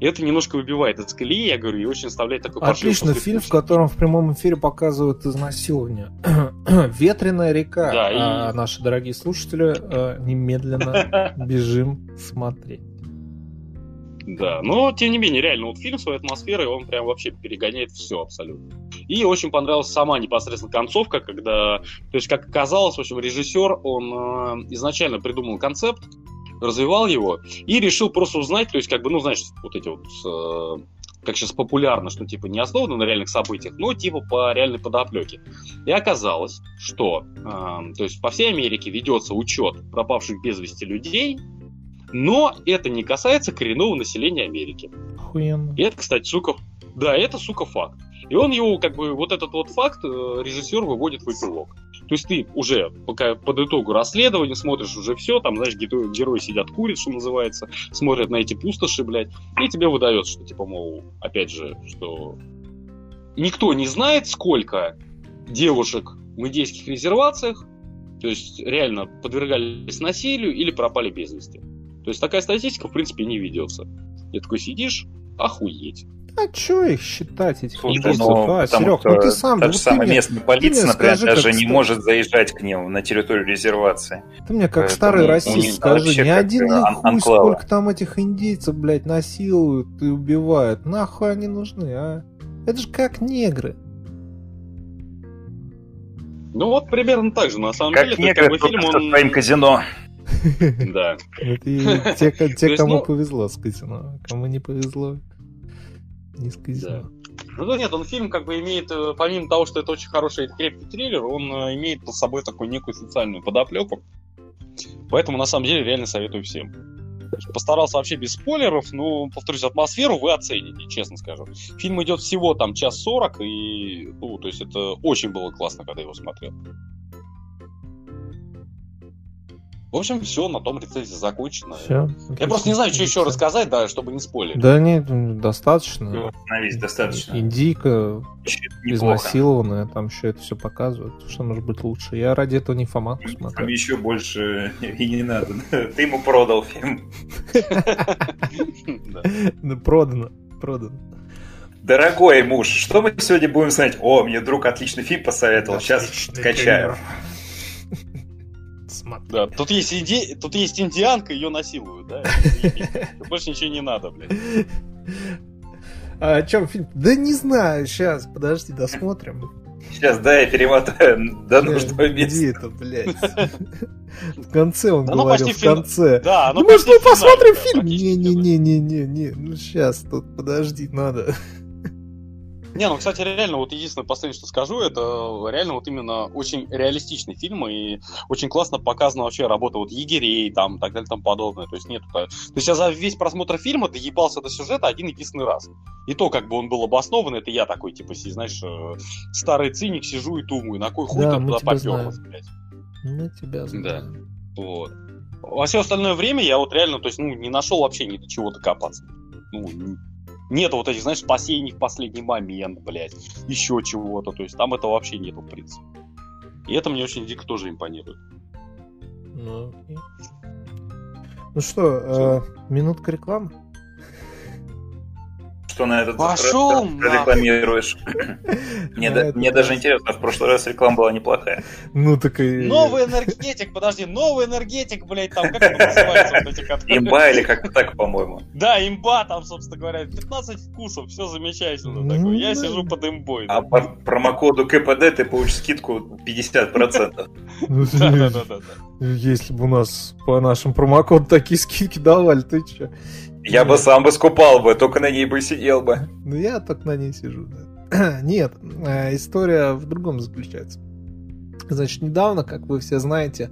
И это немножко выбивает из колеи, я говорю, и очень оставляет такой Отлично, фильм, в котором в прямом эфире показывают изнасилование. Ветреная река. Да, и... а наши дорогие слушатели, э, немедленно бежим смотреть. Да, но тем не менее, реально, вот фильм своей атмосферой, он прям вообще перегоняет все абсолютно. И очень понравилась сама непосредственно концовка, когда, то есть, как оказалось, в общем, режиссер, он э, изначально придумал концепт, развивал его и решил просто узнать, то есть, как бы, ну, знаешь, вот эти вот, э, как сейчас популярно, что, типа, не основано на реальных событиях, но, типа, по реальной подоплеке. И оказалось, что, э, то есть, по всей Америке ведется учет пропавших без вести людей, но это не касается коренного населения Америки. Охуенно. И это, кстати, сука, да, это, сука, факт. И он его, как бы, вот этот вот факт э, режиссер выводит в эпилог. То есть ты уже пока под итогу расследования смотришь уже все, там, знаешь, герои сидят, курят, что называется, смотрят на эти пустоши, блядь, и тебе выдается, что, типа, мол, опять же, что никто не знает, сколько девушек в индейских резервациях, то есть реально подвергались насилию или пропали без вести. То есть такая статистика, в принципе, не ведется. И такой сидишь, охуеть. А что их считать, этих Слушай, ну, а, Серег, ну ты сам... Та же самая местная полиция, например, скажи, даже не может заезжать к ним на территорию резервации. Ты мне как Поэтому старый расист скажи, ни один их хуй, сколько там этих индейцев, блядь, насилуют и убивают. Нахуй они нужны, а? Это же как негры. Ну вот примерно так же, на самом как деле. Негры, как бы фильм, он... своим казино. Да. Это те, кому ну, повезло с казино. Кому не повезло, не с казино. Ну нет, он фильм как бы имеет, э, помимо того, что это очень хороший крепкий триллер, он э, имеет под собой такую некую социальную подоплеку. Поэтому на самом деле реально советую всем. Постарался вообще без спойлеров, но, повторюсь, атмосферу вы оцените, честно скажу. Фильм идет всего там час сорок, и, ну, то есть это очень было классно, когда его смотрел. В общем, все, на том рецензия закончена. Все. Я просто не знаю, что еще рассказать, да, чтобы не спойлерить. Да нет, достаточно. Ну, остановись, достаточно. Индийка изнасилованная, там еще это все показывают. Что может быть лучше? Я ради этого не фомат смотрю. Там еще больше и не надо. Ты ему продал фильм. Ну, продано, продано. Дорогой муж, что мы сегодня будем смотреть? О, мне друг отличный фильм посоветовал, сейчас скачаю смотри. Да, тут есть, иди... тут есть индианка, ее насилуют, да? Больше ничего не надо, блядь. А о чем фильм? Да не знаю, сейчас, подожди, досмотрим. Сейчас, да, я перемотаю до нужного места. Где это, блядь? В конце он да, говорил, в конце. Да, ну, может, мы посмотрим фильм? Не-не-не-не-не, ну сейчас, тут подожди, надо. Не, ну, кстати, реально, вот единственное последнее, что скажу, это реально вот именно очень реалистичный фильм, и очень классно показана вообще работа вот егерей, там, так далее, там подобное. То есть нет, то есть я за весь просмотр фильма доебался до сюжета один единственный раз. И то, как бы он был обоснован, это я такой, типа, знаешь, э, старый циник, сижу и думаю, на кой хуй да, ты туда поперлась, блядь. Мы тебя знаем. Да, вот. Во все остальное время я вот реально, то есть, ну, не нашел вообще ни до чего докопаться. Ну, нет вот этих, знаешь, спасений в последний момент, блядь, еще чего-то. То есть там этого вообще нету, в принципе. И это мне очень дико тоже импонирует. Ну, ну что, э, минутка рекламы? Что на этот Пошел раз рекламируешь. Мне, да, мне даже интересно, в прошлый раз реклама была неплохая. Ну так и... Новый энергетик, подожди, новый энергетик, блядь, там, как это называется? Вот эти, которые... Имба или как так, по-моему. Да, имба, там, собственно говоря, 15 вкусов, все замечательно. Ну, такое. Я сижу под имбой. А по промокоду КПД ты получишь скидку 50%. Да-да-да. Если бы у нас по нашим промокоду такие скидки давали, ты че? Я бы сам бы скупал бы, только на ней бы сидел бы. Ну, я только на ней сижу, да. Нет, э, история в другом заключается. Значит, недавно, как вы все знаете,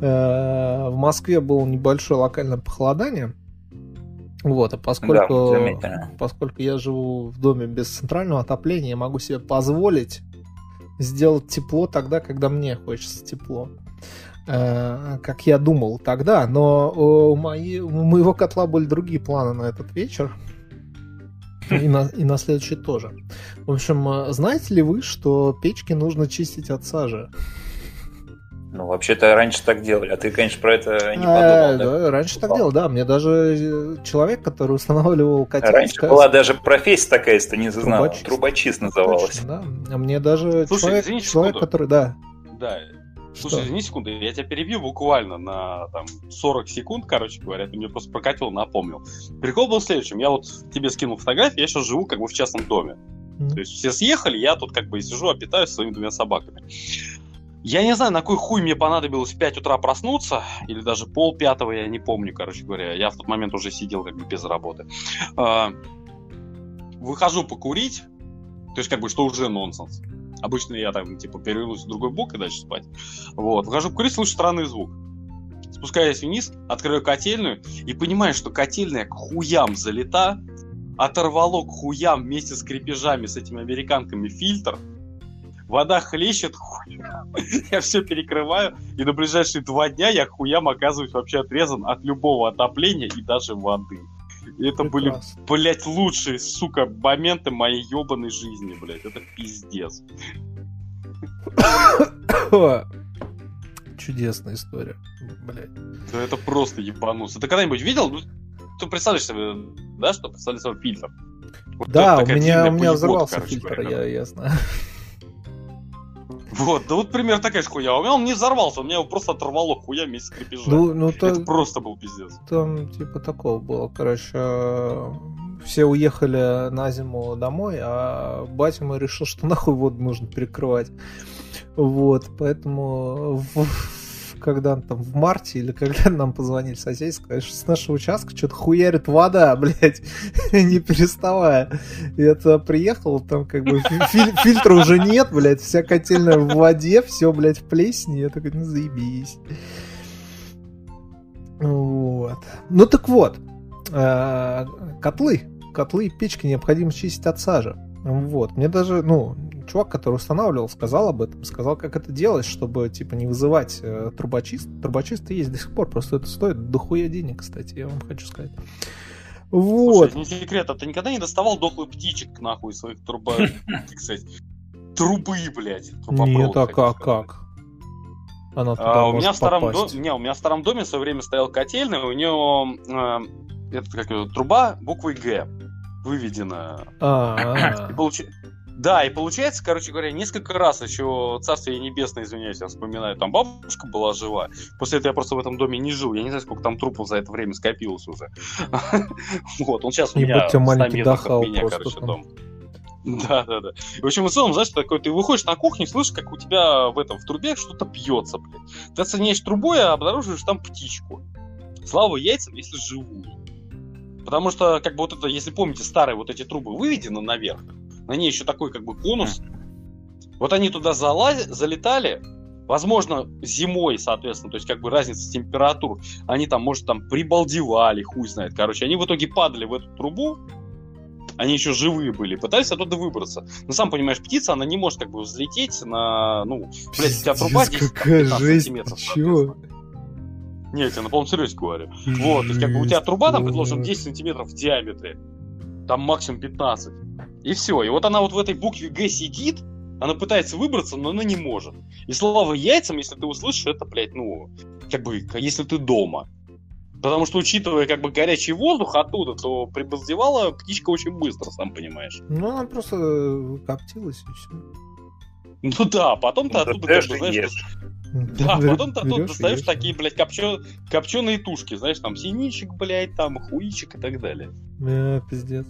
э, в Москве было небольшое локальное похолодание. Вот, а поскольку, да, поскольку я живу в доме без центрального отопления, я могу себе позволить сделать тепло тогда, когда мне хочется тепло. Э, как я думал тогда, но у, мои, у моего котла были другие планы на этот вечер. И на, и на следующий тоже. В общем, э, знаете ли вы, что печки нужно чистить от сажи? Ну, вообще-то раньше так делали, а ты, конечно, про это не подумал, а, да? да? Раньше так делал, да. Мне даже человек, который устанавливал котел... Раньше сказал, была даже профессия такая, если ты не знал. Трубочист, Трубочист называлась. Точно, да. А мне даже Слушай, человек, извини, человек который... Да. Да, Слушай, что? извини секунду, я тебя перебью буквально на там, 40 секунд, короче говоря, ты мне просто прокатил, напомнил. Прикол был в следующем. Я вот тебе скинул фотографии, я сейчас живу как бы в частном доме. Mm-hmm. То есть все съехали, я тут как бы сижу, опитаюсь своими двумя собаками. Я не знаю, на какой хуй мне понадобилось в 5 утра проснуться, или даже пол пятого, я не помню, короче говоря. Я в тот момент уже сидел как бы без работы. А, выхожу покурить, то есть как бы что уже нонсенс. Обычно я там, типа, перевернусь в другой бок и дальше спать. Вот. Вхожу курить, слышу странный звук. Спускаюсь вниз, открою котельную и понимаю, что котельная к хуям залита, оторвало к хуям вместе с крепежами, с этими американками фильтр, вода хлещет, хуя. я все перекрываю, и на ближайшие два дня я хуям оказываюсь вообще отрезан от любого отопления и даже воды. И это Прекрасно. были, блядь, лучшие, сука, моменты моей ебаной жизни, блядь. Это пиздец. Чудесная история, блядь. Да это просто ебанулся. Ты когда-нибудь видел? Ну, ты представляешь себе, да, что представляешь себе фильтр? Вот да, у меня, у меня взорвался фильтр, я, я знаю. Вот, да вот пример такая же хуя. У меня он не взорвался, у меня его просто оторвало хуя вместе с крепежом. Ну, ну, то... Это просто был пиздец. Там типа такого было. Короче, все уехали на зиму домой, а батя мой решил, что нахуй воду нужно перекрывать. Вот, поэтому когда там в марте или когда нам позвонили соседи, сказали, что с нашего участка что-то хуярит вода, блядь, не переставая. И это приехал, там как бы филь- фильтра уже нет, блядь, вся котельная в воде, все, блядь, в плесени. Я такой, ну заебись. Вот. Ну так вот, э, котлы, котлы и печки необходимо чистить от сажи. Вот. Мне даже, ну, чувак, который устанавливал, сказал об этом, сказал, как это делать, чтобы, типа, не вызывать э, трубочист. Трубочисты есть до сих пор, просто это стоит дохуя денег, кстати, я вам хочу сказать. Вот. Слушай, не секрет, а ты никогда не доставал дохлых птичек, нахуй, своих труба, сказать, трубы, блядь. Нет, а как, как? Она туда а, у меня в старом доме, не, у меня в старом доме в свое время стоял котельный, у него э, это как труба буквой Г выведена. А, и получ... Да, и получается, короче говоря, несколько раз еще Царствие Небесное, извиняюсь, я вспоминаю, там бабушка была жива. После этого я просто в этом доме не жил. Я не знаю, сколько там трупов за это время скопилось уже. Вот, он сейчас у меня маленький дахал короче, дом. Да, да, да. В общем, в целом, знаешь, такой, ты выходишь на кухню, слышишь, как у тебя в этом в трубе что-то бьется, блядь. Ты оценяешь трубу и обнаруживаешь там птичку. Слава яйцам, если живую. Потому что, как бы вот это, если помните, старые вот эти трубы выведены наверх, на ней еще такой как бы конус. Вот они туда залаз... залетали, возможно, зимой, соответственно, то есть как бы разница температур, они там, может, там прибалдевали, хуй знает, короче, они в итоге падали в эту трубу, они еще живые были, пытались оттуда выбраться. Но сам понимаешь, птица, она не может как бы взлететь на, ну, блядь, у тебя труба 10-15 сантиметров. Чего? Нет, я на полном серьезе говорю. Вот, то есть как бы у тебя труба там, предложим, 10 сантиметров в диаметре, там максимум 15. И все. И вот она вот в этой букве Г сидит, она пытается выбраться, но она не может. И слава яйцам, если ты услышишь это, блядь, ну, как бы, если ты дома. Потому что, учитывая как бы горячий воздух оттуда, то прибалдевала птичка очень быстро, сам понимаешь. Ну, она просто э, коптилась и все. Ну да, потом ты оттуда, как бы, знаешь, да, потом ты оттуда достаешь такие, блядь, копчё... копченые тушки, знаешь, там синичек, блядь, там хуичек и так далее. Э, пиздец.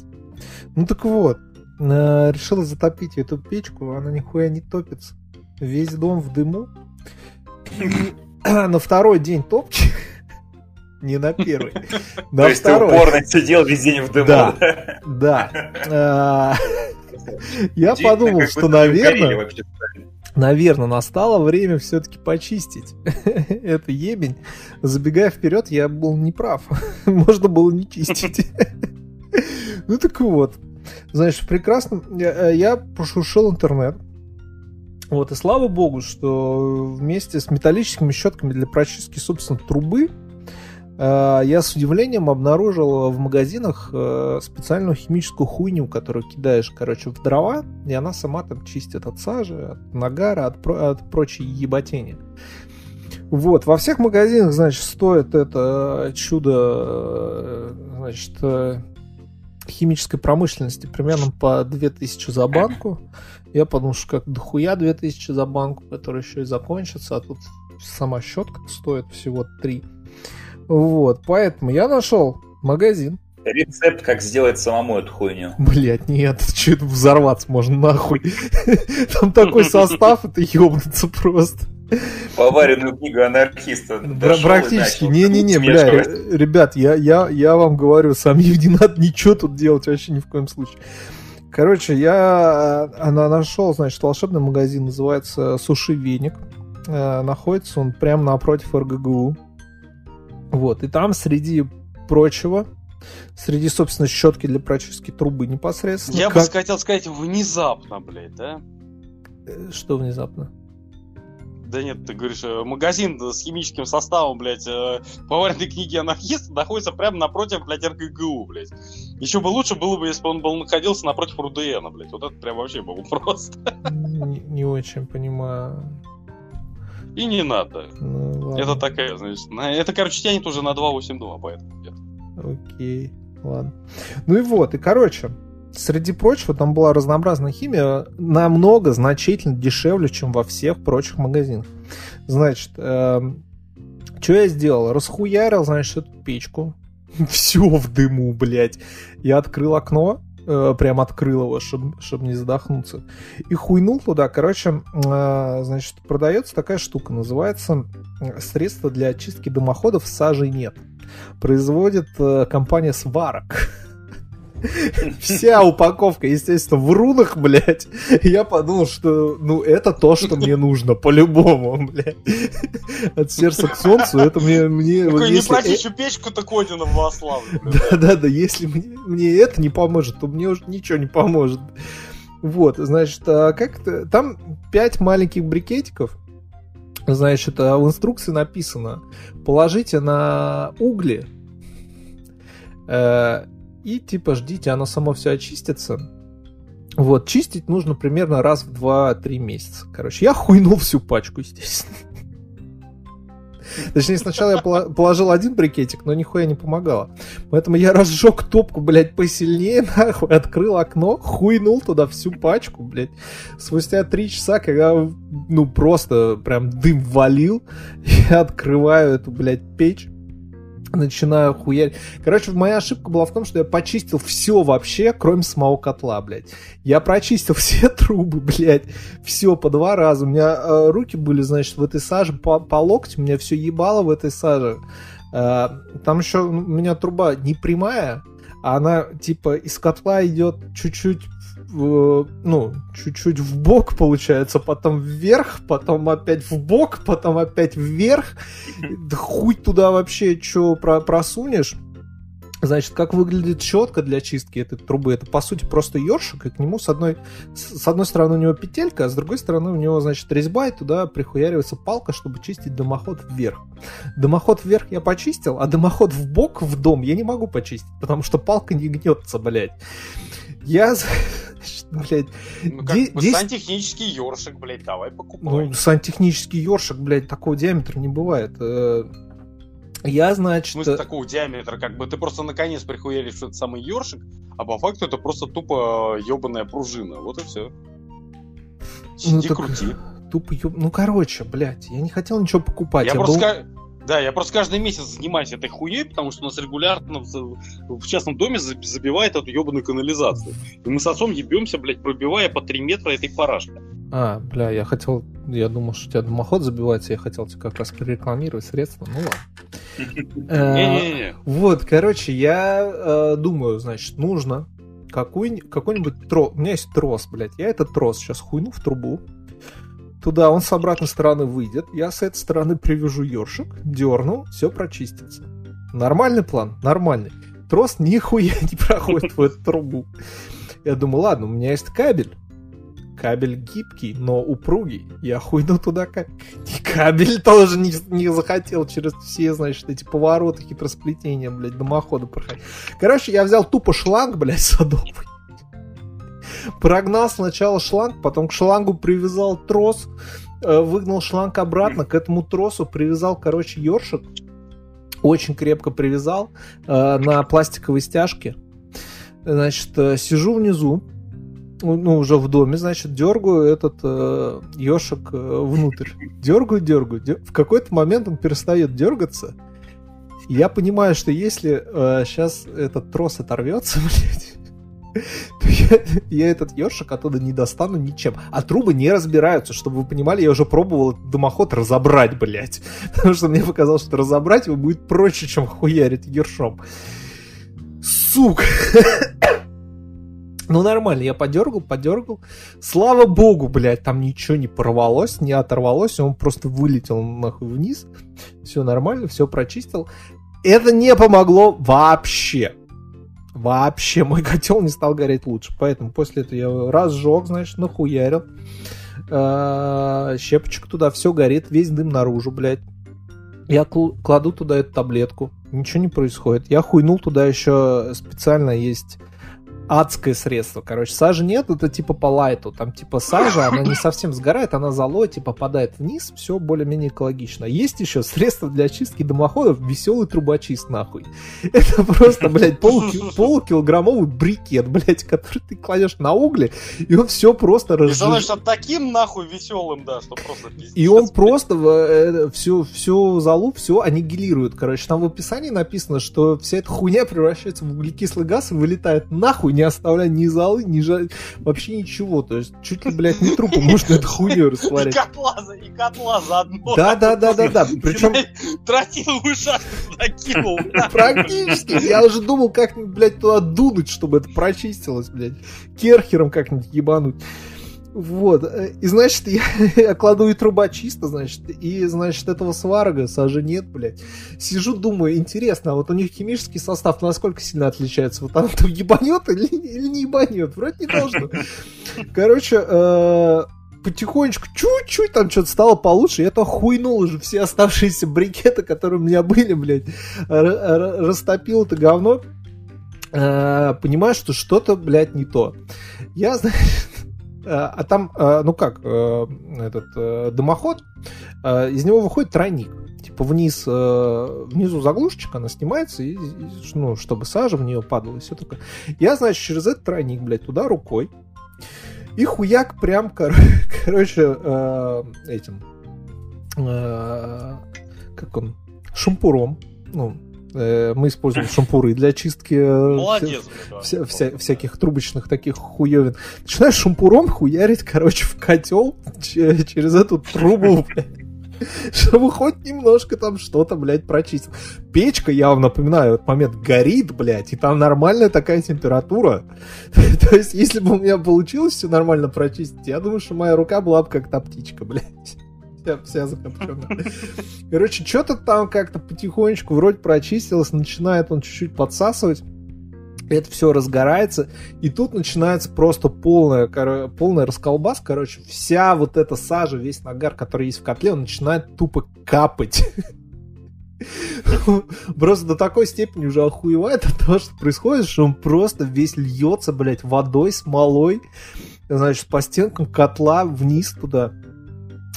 Ну так вот, решила затопить эту печку, она нихуя не топится. Весь дом в дыму. И на второй день топчик, не на первый. На То есть ты упорно сидел весь день в дыму. Да, да. Я подумал, что, наверное, наверное, настало время все-таки почистить это ебень. Забегая вперед, я был неправ. Можно было не чистить. Ну так вот. Знаешь, прекрасно. Я, э, я пошуршил интернет. Вот, и слава богу, что вместе с металлическими щетками для прочистки, собственно, трубы, э, я с удивлением обнаружил в магазинах э, специальную химическую хуйню, которую кидаешь, короче, в дрова, и она сама там чистит от сажи, от нагара, от, про- от прочей еботени. Вот, во всех магазинах, значит, стоит это чудо, значит, химической промышленности примерно по 2000 за банку. Я подумал, что как дохуя 2000 за банку, которая еще и закончится, а тут сама щетка стоит всего 3. Вот, поэтому я нашел магазин. Рецепт, как сделать самому эту хуйню. Блять, нет, что это взорваться можно нахуй. Там такой состав, это ебнуться просто. Поваренную книгу анархиста. Практически. Не-не-не, бля, ребят, я, я, я вам говорю, сам не надо ничего тут делать вообще ни в коем случае. Короче, я она нашел, значит, волшебный магазин, называется Суши Веник. Э, находится он прямо напротив РГГУ. Вот, и там среди прочего, среди, собственно, щетки для прочистки трубы непосредственно. Я как... бы хотел сказать внезапно, блядь, да? Э, что внезапно? Да нет, ты говоришь, э, магазин с химическим составом, блядь, э, поваренной книги анархиста находится прямо напротив, блядь, РГГУ, блядь. Еще бы лучше было бы, если бы он был находился напротив РУДН, блядь. Вот это прям вообще было просто. Не, не очень понимаю. И не надо. Ну, это такая, значит, это, короче, тянет уже на 2.8.2, поэтому нет. Окей, ладно. Ну и вот, и короче, среди прочего, там была разнообразная химия, намного значительно дешевле, чем во всех прочих магазинах. Значит, э, что я сделал? Расхуярил, значит, эту печку. Все в дыму, блядь. Я открыл окно, э, прям открыл его, чтобы чтоб не задохнуться. И хуйнул туда. Короче, э, значит, продается такая штука, называется э, средство для очистки дымоходов сажей нет. Производит э, компания Сварок. Вся упаковка, естественно, в рунах, блядь. Я подумал, что, ну, это то, что мне нужно, по-любому, блядь. От сердца к солнцу, это мне... мне Такой, не если- платишь печку, так Одина в. Да-да-да, если мне, мне это не поможет, то мне уже ничего не поможет. Вот, значит, а как-то... Там пять маленьких брикетиков. Значит, а в инструкции написано, положите на угли э, и типа ждите, оно само все очистится. Вот, чистить нужно примерно раз в 2-3 месяца. Короче, я хуйнул всю пачку, естественно. Точнее, сначала я положил один брикетик, но нихуя не помогало. Поэтому я разжег топку, блядь, посильнее, нахуй, открыл окно, хуйнул туда всю пачку, блядь. Спустя три часа, когда, ну, просто прям дым валил, я открываю эту, блядь, печь, начинаю хуярить. Короче, моя ошибка была в том, что я почистил все вообще, кроме самого котла, блядь. Я прочистил все трубы, блядь, все по два раза. У меня э, руки были, значит, в этой саже по, по локоть, у меня все ебало в этой саже. Э, там еще у меня труба не прямая, а она типа из котла идет чуть-чуть ну, чуть-чуть в бок получается, потом вверх, потом опять в бок, потом опять вверх. Да хуй туда вообще что просунешь. Значит, как выглядит щетка для чистки этой трубы? Это, по сути, просто ёршик, и к нему с одной, с одной стороны у него петелька, а с другой стороны у него, значит, резьба, и туда прихуяривается палка, чтобы чистить дымоход вверх. Дымоход вверх я почистил, а дымоход в бок в дом я не могу почистить, потому что палка не гнется, блядь. Я, значит, блядь, Ну, как бы десять- сантехнический ёршик, блядь, давай покупай. ну, сантехнический ёршик, блядь, такого диаметра не бывает. Э, Я, В значит... смысле такого диаметра, как бы ты просто наконец прихуяришь, что это самый ёршик, а по факту это просто тупо ебаная пружина. Вот и все. Ну, Сиди, так- крути. Тупо ёб- Ну, короче, блядь, я не хотел ничего покупать. Я я просто был- Да, я просто каждый месяц занимаюсь этой хуей, потому что у нас регулярно в, в частном доме за- забивает эту ебаную канализацию. И мы с отцом ебемся, блядь, пробивая по 3 метра этой парашки. А, бля, я хотел... Я думал, что у тебя дымоход забивается, я хотел тебе как раз прорекламировать средства. Ну ладно. Э. Вот, короче, я э, думаю, значит, нужно какой- какой-нибудь трос. У меня есть трос, блядь. Я этот трос сейчас хуйну в трубу. Туда он с обратной стороны выйдет. Я с этой стороны привяжу ёршик, дерну, все прочистится. Нормальный план? Нормальный. Трос нихуя не проходит в эту трубу. Я думаю, ладно, у меня есть кабель. Кабель гибкий, но упругий. Я хуйну туда как... И кабель тоже не, не захотел через все, значит, эти повороты, хитросплетения, блядь, дымохода проходить. Короче, я взял тупо шланг, блядь, садовый. Прогнал сначала шланг, потом к шлангу привязал трос, э, выгнал шланг обратно, к этому тросу привязал, короче, ёршик. Очень крепко привязал э, на пластиковой стяжке. Значит, э, сижу внизу, ну, уже в доме, значит, дергаю этот э, э, внутрь. Дергаю, дергаю. дер- В какой-то момент он перестает дергаться. Я понимаю, что если сейчас этот трос оторвется, блядь, я, я этот ёршик оттуда не достану ничем. А трубы не разбираются, чтобы вы понимали, я уже пробовал дымоход разобрать, блядь. Потому что мне показалось, что разобрать его будет проще, чем хуярить ершом. Сука! Ну, нормально, я подергал, подергал. Слава богу, блядь, там ничего не порвалось, не оторвалось, он просто вылетел нахуй вниз. Все нормально, все прочистил. Это не помогло вообще. Вообще, мой котел не стал гореть лучше. Поэтому после этого я разжег, значит, нахуярил. Э, Щепочек туда, все горит, весь дым наружу, блядь. Я кл- кладу туда эту таблетку, ничего не происходит. Я хуйнул туда еще специально есть адское средство. Короче, сажи нет, это типа по лайту. Там типа сажа, она не совсем сгорает, она золой, типа попадает вниз, все более-менее экологично. Есть еще средство для очистки дымоходов, веселый трубочист, нахуй. Это просто, блядь, полуки- полукилограммовый брикет, блядь, который ты кладешь на угли, и он все просто Ты разжижает. становишься таким нахуй веселым, да, что просто пиздец. И он просто э, всю, всю залу, все аннигилирует. Короче, там в описании написано, что вся эта хуйня превращается в углекислый газ и вылетает нахуй, не оставляя ни золы, ни жа... вообще ничего. То есть чуть ли, блядь, не трупы можно эту хуйню И растворять. котла, и котла заодно. Да, да, да, да, да. Причем Тротиловую шашку туда кинул. практически. Я уже думал, как, блядь, туда дунуть, чтобы это прочистилось, блядь. Керхером как-нибудь ебануть. Вот. э, И, значит, я, я кладу и труба чисто, значит, и, значит, этого сварога сажи нет, блядь. Сижу, думаю, интересно, а вот у них химический состав насколько сильно отличается? Вот она там ебанет или, или не ебанет? Вроде не должно. Короче, э, потихонечку, чуть-чуть там что-то стало получше, я то хуйнул уже все оставшиеся брикеты, которые у меня были, блядь, растопил это говно, Э, понимаю, что что-то, блядь, не то. Я, значит, а там, э, ну как, э, этот э, дымоход, э, из него выходит тройник. Типа вниз, э, внизу заглушечка, она снимается, и, ну, чтобы сажа в нее падала, и все такое. Я, значит, через этот тройник, блядь, туда рукой, и хуяк прям, кор- короче, э, этим, э, как он, шампуром, ну, э, мы используем шампуры для чистки э, Молодец. вся- вся- вся- всяких трубочных таких хуевин. Начинаешь шампуром хуярить, короче, в котел че- через эту трубу, блядь. Чтобы хоть немножко там что-то, блядь, прочистил. Печка, я вам напоминаю, этот момент горит, блядь, и там нормальная такая температура. То есть, если бы у меня получилось все нормально прочистить, я думаю, что моя рука была бы как та птичка, блядь. Вся, вся закопченная. Короче, что-то там как-то потихонечку вроде прочистилось, начинает он чуть-чуть подсасывать. Это все разгорается, и тут начинается просто полная, коро- полная расколбас. Короче, вся вот эта сажа, весь нагар, который есть в котле, он начинает тупо капать. Просто до такой степени уже охуевает от того, что происходит, что он просто весь льется, блядь, водой, смолой, значит, по стенкам котла вниз туда.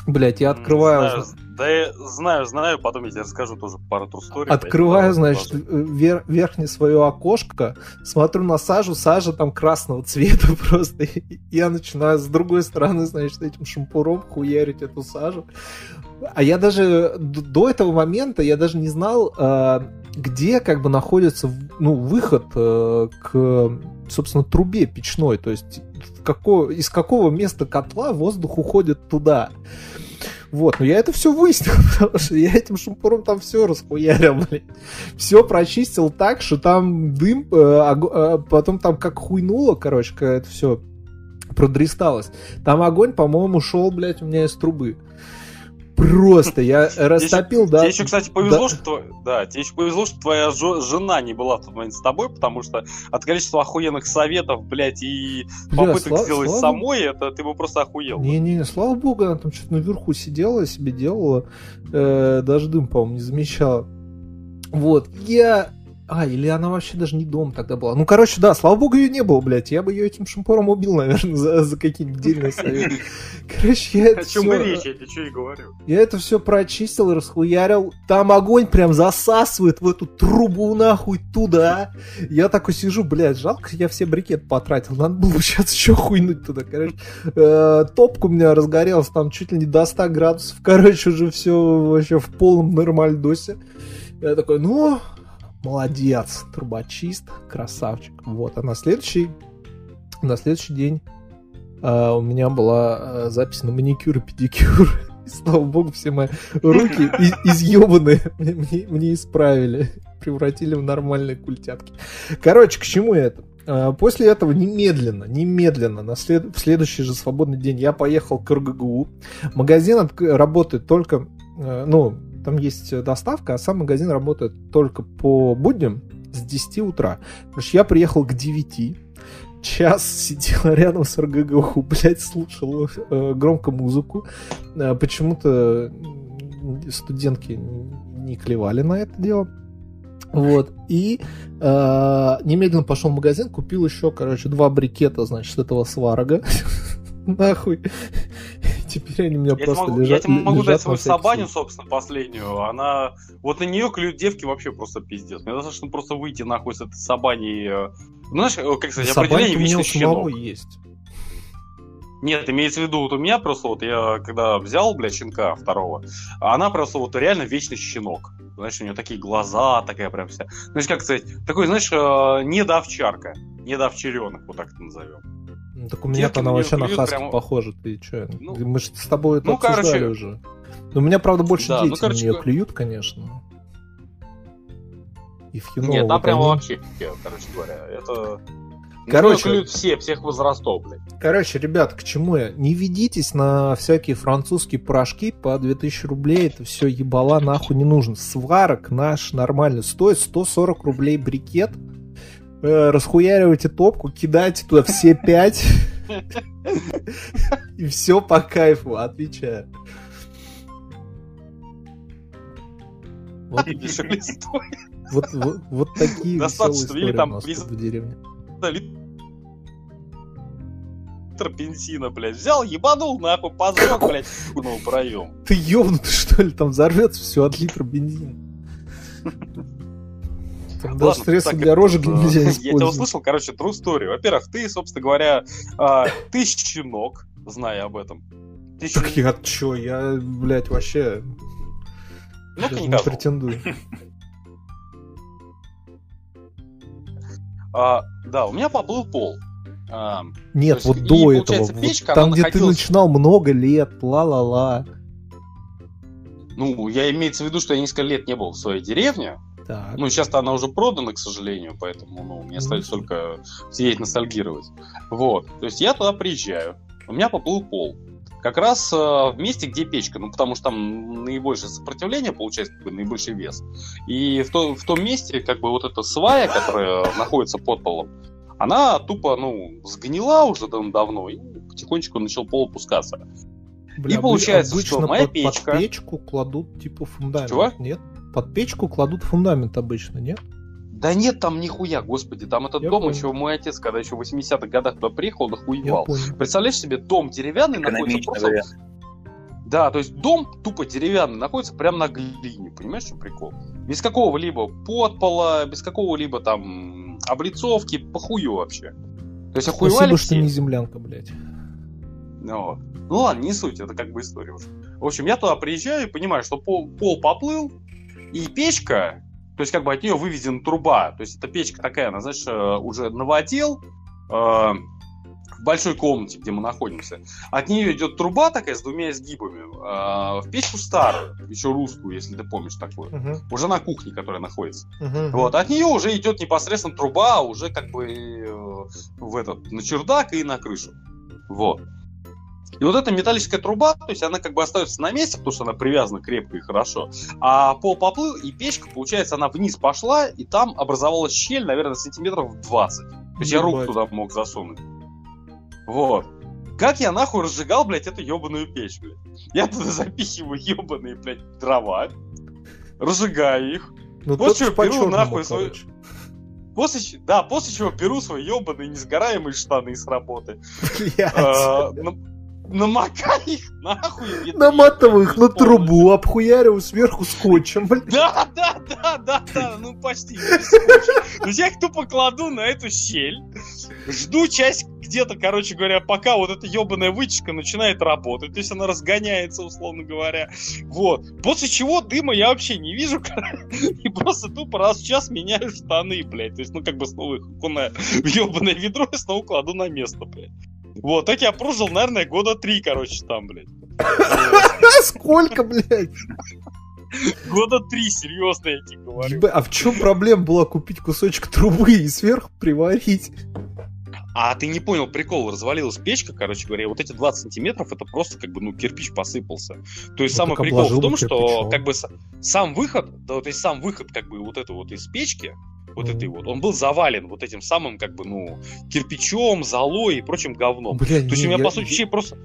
Блядь, я открываю... Знаю, Да я знаю, знаю, потом я тебе расскажу тоже пару story. Открываю, значит, продолжай. вер- верхнее свое окошко, смотрю на сажу, сажа там красного цвета просто. И я начинаю с другой стороны, значит, этим шампуром хуярить эту сажу. А я даже до этого момента я даже не знал, э, где как бы находится ну, выход э, к, собственно, трубе печной. То есть в како- из какого места котла воздух уходит туда. Вот, но я это все выяснил, потому что я этим шампуром там все расхуярил, блядь. Все прочистил так, что там дым, ог- э, потом там как хуйнуло, короче, это все продресталось. Там огонь, по-моему, шел, блядь, у меня из трубы. Просто я растопил, да. Тебе еще, кстати, повезло, что да, тебе еще повезло, что твоя жена не была в тот момент с тобой, потому что от количества охуенных советов, блядь, и попыток сделать самой, это ты бы просто охуел. Не-не, слава богу, она там что-то наверху сидела, себе делала. Э, даже дым, по-моему, не замечала. Вот, я... А, или она вообще даже не дома тогда была. Ну, короче, да, слава богу, ее не было, блядь. Я бы ее этим шампуром убил, наверное, за, за какие-нибудь дельные советы. Короче, я это О чем речь, я тебе что и говорю. Я это все прочистил, расхуярил. Там огонь прям засасывает в эту трубу нахуй туда. Я такой сижу, блядь, жалко, я все брикет потратил. Надо было сейчас еще хуйнуть туда, короче. Э, Топка у меня разгорелась там чуть ли не до 100 градусов. Короче, уже все вообще в полном нормальдосе. Я такой, ну, молодец, трубочист, красавчик. Вот, а на следующий, на следующий день э, у меня была э, запись на маникюр и педикюр. И, слава богу, все мои руки и- изъебанные мне, исправили. Превратили в нормальные культятки. Короче, к чему это? Э, После этого немедленно, немедленно, на след- в следующий же свободный день я поехал к РГГУ. Магазин отк- работает только, э, ну, там есть доставка, а сам магазин работает только по будням с 10 утра. Потому что я приехал к 9, час сидел рядом с РГГУ, блядь, слушал э, громко музыку. Э, почему-то студентки не клевали на это дело. Вот. И э, немедленно пошел в магазин, купил еще, короче, два брикета, значит, этого сварога. Нахуй. Теперь они у меня Я просто могу, я лежат. тебе могу дать свою сабаню, случай. собственно, последнюю. Она. Вот на нее клюют девки вообще просто пиздец. Мне достаточно просто выйти нахуй с этой сабаней. э, Ну, знаешь, э, как сказать, Сабанька определение вечный щенок. есть. Нет, имеется в виду, вот у меня просто вот я когда взял, блядь, щенка второго, она просто вот реально вечный щенок. Знаешь, у нее такие глаза, такая прям вся. Знаешь, как сказать, такой, знаешь, э, недоовчарка, недоовчаренок, вот так это назовем. Ну, так у меня-то она вообще на хаски прямо... похожа, ты че? Ну, Мы же с тобой это ну, обсуждали короче... уже. Но у меня, правда, больше да, дети ну, короче, на нее клюют, конечно. И в Нет, там прям вообще, короче говоря, это... Короче, клюют все, всех возрастов, блядь. Короче, ребят, к чему я? Не ведитесь на всякие французские порошки по 2000 рублей, это все ебала нахуй не нужно. Сварок наш нормально стоит 140 рублей брикет. Э, расхуяривайте топку, кидайте туда все пять. И все по кайфу, отвечаю. Вот, вот, вот, вот такие Достаточно, или там у нас в деревне. Литр бензина, блядь. Взял, ебанул нахуй, позвал, блядь, в проем. Ты ёбнутый, что ли? Там взорвется все от литра бензина. Там даже средства для рожек нельзя использовать. Я тебя услышал, короче, true story. Во-первых, ты, собственно говоря, а, ты щенок, зная об этом. так я чё, я, блядь, вообще... Ну-ка не, не претендую. А, да, у меня поплыл пол. А, Нет, вот есть, до этого, печка, вот там, где находилась... ты начинал много лет, ла-ла-ла. Ну, я имеется в виду, что я несколько лет не был в своей деревне. Так. Ну, сейчас-то она уже продана, к сожалению, поэтому ну, мне остается mm-hmm. только сидеть ностальгировать. Вот. То есть я туда приезжаю, у меня поплыл пол как раз э, в месте, где печка, ну, потому что там наибольшее сопротивление, получается, как бы, наибольший вес. И в, то, в том месте, как бы, вот эта свая, которая находится под полом, она тупо, ну, сгнила уже давно, и потихонечку начал пол опускаться. Бля, и получается, что моя под, печка... Под печку кладут, типа, фундамент, Чего? нет? Под печку кладут фундамент обычно, нет? Да нет там нихуя, господи, там этот Я дом понял. еще мой отец, когда еще в 80-х годах туда приехал, дохуевал. Представляешь себе, дом деревянный находится просто... Вариант. Да, то есть дом тупо деревянный находится прямо на глине, понимаешь, что прикол? Без какого-либо подпола, без какого-либо там облицовки, похую вообще. То есть охуевали Спасибо, все. что не землянка, блядь. Ну, ну ладно, не суть, это как бы история уже. В общем, я туда приезжаю и понимаю, что пол, пол поплыл, и печка, то есть как бы от нее выведена труба. То есть эта печка такая, она, знаешь, э, уже новодел, э, в большой комнате, где мы находимся. От нее идет труба такая с двумя изгибами. Э, в печку старую, еще русскую, если ты помнишь такую. Uh-huh. Уже на кухне, которая находится. Uh-huh. Вот. От нее уже идет непосредственно труба, уже как бы э, в этот, на чердак и на крышу. Вот. И вот эта металлическая труба, то есть она как бы остается на месте, потому что она привязана крепко и хорошо. А пол поплыл, и печка, получается, она вниз пошла, и там образовалась щель, наверное, сантиметров 20. То есть я руку туда мог засунуть. Вот. Как я нахуй разжигал, блядь, эту ебаную печь, блядь? Я туда запихиваю ебаные, блядь, дрова, разжигаю их. Ну, после чего беру нахуй свою... После, да, после чего беру свои ебаные несгораемые штаны с работы. Блядь. А, намокай их нахуй. Наматывай их на трубу, обхуярил сверху скотчем, блядь. Да, да, да, да, да, ну почти. Есть я их тупо кладу на эту щель, жду часть где-то, короче говоря, пока вот эта ебаная вытяжка начинает работать, то есть она разгоняется, условно говоря. Вот. После чего дыма я вообще не вижу, и просто тупо раз в час меняю штаны, блядь. То есть, ну, как бы снова их окуная в ебаное ведро и снова кладу на место, блядь. Вот, так я прожил, наверное, года три, короче, там, блядь. Сколько, блядь? Года три, серьезно, я тебе говорю. А в чем проблема была купить кусочек трубы и сверху приварить? А ты не понял прикол, развалилась печка, короче говоря, вот эти 20 сантиметров, это просто как бы, ну, кирпич посыпался. То есть ну, самый прикол в том, что как бы сам выход, да, то есть сам выход как бы вот это вот из печки, вот этой вот, он был завален вот этим самым, как бы, ну, кирпичом, золой и прочим говном. Бля, То есть у меня, я, по сути, я... просто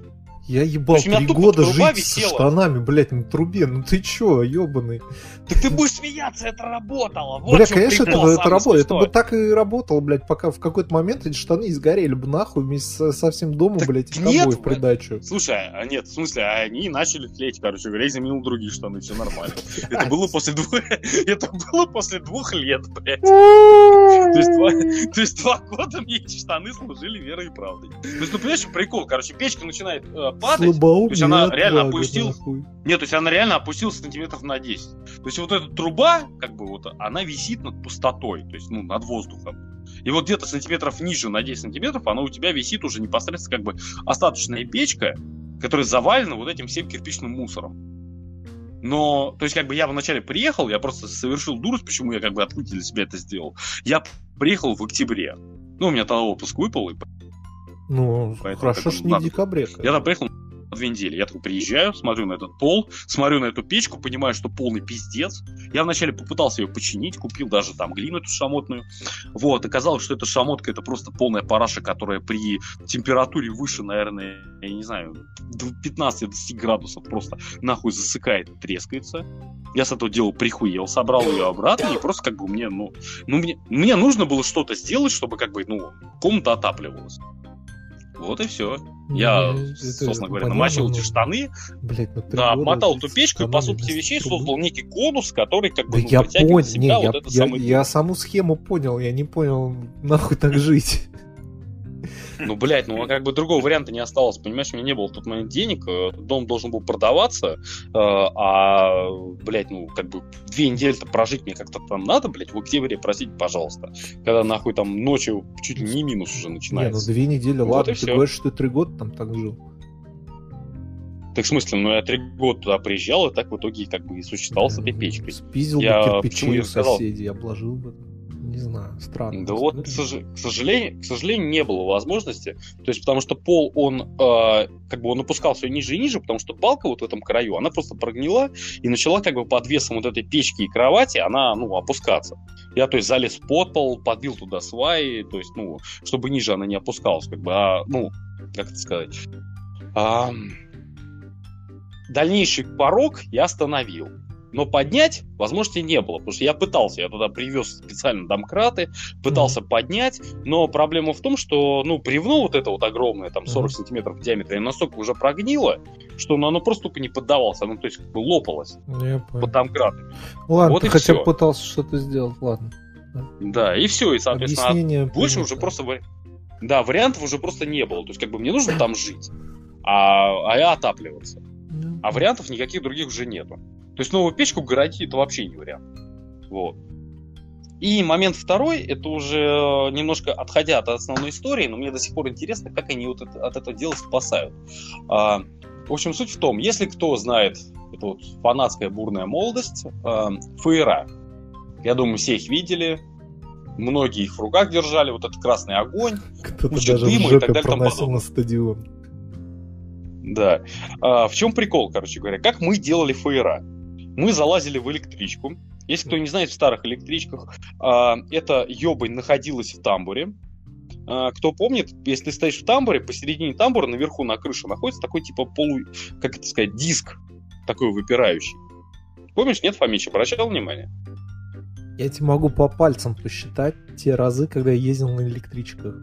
я ебал три года жить висела. со штанами, блядь, на трубе. Ну ты чё, ебаный? Так ты будешь смеяться, это работало. Вот Бля, конечно, это, это работало. Это бы так и работало, блядь, пока в какой-то момент эти штаны изгорели бы нахуй вместе со всем домом, так блядь, и нет, тобой в придачу. Слушай, а нет, в смысле, они начали тлеть, короче говоря, я заменил другие штаны, все нормально. Это было после двух... Это было после двух лет, блядь. То есть, два, то есть два года мне эти штаны служили верой и правдой. То есть, ну, понимаешь, прикол, короче, печка начинает падать, то есть она реально опустилась... Нет, то есть она реально опустилась сантиметров на 10. То есть вот эта труба, как бы вот, она висит над пустотой, то есть, ну, над воздухом. И вот где-то сантиметров ниже, на 10 сантиметров, она у тебя висит уже непосредственно как бы остаточная печка, которая завалена вот этим всем кирпичным мусором. Но, то есть, как бы я вначале приехал, я просто совершил дурость, почему я как бы открытие для себя это сделал. Я приехал в октябре. Ну, у меня тогда отпуск выпал. И... Ну, Поэтому, хорошо, что не в декабре. Я там приехал две недели. Я такой приезжаю, смотрю на этот пол, смотрю на эту печку, понимаю, что полный пиздец. Я вначале попытался ее починить, купил даже там глину эту шамотную. Вот, оказалось, что эта шамотка это просто полная параша, которая при температуре выше, наверное, я не знаю, 15-20 градусов просто нахуй засыкает, трескается. Я с этого дела прихуел, собрал ее обратно, и просто как бы мне, ну, ну мне, мне нужно было что-то сделать, чтобы как бы, ну, комната отапливалась. Вот и все. Ну, я, это, собственно говоря, намочил эти штаны, Блять, ну, да, мотал эту печку и, по сути вещей, создал некий конус, который как бы да ну, я понял, не, я, вот я, я, я саму схему понял, я не понял, нахуй так жить. Ну, блядь, ну а как бы другого варианта не осталось, понимаешь, у меня не было в тот момент денег, э, дом должен был продаваться, э, а, блядь, ну, как бы две недели-то прожить мне как-то там надо, блядь, в октябре просить, пожалуйста, когда нахуй там ночью чуть ли не минус уже начинается. Не, ну две недели, вот ладно, ты все. говоришь, что ты три года там так жил. Так в смысле, ну я три года туда приезжал, и так в итоге как бы и существовал с этой печкой. Спиздил я, бы кирпичи у соседей, обложил бы не знаю, странно. Да вот, к, сож... к, сожалению, к сожалению, не было возможности. То есть, потому что пол, он э, как бы он опускался все ниже и ниже, потому что балка вот в этом краю, она просто прогнила и начала как бы под весом вот этой печки и кровати, она, ну, опускаться. Я, то есть, залез под пол, подбил туда сваи, то есть, ну, чтобы ниже она не опускалась, как бы, а, ну, как это сказать... А, дальнейший порог я остановил но поднять возможности не было, потому что я пытался, я туда привез специально домкраты, пытался mm-hmm. поднять, но проблема в том, что, ну, бревно вот это вот огромное, там 40 mm-hmm. сантиметров в диаметре, настолько уже прогнило, что ну, оно просто тупо не поддавалось, оно, то есть, как бы лопалось я под домкратами. Ладно, вот ты хотя бы пытался что-то сделать, ладно. Да, и все, и, соответственно, Объяснение больше уже просто... Да, вариантов уже просто не было, то есть, как бы, мне нужно там жить, а, а я отапливаться. А вариантов никаких других уже нету. То есть новую печку городить это вообще не вариант. Вот. И момент второй, это уже э, немножко отходя от основной истории, но мне до сих пор интересно, как они вот это, от этого дела спасают. А, в общем, суть в том, если кто знает, это вот фанатская бурная молодость, а, фейра. Я думаю, все их видели, многие их в руках держали, вот этот красный огонь, Кто-то даже дыма в и так далее. Проносил на стадион. Да. А, в чем прикол, короче говоря? Как мы делали фейра? Мы залазили в электричку. Если кто не знает, в старых электричках э, эта ебань находилась в тамбуре. Э, кто помнит, если ты стоишь в тамбуре, посередине тамбура наверху на крыше находится такой типа полу... как это сказать, диск такой выпирающий. Помнишь, нет, Фомич, обращал внимание? Я тебе могу по пальцам посчитать те разы, когда я ездил на электричках.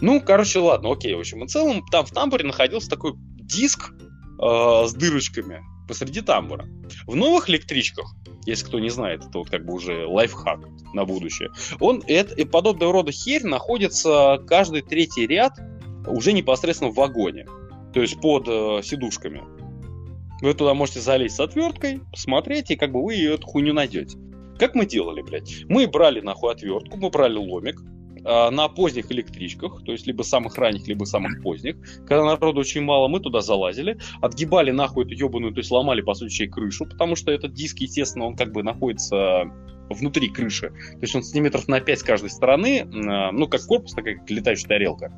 Ну, короче, ладно, окей. В общем, в целом там в тамбуре находился такой диск э, с дырочками посреди тамбура. В новых электричках, если кто не знает, это вот как бы уже лайфхак на будущее, он, это, и подобного рода херь находится каждый третий ряд уже непосредственно в вагоне, то есть под э, сидушками. Вы туда можете залезть с отверткой, посмотреть, и как бы вы эту хуйню найдете. Как мы делали, блядь? Мы брали нахуй отвертку, мы брали ломик, на поздних электричках, то есть либо самых ранних, либо самых поздних, когда народу очень мало, мы туда залазили, отгибали нахуй эту ебаную, то есть ломали, по сути, крышу, потому что этот диск, естественно, он как бы находится внутри крыши. То есть он сантиметров на 5 с каждой стороны, а, ну, как корпус, такая как летающая тарелка.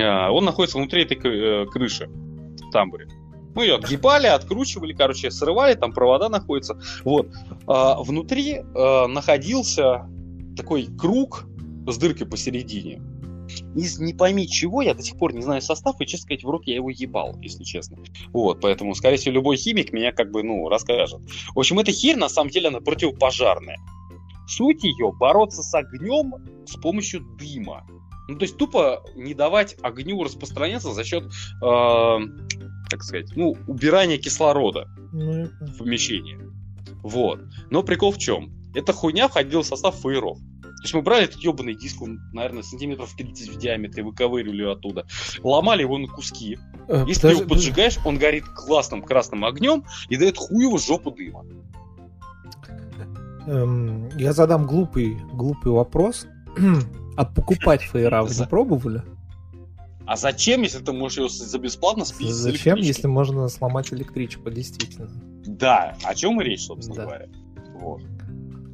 А, он находится внутри этой э, крыши в тамбуре. Мы ее отгибали, откручивали, короче, срывали, там провода находятся. Вот. А, внутри находился такой круг с дыркой посередине. Из не пойми чего, я до сих пор не знаю состав, и, честно сказать, в руки я его ебал, если честно. Вот, поэтому, скорее всего, любой химик меня как бы, ну, расскажет. В общем, эта херь, на самом деле, она противопожарная. Суть ее бороться с огнем с помощью дыма. Ну, то есть тупо не давать огню распространяться за счет, э, как сказать, ну, убирания кислорода ну, в помещении. Вот. Но прикол в чем? Эта хуйня входила в состав фаеров. То есть мы брали этот ебаный диск, он, наверное, сантиметров 30 в диаметре, выковыривали оттуда, ломали его на куски. Э, Если подожди, ты его поджигаешь, он горит классным красным огнем и дает хуево жопу дыма. Эм, я задам глупый, глупый вопрос. А покупать фейера вы не пробовали? А зачем, если ты можешь его с- за бесплатно спиздить с Зачем, если можно сломать электричку, действительно? Да, о чем и речь, собственно Да. говоря. Вот.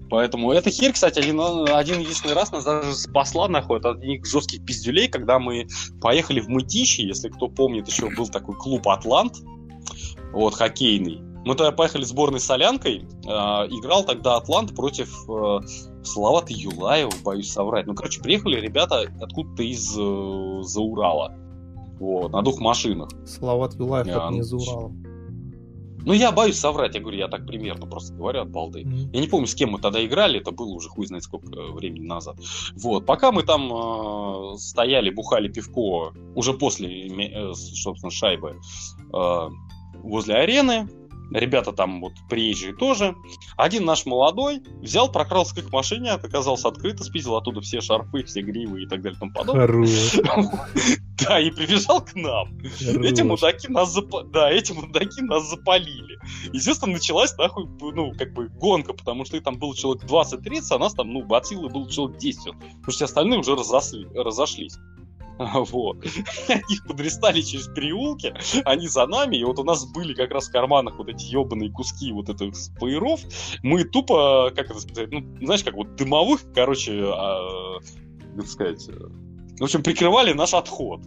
Поэтому эта херь, кстати, один, один единственный раз нас даже спасла нахуй от одних жестких пиздюлей, когда мы поехали в Мытищи, если кто помнит, еще был такой клуб «Атлант», вот, хоккейный. Мы тогда поехали с сборной Солянкой, э, играл тогда «Атлант» против э, Салавата Юлаева, боюсь соврать. Ну, короче, приехали ребята откуда-то из э, за Урала. Вот, на двух машинах. Салават Юлаев, это не из Урала. Ну, я боюсь соврать, я говорю, я так примерно просто говорю от балды. М. Я не помню, с кем мы тогда играли, это было уже хуй знает сколько э, времени назад. Вот, пока мы там э, стояли, бухали пивко, уже после, э, собственно, шайбы, э, возле арены, ребята там вот приезжие тоже, один наш молодой взял, прокрался к их машине, оказался открыто, спиздил оттуда все шарфы, все гривы и так далее и тому подобное. Да, и прибежал к нам. Эти мудаки нас запа- да, эти мудаки нас запалили. Естественно, началась нахуй, ну, как бы гонка, потому что их там было человек 20-30, а нас там, ну, от силы было человек 10. Потому что все остальные уже разосли- разошлись. Вот. Их подрестали через переулки, они за нами, и вот у нас были как раз в карманах вот эти ебаные куски вот этих споеров. Мы тупо, как это сказать, ну, знаешь, как вот дымовых, короче, а, как сказать, э, в общем, прикрывали наш отход.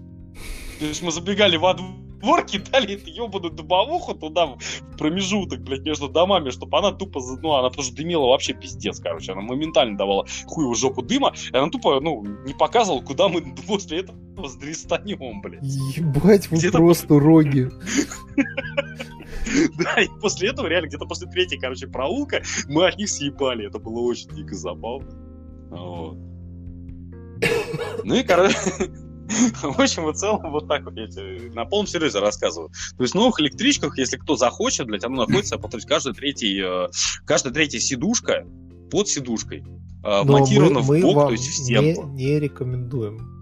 То есть мы забегали во двор, кидали эту ебаную дымовуху туда, в промежуток, блядь, между домами, чтобы она тупо, ну, она тоже дымила вообще пиздец, короче. Она моментально давала хуеву жопу дыма, и она тупо, ну, не показывала, куда мы после этого сдристанем, блядь. Ебать, вы Где-то просто роги. Да, и после этого, реально, где-то после третьей, короче, проулка, мы от них съебали. Это было очень дико забавно. Вот. Ну и, короче, в общем и целом, вот так вот я тебе на полном серьезе рассказываю. То есть в новых электричках, если кто захочет, блядь, оно находится, повторюсь, каждая третья, э, каждая третья сидушка под сидушкой э, Но монтирована мы, в бок, то есть в не, стенку. не рекомендуем.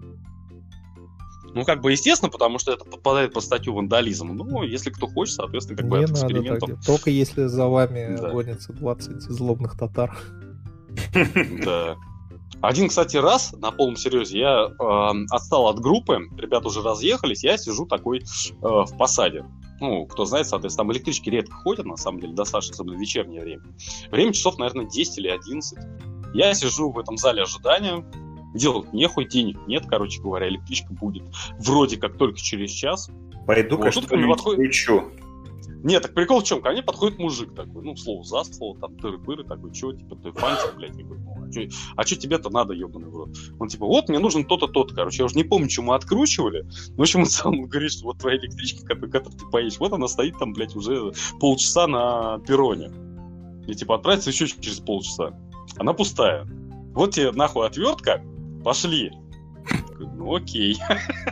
Ну, как бы, естественно, потому что это подпадает под статью вандализм. Ну, если кто хочет, соответственно, как бы не от надо так. Только если за вами Да. гонятся 20 злобных татар. Да. Один, кстати, раз, на полном серьезе, я э, отстал от группы, ребята уже разъехались, я сижу такой э, в посаде. Ну, кто знает, соответственно, там электрички редко ходят, на самом деле, достаточно, особенно в вечернее время. Время часов, наверное, 10 или 11. Я сижу в этом зале ожидания, делать нехуй, денег нет, короче говоря, электричка будет вроде как только через час. Пойду-ка Вот что-нибудь подходит- включу. Нет, так прикол в чем? Ко мне подходит мужик такой, ну, слово за слово, там, тыры-пыры, такой, чё, типа, ты фантик, блядь, я говорю, ну, а чё, а тебе-то надо, ебаный в рот? Он, типа, вот, мне нужен то-то, то-то, короче, я уже не помню, что мы откручивали, в общем, он сам говорит, что вот твоя электричка, которой, которой ты поедешь, вот она стоит там, блядь, уже полчаса на перроне, и, типа, отправится еще через полчаса, она пустая. Вот тебе, нахуй, отвертка, пошли. Ну, окей.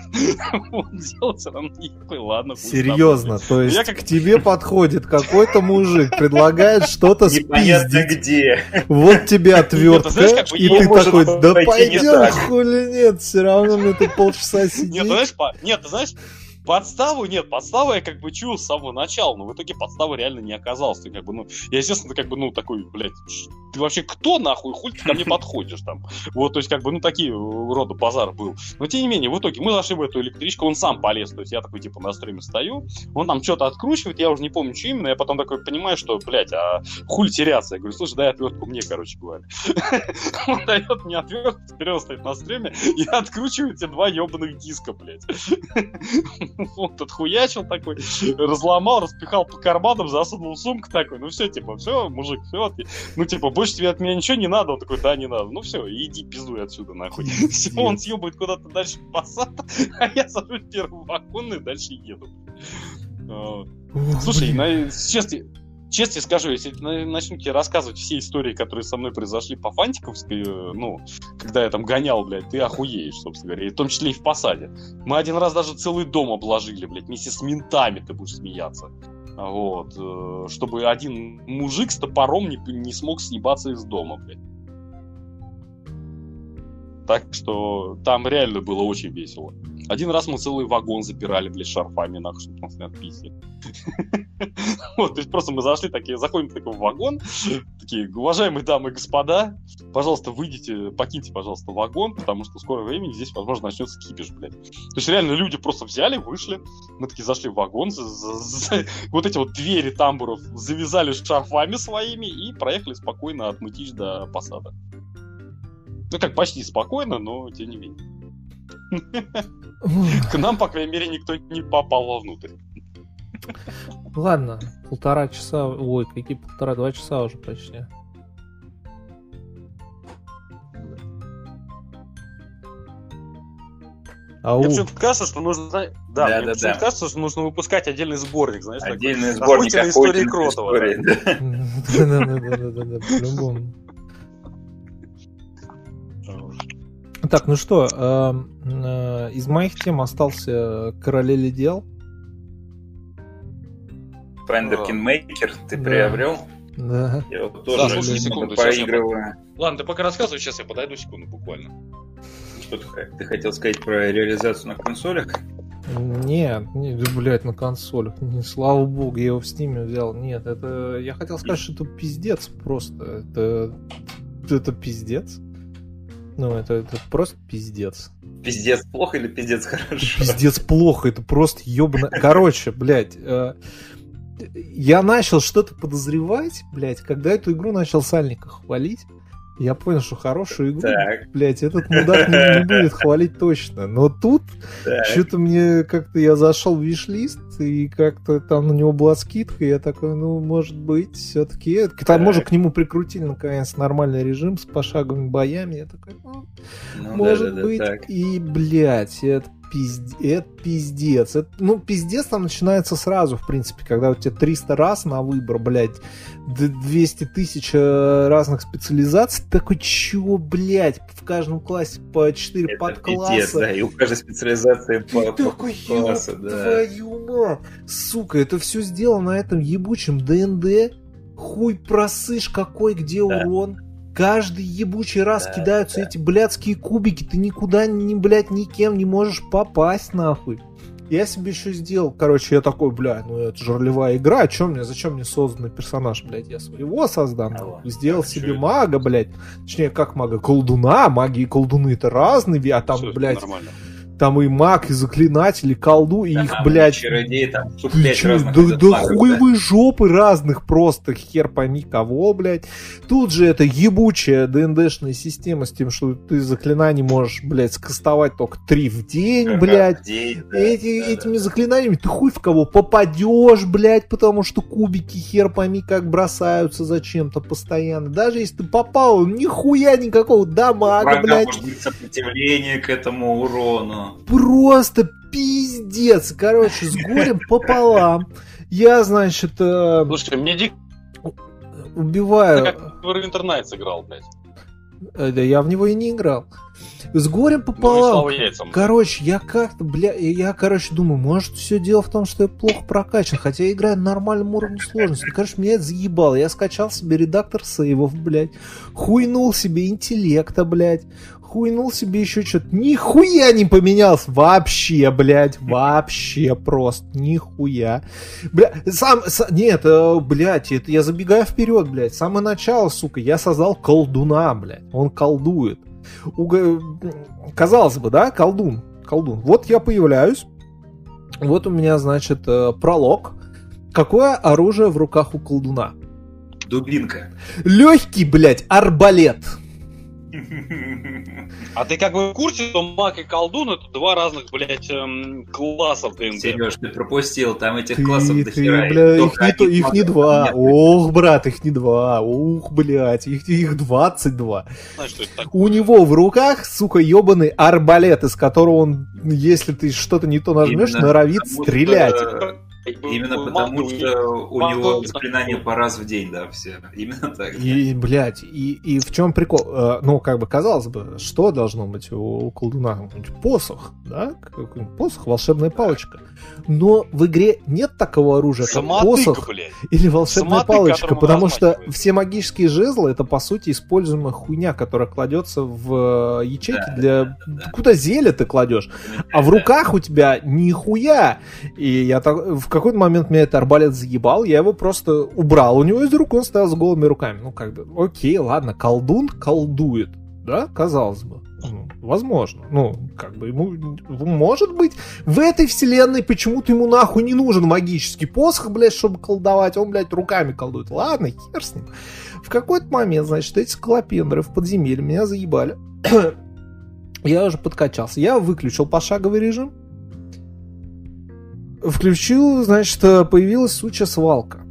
Он делал все равно никакой, ладно. Серьезно, то есть Я как- к тебе подходит какой-то мужик, предлагает что-то спиздить. где. Вот тебе Нет, отвертка, и ты такой, да пойдем, так». хули нет, все равно мне тут полчаса сидеть. нет, ты знаешь, подставу нет, подставу я как бы чуял с самого начала, но в итоге подставы реально не оказалось. Ты как бы, ну, я, естественно, как бы, ну, такой, блядь, ты вообще кто нахуй, хуй ты ко мне подходишь там? Вот, то есть, как бы, ну, такие э, рода базар был. Но, тем не менее, в итоге мы зашли в эту электричку, он сам полез, то есть, я такой, типа, на стриме стою, он там что-то откручивает, я уже не помню, что именно, я потом такой понимаю, что, блядь, а хуй теряться? Я говорю, слушай, дай отвертку мне, короче говоря. Он дает мне отвертку, он стоит на стриме, и откручивает эти два ебаных диска, блядь. Вот тут хуячил такой, разломал, распихал по карманам, засунул в сумку такой, ну все, типа, все, мужик, все, ну типа, больше тебе от меня ничего не надо, он такой, да, не надо, ну все, иди пиздуй отсюда нахуй. Все, он съебает куда-то дальше в посад, а я сажусь в первый вагон и дальше еду. А, Слушай, честно, честно скажу, если на- начну рассказывать все истории, которые со мной произошли по Фантиковской, э, ну, когда я там гонял, блядь, ты охуеешь, собственно говоря, и в том числе и в посаде. Мы один раз даже целый дом обложили, блядь, вместе с ментами, ты будешь смеяться. Вот, э, чтобы один мужик с топором не, не смог съебаться из дома, блядь. Так что там реально было очень весело. Один раз мы целый вагон запирали, блядь, шарфами, нахуй, чтобы нас не отписали. Вот, то есть просто мы зашли, такие, заходим в такой вагон, такие, уважаемые дамы и господа, пожалуйста, выйдите, покиньте, пожалуйста, вагон, потому что в скором времени здесь, возможно, начнется кипиш, блядь. То есть реально люди просто взяли, вышли, мы такие зашли в вагон, вот эти вот двери тамбуров завязали шарфами своими и проехали спокойно от Мытищ до Посада. Ну, как почти спокойно, но тем не менее. К нам, по крайней мере, никто не попал вовнутрь. Ладно, полтора часа, ой, какие полтора-два часа уже почти. Ау. Мне почему-то кажется, что нужно... Да, да мне да, почему-то да. кажется, что нужно выпускать отдельный сборник, знаешь, Отдельный такой, сборник истории Кротова. Да-да-да, по-любому. Так, ну что, э, э, из моих тем остался Королели дел. Finder Kingmaker ты приобрел? Да. Я вот тоже да, слушай, секунду, поигрываю. Ладно, ты пока рассказывай, сейчас я подойду секунду буквально. Что ты, ты хотел сказать про реализацию на консолях? Нет, не, блядь, на консолях. Не, слава богу, я его в стиме взял. Нет, это. Я хотел сказать, что это пиздец просто. Это. Это пиздец. Ну, это, это просто пиздец. Пиздец плохо или пиздец хорошо? Пиздец плохо, это просто ебано. Короче, блядь, э, я начал что-то подозревать, блядь, когда эту игру начал Сальника хвалить. Я понял, что хорошую игру, так. блядь, этот мудак не, не будет хвалить точно. Но тут что-то мне как-то я зашел в виш-лист, и как-то там на него была скидка, и я такой, ну, может быть, все-таки... К тому же к нему прикрутили, наконец, нормальный режим с пошаговыми боями. Я такой, ну, ну может да, да, быть. Да, и, блядь, это пиздец, это пиздец. Это, ну, пиздец там начинается сразу, в принципе, когда у тебя 300 раз на выбор, блядь, 200 тысяч э, разных специализаций, такой, чё, блядь, в каждом классе по 4 это подкласса. Пиздец, да, и у каждой специализации по, по такой, классу, да. твою мать, сука, это все сделано на этом ебучем ДНД, хуй просышь какой, где да. урон, Каждый ебучий раз да, кидаются да. эти блядские кубики, ты никуда, ни, блядь, никем не можешь попасть, нахуй. Я себе еще сделал, короче, я такой, блядь, ну это же ролевая игра, о чем мне, зачем мне созданный персонаж, блядь, я своего создам, а сделал а себе мага, блядь, точнее, как мага, колдуна, маги и колдуны это разные, а там, Все, блядь, нормально там и маг, и заклинатель, и колду, и да, их, блядь... Чародей, там, ты че, да, да хуевые да. жопы разных просто, хер пойми кого, блядь. Тут же это ебучая ДНДшная система с тем, что ты заклинаний можешь, блядь, скастовать только три в день, как блядь. В день, да, Эти, да, этими да. заклинаниями ты хуй в кого попадешь, блядь, потому что кубики хер пойми как бросаются зачем-то постоянно. Даже если ты попал, нихуя никакого дамага, блядь. может быть сопротивление к этому урону. Просто пиздец. Короче, с горем пополам. Я, значит... Э, Слушай, мне дик... Убиваю... Ты как в Internet сыграл, блядь. Э, да я в него и не играл. С горем ну, пополам. Ну, короче, я как-то, бля, я, короче, думаю, может, все дело в том, что я плохо прокачан, хотя я играю на нормальном уровне сложности. Короче, меня это заебало. Я скачал себе редактор сейвов, блядь, хуйнул себе интеллекта, блядь, хуйнул себе еще что-то. Нихуя не поменялся. Вообще, блядь. Вообще просто. Нихуя. Бля, сам... С, нет, э, блядь, это я забегаю вперед, блядь. С самого начала, сука, я создал колдуна, блядь. Он колдует. Уга... Казалось бы, да, колдун. Колдун. Вот я появляюсь. Вот у меня, значит, э, пролог. Какое оружие в руках у колдуна? Дубинка. Легкий, блядь, арбалет. А ты как бы в курсе, что маг и колдун это два разных, блядь, эм, классов ДНД? Сереж, ты пропустил, там этих ты, классов до хера. Бля, их, не, то, их не два. Нет, Ох, брат, их не два. Ух, блядь, их, их 22. Знаешь, что это такое? У него в руках, сука, ебаный арбалет, из которого он, если ты что-то не то нажмешь, Именно норовит стрелять. Именно потому, что у него заклинания по раз в день, да, все. Именно так. И, блядь, и, и в чем прикол? Э, ну, как бы, казалось бы, что должно быть у, у колдуна? Посох, да? Посох, волшебная палочка. Но в игре нет такого оружия, как посох блядь. или волшебная Самотык, палочка, потому что все магические жезлы это, по сути, используемая хуйня, которая кладется в э, ячейки да, для... Да, да. Куда зелье ты кладешь? А в руках у тебя нихуя! И я так... в какой-то момент меня это арбалет заебал, я его просто убрал у него из рук, он стоял с голыми руками. Ну, как бы, окей, ладно, колдун колдует, да, казалось бы. Ну, возможно. Ну, как бы ему... Может быть, в этой вселенной почему-то ему нахуй не нужен магический посох, блядь, чтобы колдовать. Он, блядь, руками колдует. Ладно, хер с ним. В какой-то момент, значит, эти скалопендры в подземелье меня заебали. я уже подкачался. Я выключил пошаговый режим. Включил, значит, появилась сучья свалка.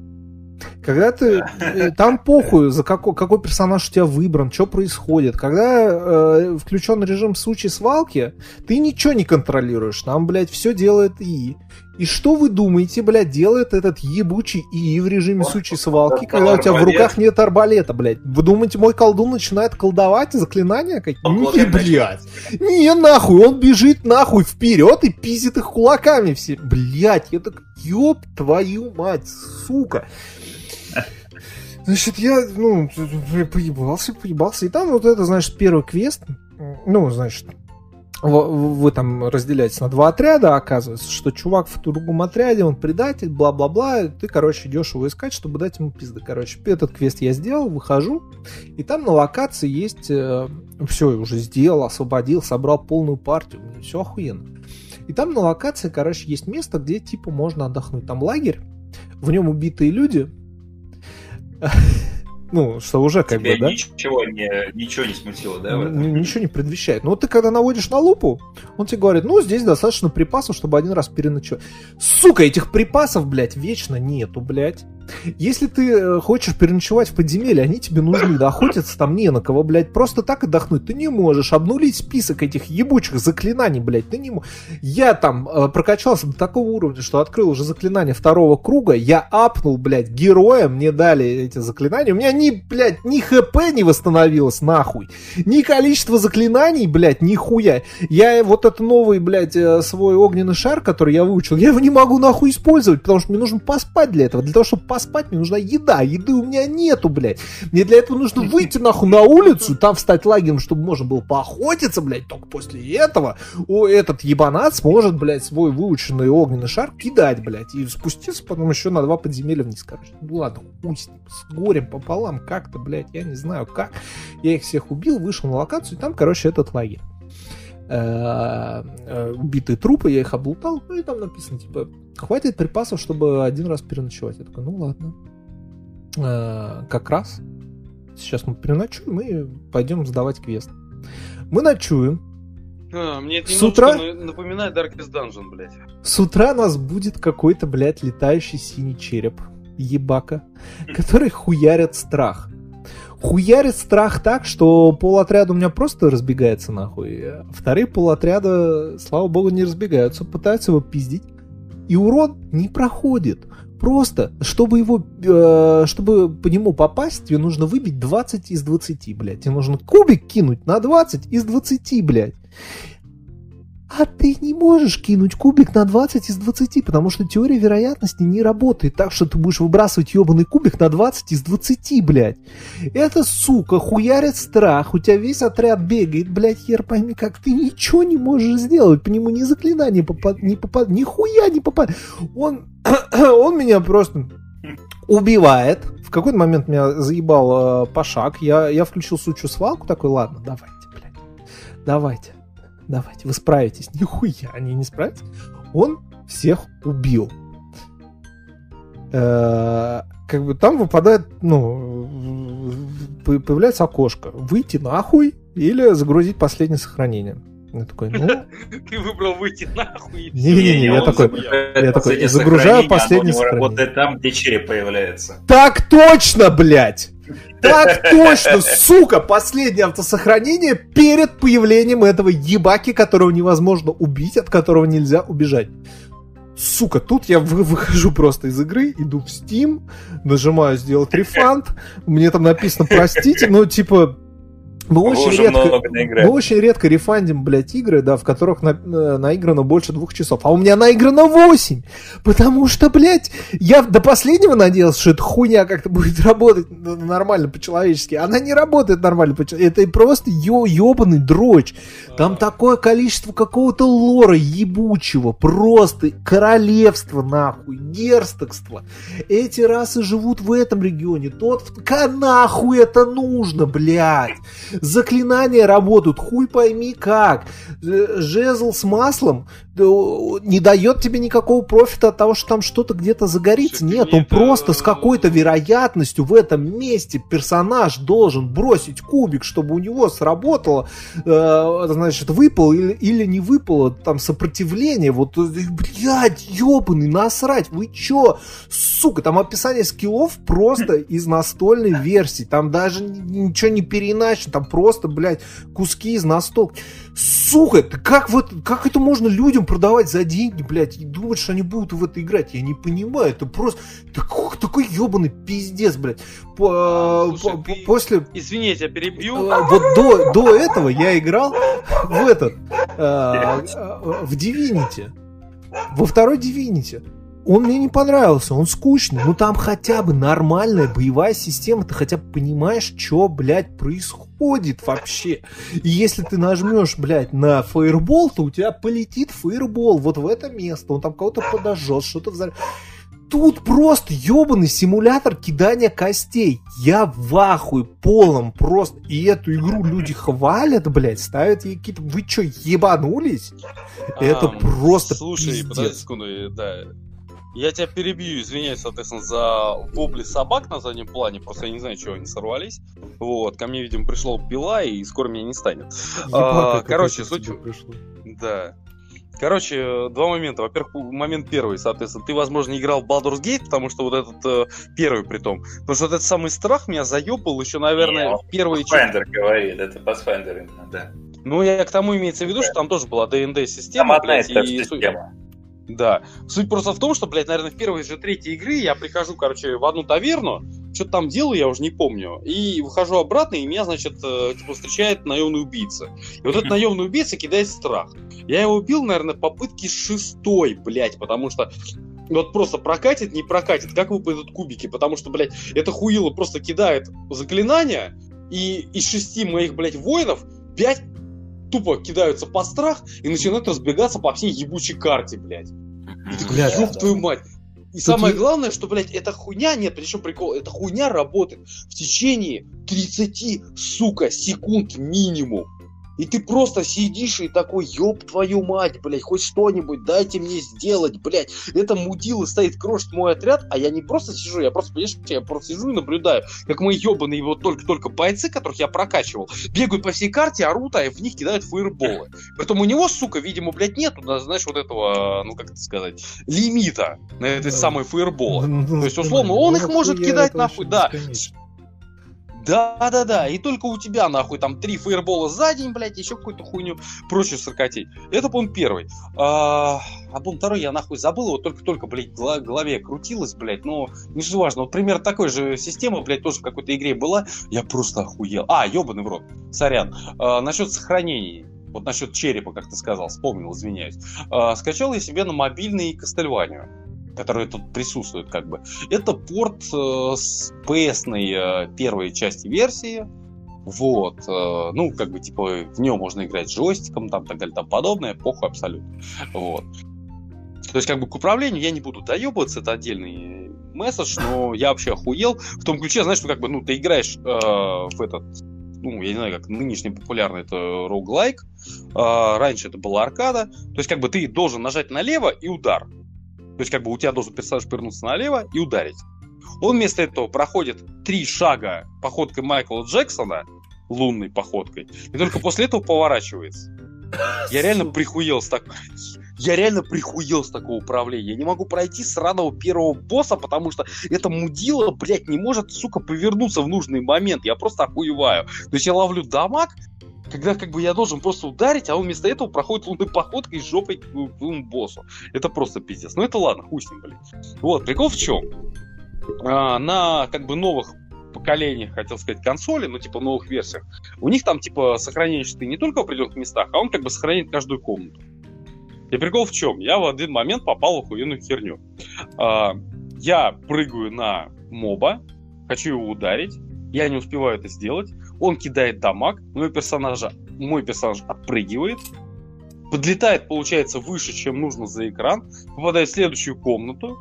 Когда ты... Э, там похуй, за какой, какой персонаж у тебя выбран, что происходит. Когда э, включен режим сучьей свалки, ты ничего не контролируешь. Там, блядь, все делает и. И что вы думаете, блядь, делает этот ебучий ИИ в режиме сучьей свалки, когда у тебя в руках нет арбалета, блядь? Вы думаете, мой колдун начинает колдовать заклинания какие-то? Не, блядь. Не, нахуй, он бежит нахуй вперед и пиздит их кулаками все. Блядь, я так, ёб твою мать, сука. Значит, я, ну, поебался, поебался. И там вот это, значит, первый квест. Ну, значит, вы, там разделяетесь на два отряда, оказывается, что чувак в другом отряде, он предатель, бла-бла-бла, ты, короче, идешь его искать, чтобы дать ему пизды. Короче, этот квест я сделал, выхожу, и там на локации есть, э, все, уже сделал, освободил, собрал полную партию, все охуенно. И там на локации, короче, есть место, где, типа, можно отдохнуть. Там лагерь, в нем убитые люди, ну, что уже как Тебя бы, да? Ничего не, ничего не смутило, да? Ничего не предвещает. Но вот ты когда наводишь на лупу, он тебе говорит, ну, здесь достаточно припасов, чтобы один раз переночевать. Сука, этих припасов, блядь, вечно нету, блядь. Если ты э, хочешь переночевать в подземелье, они тебе нужны, да охотиться там не на кого, блядь. Просто так отдохнуть ты не можешь. Обнулить список этих ебучих заклинаний, блядь, ты не можешь. Я там э, прокачался до такого уровня, что открыл уже заклинание второго круга, я апнул, блядь, героя, мне дали эти заклинания. У меня ни, блядь, ни хп не восстановилось, нахуй. Ни количество заклинаний, блядь, нихуя. Я вот это новый, блядь, э, свой огненный шар, который я выучил, я его не могу нахуй использовать, потому что мне нужно поспать для этого. Для того, чтобы поспать, мне нужна еда. Еды у меня нету, блядь. Мне для этого нужно выйти нахуй на улицу, там встать лагерем, чтобы можно было поохотиться, блядь. Только после этого о, этот ебанат сможет, блядь, свой выученный огненный шар кидать, блядь. И спуститься потом еще на два подземелья вниз, короче. Ну ладно, хуй с с горем пополам, как-то, блядь, я не знаю как. Я их всех убил, вышел на локацию, и там, короче, этот лагерь убитые трупы, я их облутал, ну и там написано, типа, хватит припасов, чтобы один раз переночевать. Я такой, ну ладно. Э, как раз сейчас мы переночуем и пойдем сдавать квест. Мы ночуем. А, мне это с утра напоминает Darkest Dungeon, блядь. С утра нас будет какой-то, блядь, летающий синий череп, ебака, который хуярит страх хуярит страх так, что пол отряда у меня просто разбегается нахуй. Вторые пол отряда, слава богу, не разбегаются, пытаются его пиздить. И урон не проходит. Просто, чтобы его, э, чтобы по нему попасть, тебе нужно выбить 20 из 20, блядь. Тебе нужно кубик кинуть на 20 из 20, блядь. А ты не можешь кинуть кубик на 20 из 20, потому что теория вероятности не работает так, что ты будешь выбрасывать ебаный кубик на 20 из 20, блядь. Это, сука, хуярит страх, у тебя весь отряд бегает, блядь, хер пойми как, ты ничего не можешь сделать, по нему ни заклинание попад, не попад, ни хуя не попад. Он, он меня просто убивает. В какой-то момент меня заебал э, пошаг, я, я включил сучью свалку, такой, ладно, давайте, блядь, давайте давайте, вы справитесь. Нихуя они не справятся. Он всех убил. Э, как бы там выпадает, ну, появляется окошко. Выйти нахуй или загрузить последнее сохранение. Я такой, ну... Ты выбрал выйти нахуй. Не-не-не, я такой, я такой, загружаю последнее сохранение. Вот там, где череп появляется. Так точно, блядь! Так точно, сука, последнее автосохранение перед появлением этого ебаки, которого невозможно убить, от которого нельзя убежать. сука, тут я вы, выхожу просто из игры, иду в Steam, нажимаю сделать рефанд, мне там написано простите, но типа мы очень, редко, мы очень редко рефандим, блядь, игры, да, в которых на, на, наиграно больше двух часов. А у меня наиграно 8. Потому что, блядь, я до последнего надеялся, что эта хуйня как-то будет работать нормально по-человечески. Она не работает нормально по-человечески. Это просто ё ёбаный дрочь. Там такое количество какого-то лора ебучего. Просто королевство, нахуй, герстокство. Эти расы живут в этом регионе. Тот... Нахуй это нужно, блядь? Заклинания работают, хуй пойми как. Жезл с маслом не дает тебе никакого профита от того, что там что-то где-то загорится. Нет, он просто с какой-то вероятностью в этом месте персонаж должен бросить кубик, чтобы у него сработало, э, значит, выпало или, или не выпало там сопротивление. Вот, блядь, ебаный, насрать, вы чё? Сука, там описание скиллов просто из настольной версии. Там даже ничего не переиначено, там просто, блядь, куски из настолки. Сука, как, вот, как это можно людям продавать за деньги, блядь, и думать, что они будут в это играть? Я не понимаю, это просто такой, такой ебаный пиздец, блядь. По, Слушай, по, ты... После... Извини, я тебя перебью. А, вот до, до этого я играл в этот, а, в Divinity. Во второй Divinity он мне не понравился, он скучный. Ну там хотя бы нормальная боевая система, ты хотя бы понимаешь, что, блядь, происходит вообще. И если ты нажмешь, блядь, на фаербол, то у тебя полетит фаербол вот в это место, он там кого-то подожжет, что-то взорвет. Тут просто ебаный симулятор кидания костей. Я в ахуе полном просто. И эту игру люди хвалят, блядь, ставят ей какие-то... Вы что, ебанулись? Это просто Слушай, пиздец. подожди секунду, да. Я тебя перебью, извиняюсь, соответственно, за вопли собак на заднем плане. Просто я не знаю, чего они сорвались. Вот, ко мне, видимо, пришла пила, и скоро меня не станет. а, короче, суть... Да. Короче, два момента. Во-первых, момент первый, соответственно, ты, возможно, играл в Baldur's Gate, потому что вот этот э, первый при том. Потому что вот этот самый страх меня заебал еще, наверное, Не, первые... Pathfinder говорит, это Pathfinder именно, да. Ну, я к тому имеется в виду, да. что там тоже была D&D-система. Там одна и... система. Да. Суть просто в том, что, блядь, наверное, в первой же третьей игры я прихожу, короче, в одну таверну, что-то там делаю, я уже не помню, и выхожу обратно, и меня, значит, э, типа, встречает наемный убийца. И вот этот наемный убийца кидает страх. Я его убил, наверное, попытки шестой, блядь, потому что вот просто прокатит, не прокатит, как выпадут кубики, потому что, блядь, это хуило просто кидает заклинания, и из шести моих, блядь, воинов пять тупо кидаются по страх и начинают разбегаться по всей ебучей карте, блядь. И такой, блядь, ёб твою мать. И Тут самое я... главное, что, блядь, эта хуйня, нет, причем прикол, эта хуйня работает в течение 30, сука, секунд минимум. И ты просто сидишь и такой, ёб твою мать, блядь, хоть что-нибудь дайте мне сделать, блядь. Это мудила стоит, крошит мой отряд, а я не просто сижу, я просто, понимаешь, я просто сижу и наблюдаю, как мои ёбаные вот только-только бойцы, которых я прокачивал, бегают по всей карте, орут, а в них кидают фаерболы. Притом у него, сука, видимо, блядь, нету, знаешь, вот этого, ну, как это сказать, лимита на этой самой фаерболы. Ну, То есть, условно, он их может кидать нахуй, да. Да-да-да, и только у тебя, нахуй, там три фейербола за день, блядь, еще какую-то хуйню, прочую саркотей. Это, по первый. А, а по второй я, нахуй, забыл, его только-только, блядь, в голове крутилось, блядь, но не же важно. Вот пример такой же системы, блядь, тоже в какой-то игре была, я просто охуел. А, ебаный в рот, сорян. А, насчет сохранений вот насчет черепа, как ты сказал, вспомнил, извиняюсь. А, скачал я себе на мобильный Кастельванию которые тут присутствуют как бы. Это порт э, с PS э, первой части версии. Вот, э, ну, как бы, типа, в нем можно играть джойстиком, там, так далее, там подобное, похуй абсолютно. Вот. То есть, как бы, к управлению я не буду доебываться, это отдельный месседж, но я вообще охуел. В том ключе, знаешь, что, как бы, ну, ты играешь э, в этот ну, я не знаю, как нынешний популярный это роуглайк. А, раньше это была аркада. То есть, как бы ты должен нажать налево и удар. То есть, как бы у тебя должен персонаж повернуться налево и ударить. Он вместо этого проходит три шага походкой Майкла Джексона, лунной походкой, и только после этого поворачивается. Я реально прихуел с так... Я реально прихуел с такого управления. Я не могу пройти сраного первого босса, потому что это мудила, блядь, не может, сука, повернуться в нужный момент. Я просто охуеваю. То есть я ловлю дамаг, когда как бы я должен просто ударить, а он вместо этого проходит лунной походкой с жопой к твоему боссу. Это просто пиздец. Ну это ладно, хуй с ним, блин. Вот, прикол в чем? А, на как бы новых поколениях, хотел сказать, консоли, ну, типа, новых версиях, у них там, типа, сохранение частоты не только в определенных местах, а он как бы сохраняет каждую комнату. И прикол в чем? Я в один момент попал в охуенную херню. А, я прыгаю на моба, хочу его ударить, я не успеваю это сделать, он кидает дамаг, мой персонаж, мой персонаж отпрыгивает, подлетает, получается, выше, чем нужно за экран, попадает в следующую комнату,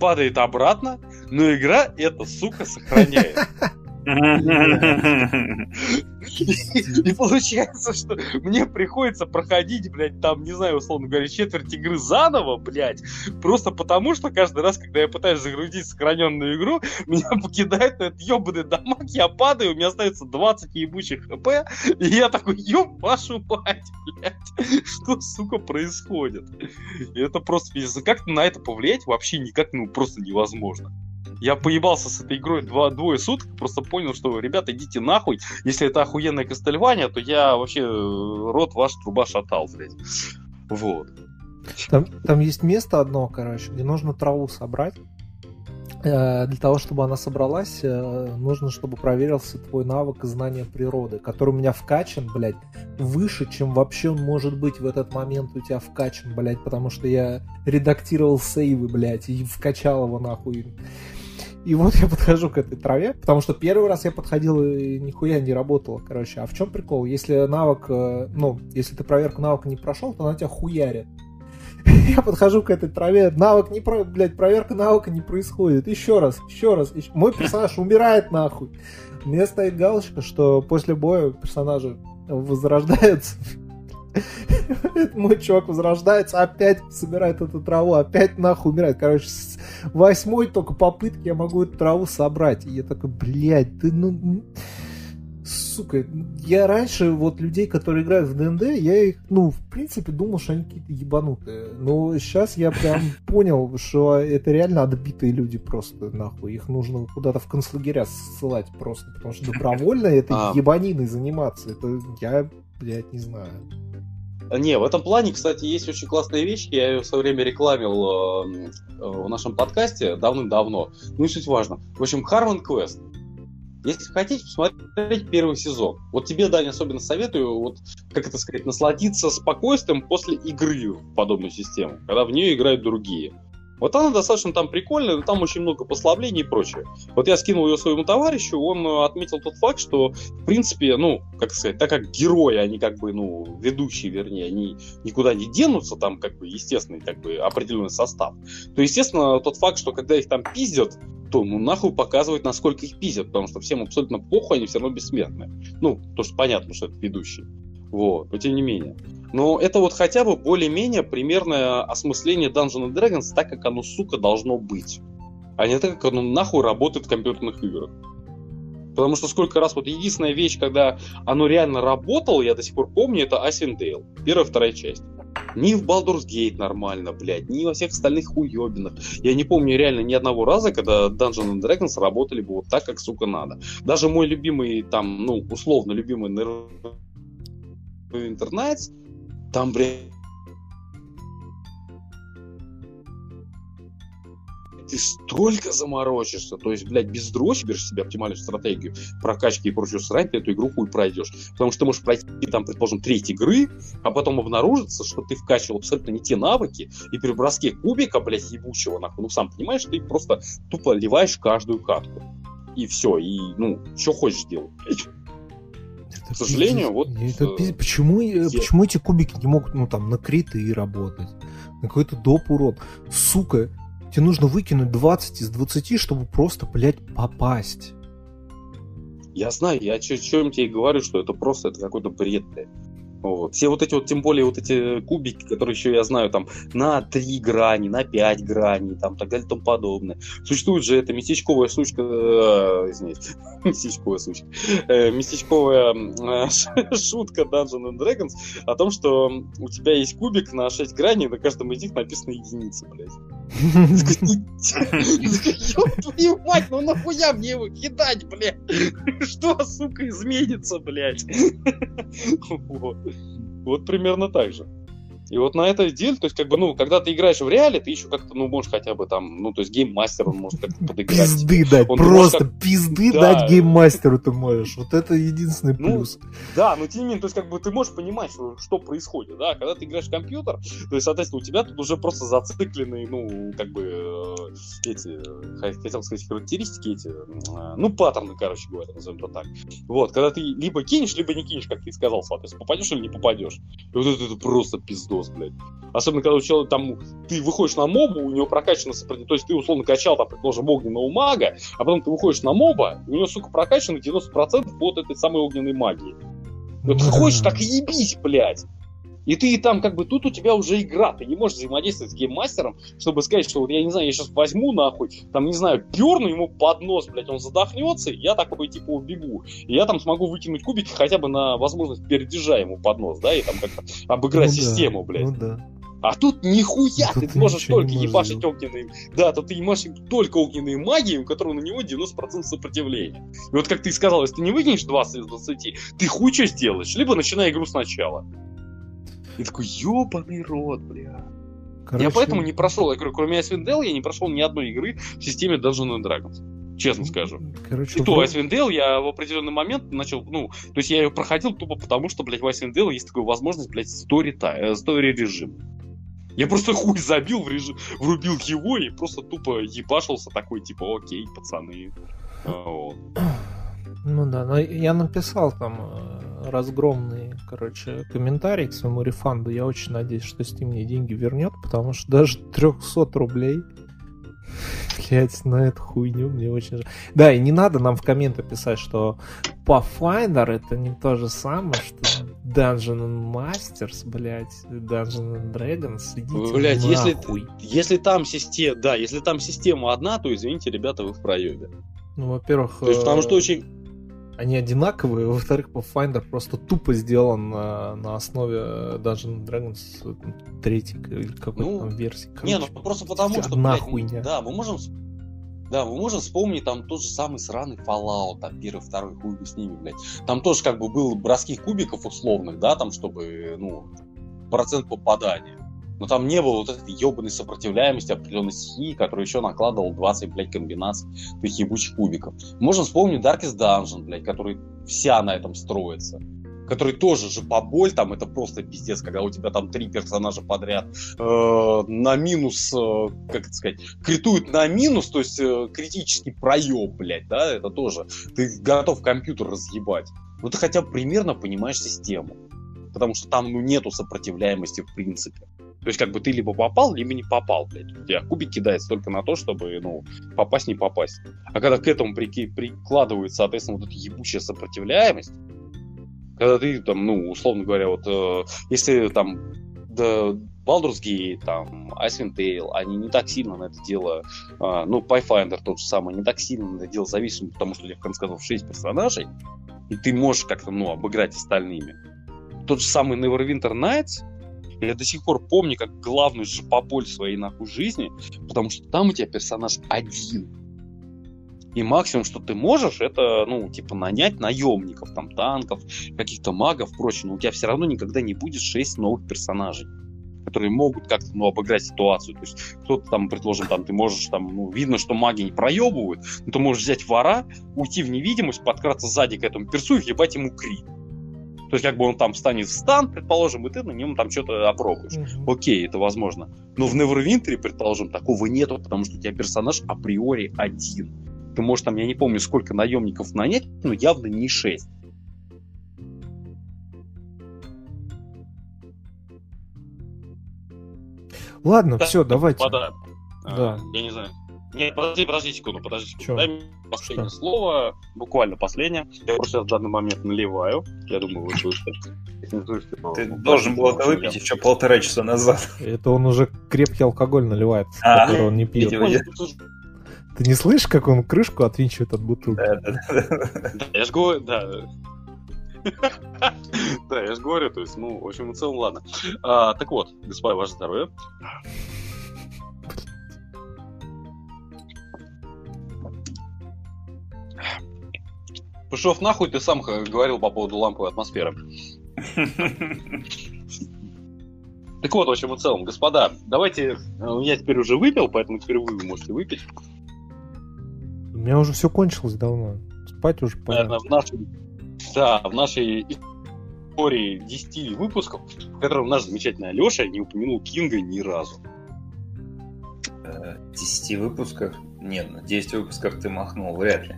падает обратно, но игра это, сука, сохраняет. И получается, что мне приходится проходить, блядь, там, не знаю, условно говоря, четверть игры заново, блядь, просто потому, что каждый раз, когда я пытаюсь загрузить сохраненную игру, меня покидает этот ебаный дамаг, я падаю, у меня остается 20 ебучих хп, и я такой, ёб вашу мать, блядь, что, сука, происходит? И это просто, как на это повлиять вообще никак, ну, просто невозможно. Я поебался с этой игрой два, двое суток, просто понял, что, ребята, идите нахуй. Если это охуенная Кастельвания, то я вообще э, рот ваш труба шатал, блядь. Вот. Там, там есть место одно, короче, где нужно траву собрать. Э, для того, чтобы она собралась, э, нужно, чтобы проверился твой навык знания природы, который у меня вкачан, блядь, выше, чем вообще он может быть в этот момент у тебя вкачан, блядь, потому что я редактировал сейвы, блядь, и вкачал его нахуй. И вот я подхожу к этой траве, потому что первый раз я подходил и нихуя не работало, короче. А в чем прикол? Если навык, э, ну, если ты проверку навыка не прошел, то она тебя хуярит. Я подхожу к этой траве, навык не про... блядь, проверка навыка не происходит. Еще раз, еще раз. Еще... Мой персонаж умирает нахуй. У меня стоит галочка, что после боя персонажи возрождаются мой чувак возрождается, опять собирает эту траву, опять нахуй умирает. Короче, с восьмой только попытки я могу эту траву собрать. И я такой, блядь, ты ну... Сука, я раньше вот людей, которые играют в ДНД, я их, ну, в принципе, думал, что они какие-то ебанутые. Но сейчас я прям понял, что это реально отбитые люди просто, нахуй. Их нужно куда-то в концлагеря ссылать просто, потому что добровольно этой а. ебаниной заниматься, это я, блядь, не знаю. Не, в этом плане, кстати, есть очень классная вещь. Я ее в свое время рекламил э, э, в нашем подкасте давным-давно. Ну и суть важно. В общем, Harman Quest. Если хотите, посмотреть первый сезон. Вот тебе, Даня, особенно советую, вот, как это сказать, насладиться спокойствием после игры в подобную систему, когда в нее играют другие. Вот она достаточно там прикольная, но там очень много послаблений и прочее. Вот я скинул ее своему товарищу, он э, отметил тот факт, что, в принципе, ну, как сказать, так как герои, они как бы, ну, ведущие, вернее, они никуда не денутся, там, как бы, естественный, как бы, определенный состав, то, естественно, тот факт, что когда их там пиздят, то ну нахуй показывать, насколько их пиздят, потому что всем абсолютно похуй, они все равно бессмертные. Ну, то что понятно, что это ведущий. Вот, но тем не менее. Но это вот хотя бы более-менее примерное осмысление Dungeons Dragons так, как оно, сука, должно быть. А не так, как оно нахуй работает в компьютерных играх. Потому что сколько раз, вот единственная вещь, когда оно реально работало, я до сих пор помню, это Асиндейл. Первая, вторая часть. Ни в Baldur's Gate нормально, блядь, ни во всех остальных хуёбинах. Я не помню реально ни одного раза, когда Dungeons and Dragons работали бы вот так, как, сука, надо. Даже мой любимый, там, ну, условно любимый Neverwinter там, блядь, ты столько заморочишься. То есть, блядь, берешь себе оптимальную стратегию прокачки и прочую срать, ты эту игру хуй пройдешь. Потому что ты можешь пройти, там, предположим, треть игры, а потом обнаружится, что ты вкачивал абсолютно не те навыки, и при броске кубика, блядь, ебучего, нахуй, ну, сам понимаешь, ты просто тупо ливаешь каждую катку. И все, и, ну, что хочешь делать, к сожалению, вот... Это, э, почему, я... почему эти кубики не могут, ну, там, на криты и работать? На какой-то доп урод. Сука, тебе нужно выкинуть 20 из 20, чтобы просто, блядь, попасть. Я знаю, я чем тебе говорю, что это просто это какой-то бред, блядь. Вот. Все вот эти вот, тем более вот эти кубики, которые еще я знаю, там, на три грани, на пять граней, там, так далее, и тому подобное. Существует же эта местечковая сучка, э, извините, местечковая сучка, э, местечковая э, шутка Dungeons and Dragons о том, что у тебя есть кубик на 6 граней, на каждом из них написано единица, блядь. Ёб твою мать, ну нахуя мне его кидать, блядь? Что, сука, изменится, блядь? Вот. Примерно так же. И вот на это деле, то есть, как бы, ну, когда ты играешь в реале, ты еще как-то, ну, можешь хотя бы там, ну, то есть, гейммастер он может как-то подыграть. Пизды дать, Он просто может пизды Да. дать гейммастеру ты можешь. Вот это единственный Ну, плюс. Да, но тем не менее, то есть, как бы, ты можешь понимать, что, что происходит, да, когда ты играешь в компьютер, то есть, соответственно, у тебя тут уже просто зацикленные, ну, как бы, э, эти, хотел сказать, характеристики эти, ну, паттерны, короче говоря, назовем это так. Вот, когда ты либо кинешь, либо не кинешь, как ты сказал, соответственно, попадешь или не попадешь. И вот это, это просто пиздос, блядь. Особенно, когда у человека там, ты выходишь на мобу, у него прокачано сопротивление, то есть ты условно качал, там, предположим, огненного мага, а потом ты выходишь на моба, и у него, сука, прокачано 90% от этой самой огненной магии. Вот ты хочешь, так и ебись, блядь. И ты там как бы тут у тебя уже игра, ты не можешь взаимодействовать с гейммастером, чтобы сказать, что вот я не знаю, я сейчас возьму нахуй, там, не знаю, перну ему под нос, блядь, он задохнется, и я такой типа убегу. И я там смогу выкинуть кубики хотя бы на возможность пердежа ему под нос, да, и там как-то обыграть Ну да, систему, блядь. Ну да. А тут нихуя, Тут ты можешь только ебашить огненные... Да, тут ты ебашь только огненные магии, у которого на него 90% сопротивления. И вот как ты и сказал, если ты не выкинешь 20 из 20, ты хуй что сделаешь, либо начинай игру сначала. И такой, ёбаный рот, бля. Я Короче, поэтому не прошел, я говорю, кроме Icewind Dale, я не прошел ни одной игры в системе Dungeons and Dragons. Честно скажу. Короче, И то Icewind Dale я в определенный момент начал, ну, то есть я ее проходил тупо потому, что, блядь, в Icewind Dale есть такая возможность, блядь, стори, стори режим. Я просто хуй забил в режим, врубил его и просто тупо ебашился такой, типа, окей, пацаны. Вот. Ну да, но я написал там э, разгромный, короче, комментарий к своему рефанду. Я очень надеюсь, что Steam мне деньги вернет, потому что даже 300 рублей, блять, на эту хуйню мне очень жаль. Да, и не надо нам в комменты писать, что Pathfinder это не то же самое, что Dungeon and Masters, блять, Dungeon and Dragons. Идите Блядь, если-. Если там система, да, если там система одна, то, извините, ребята, вы в проебе. Ну, во-первых, То есть, потому э, что очень... Они одинаковые, во-вторых, Pathfinder просто тупо сделан на, на основе Dungeons and Dragons э, третьей или какой-то Ну, там версии. Не, ну Короче, просто потому, что, блядь, хуйня. да, мы можем, да, мы можем вспомнить там тот же самый сраный Fallout, там первый, второй, хуй с ними, блядь. Там тоже как бы был броски кубиков условных, да, там, чтобы, ну, процент попадания. Но там не было вот этой ебаной сопротивляемости определенной стихии, которая еще накладывал 20, блядь, комбинаций этих ебучих кубиков. Можем вспомнить Darkest Dungeon, блядь, который вся на этом строится который тоже же по боль, там это просто пиздец, когда у тебя там три персонажа подряд э, на минус, э, как это сказать, критуют на минус, то есть э, критический проеб, блядь, да, это тоже, ты готов компьютер разъебать. Ну ты хотя бы примерно понимаешь систему, потому что там ну, нету сопротивляемости в принципе. То есть, как бы ты либо попал, либо не попал, блядь. У тебя кубик кидается только на то, чтобы, ну, попасть, не попасть. А когда к этому прики- прикладывается, соответственно, вот эта ебучая сопротивляемость, когда ты там, ну, условно говоря, вот э, если там да, Baldur's Gate, там, Icewind Dale, они не так сильно на это дело, а, ну, Pathfinder тот же самый, не так сильно на это дело зависим, потому что, я в конце концов, 6 персонажей, и ты можешь как-то, ну, обыграть остальными. Тот же самый Neverwinter Nights, я до сих пор помню, как главную жопоболь своей нахуй жизни, потому что там у тебя персонаж один. И максимум, что ты можешь, это, ну, типа, нанять наемников, там, танков, каких-то магов, прочее. Но у тебя все равно никогда не будет 6 новых персонажей которые могут как-то, ну, обыграть ситуацию. То есть кто-то там, предположим, там, ты можешь, там, ну, видно, что маги не проебывают, но ты можешь взять вора, уйти в невидимость, подкраться сзади к этому персу и ебать ему крит. То есть, как бы он там встанет в стан, предположим, и ты на нем там что-то опробуешь. Мгм. Окей, это возможно. Но в Neverwinter, предположим, такого нету, потому что у тебя персонаж априори один. Ты можешь там, я не помню, сколько наемников нанять, но явно не шесть. Ладно, Да, все, давайте. Да. А, Я не знаю. Не, подожди, подожди секунду, подожди секунду. Чё? Дай мне последнее Что? слово, буквально последнее. Я просто сейчас в данный момент наливаю. Я думаю, вы слышите. Ты должен был это выпить еще полтора часа назад. Это он уже крепкий алкоголь наливает, А, который он не пьет. видимо. Ты не слышишь, как он крышку отвинчивает от бутылки? Да, да, да. Да, я же говорю, да. Да, я же говорю, то есть, ну, в общем, в целом, ладно. А, так вот, господа, ваше здоровье. Пошел нахуй, ты сам говорил по поводу ламповой атмосферы. Так вот, в общем и целом, господа, давайте, э, я теперь уже выпил, поэтому теперь вы можете выпить. У меня уже все кончилось давно. Спать уже пора. Наверное, в нашей, да, в нашей истории 10 выпусков, в котором наш замечательный Алеша не упомянул Кинга ни разу. 10 э, выпусках? Нет, на 10 выпусках ты махнул, вряд ли.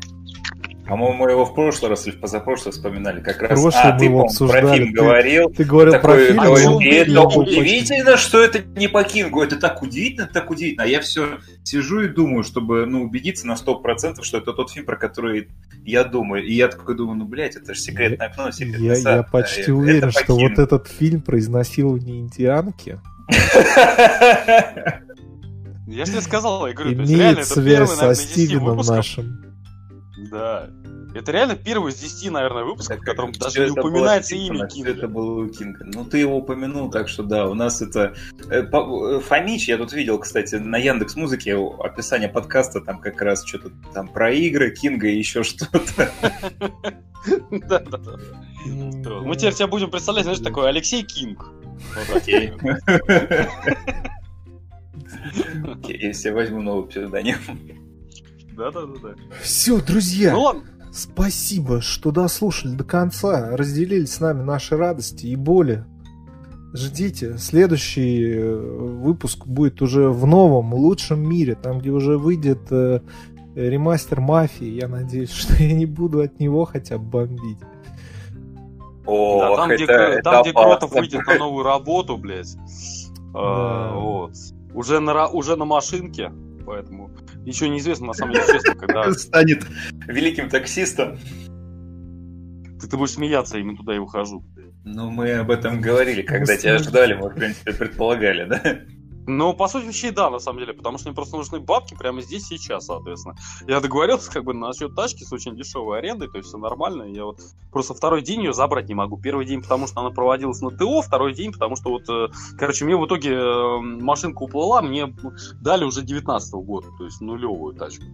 По-моему, мы его в прошлый раз или в позапрошлый вспоминали как раз. Прошлый а, ты, его обсуждали. про фильм ты, говорил. Ты говорил такой, про фильм. и это удивительно, что это не по Кингу. Это так удивительно, так удивительно. А я все сижу и думаю, чтобы ну, убедиться на 100%, что это тот фильм, про который я думаю. И я такой думаю, ну, блядь, это же секретное окно, секретный я, сад. Я почти да, уверен, что вот этот фильм произносил не индианки. Я же сказал, я говорю, Имеет связь со Стивеном нашим. Да. Это реально первый из десяти, наверное, выпусков, в котором даже не упоминается имя Кинга. Это был у Кинга. Ну, ты его упомянул, так что да, у нас это... Э, э, Фомич, я тут видел, кстати, на Яндекс Музыке описание подкаста, там как раз что-то там про игры, Кинга и еще что-то. Да-да-да. Мы теперь тебя будем представлять, знаешь, такой Алексей Кинг. Окей. Окей, я возьму новый псевдоним. Да-да-да. Все, друзья. Ну ладно. Спасибо, что дослушали до конца, разделили с нами наши радости и боли. Ждите, следующий э, выпуск будет уже в новом, лучшем мире, там, где уже выйдет э, ремастер мафии. Я надеюсь, что я не буду от него хотя бы бомбить. О, да, там, это, где, это там, где Кротов выйдет на новую работу, блядь. Да. А, вот. Уже на, уже на машинке, поэтому Ничего не известно, на самом деле, честно, когда... Станет великим таксистом. Ты, ты будешь смеяться, именно туда и ухожу. Ну, мы об этом говорили, когда тебя ждали, мы, в принципе, предполагали, да? Ну, по сути вещей, да, на самом деле, потому что мне просто нужны бабки прямо здесь сейчас, соответственно. Я договорился как бы насчет тачки с очень дешевой арендой, то есть все нормально. Я вот просто второй день ее забрать не могу. Первый день, потому что она проводилась на ТО, второй день, потому что вот, э, короче, мне в итоге э, машинка уплыла, мне дали уже 19 -го года, то есть нулевую тачку.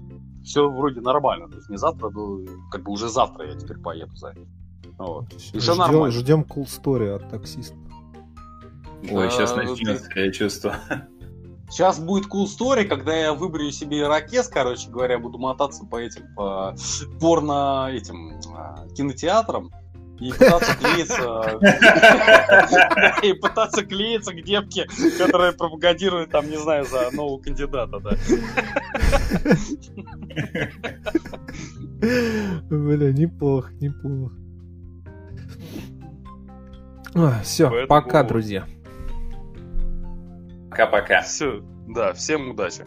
Все вроде нормально, то есть не завтра, как бы уже завтра я теперь поеду за ней. Вот. И все нормально. Ждем cool story от таксиста. Ой, сейчас начнется, я чувствую. Сейчас будет cool story, когда я выберу себе ирокез, короче говоря, буду мотаться по этим, по порно этим а, кинотеатрам и пытаться клеиться и пытаться клеиться к девке, которая пропагандирует там, не знаю, за нового кандидата, да. Бля, неплохо, неплохо. Все, пока, друзья. Пока-пока. Все, да, всем удачи.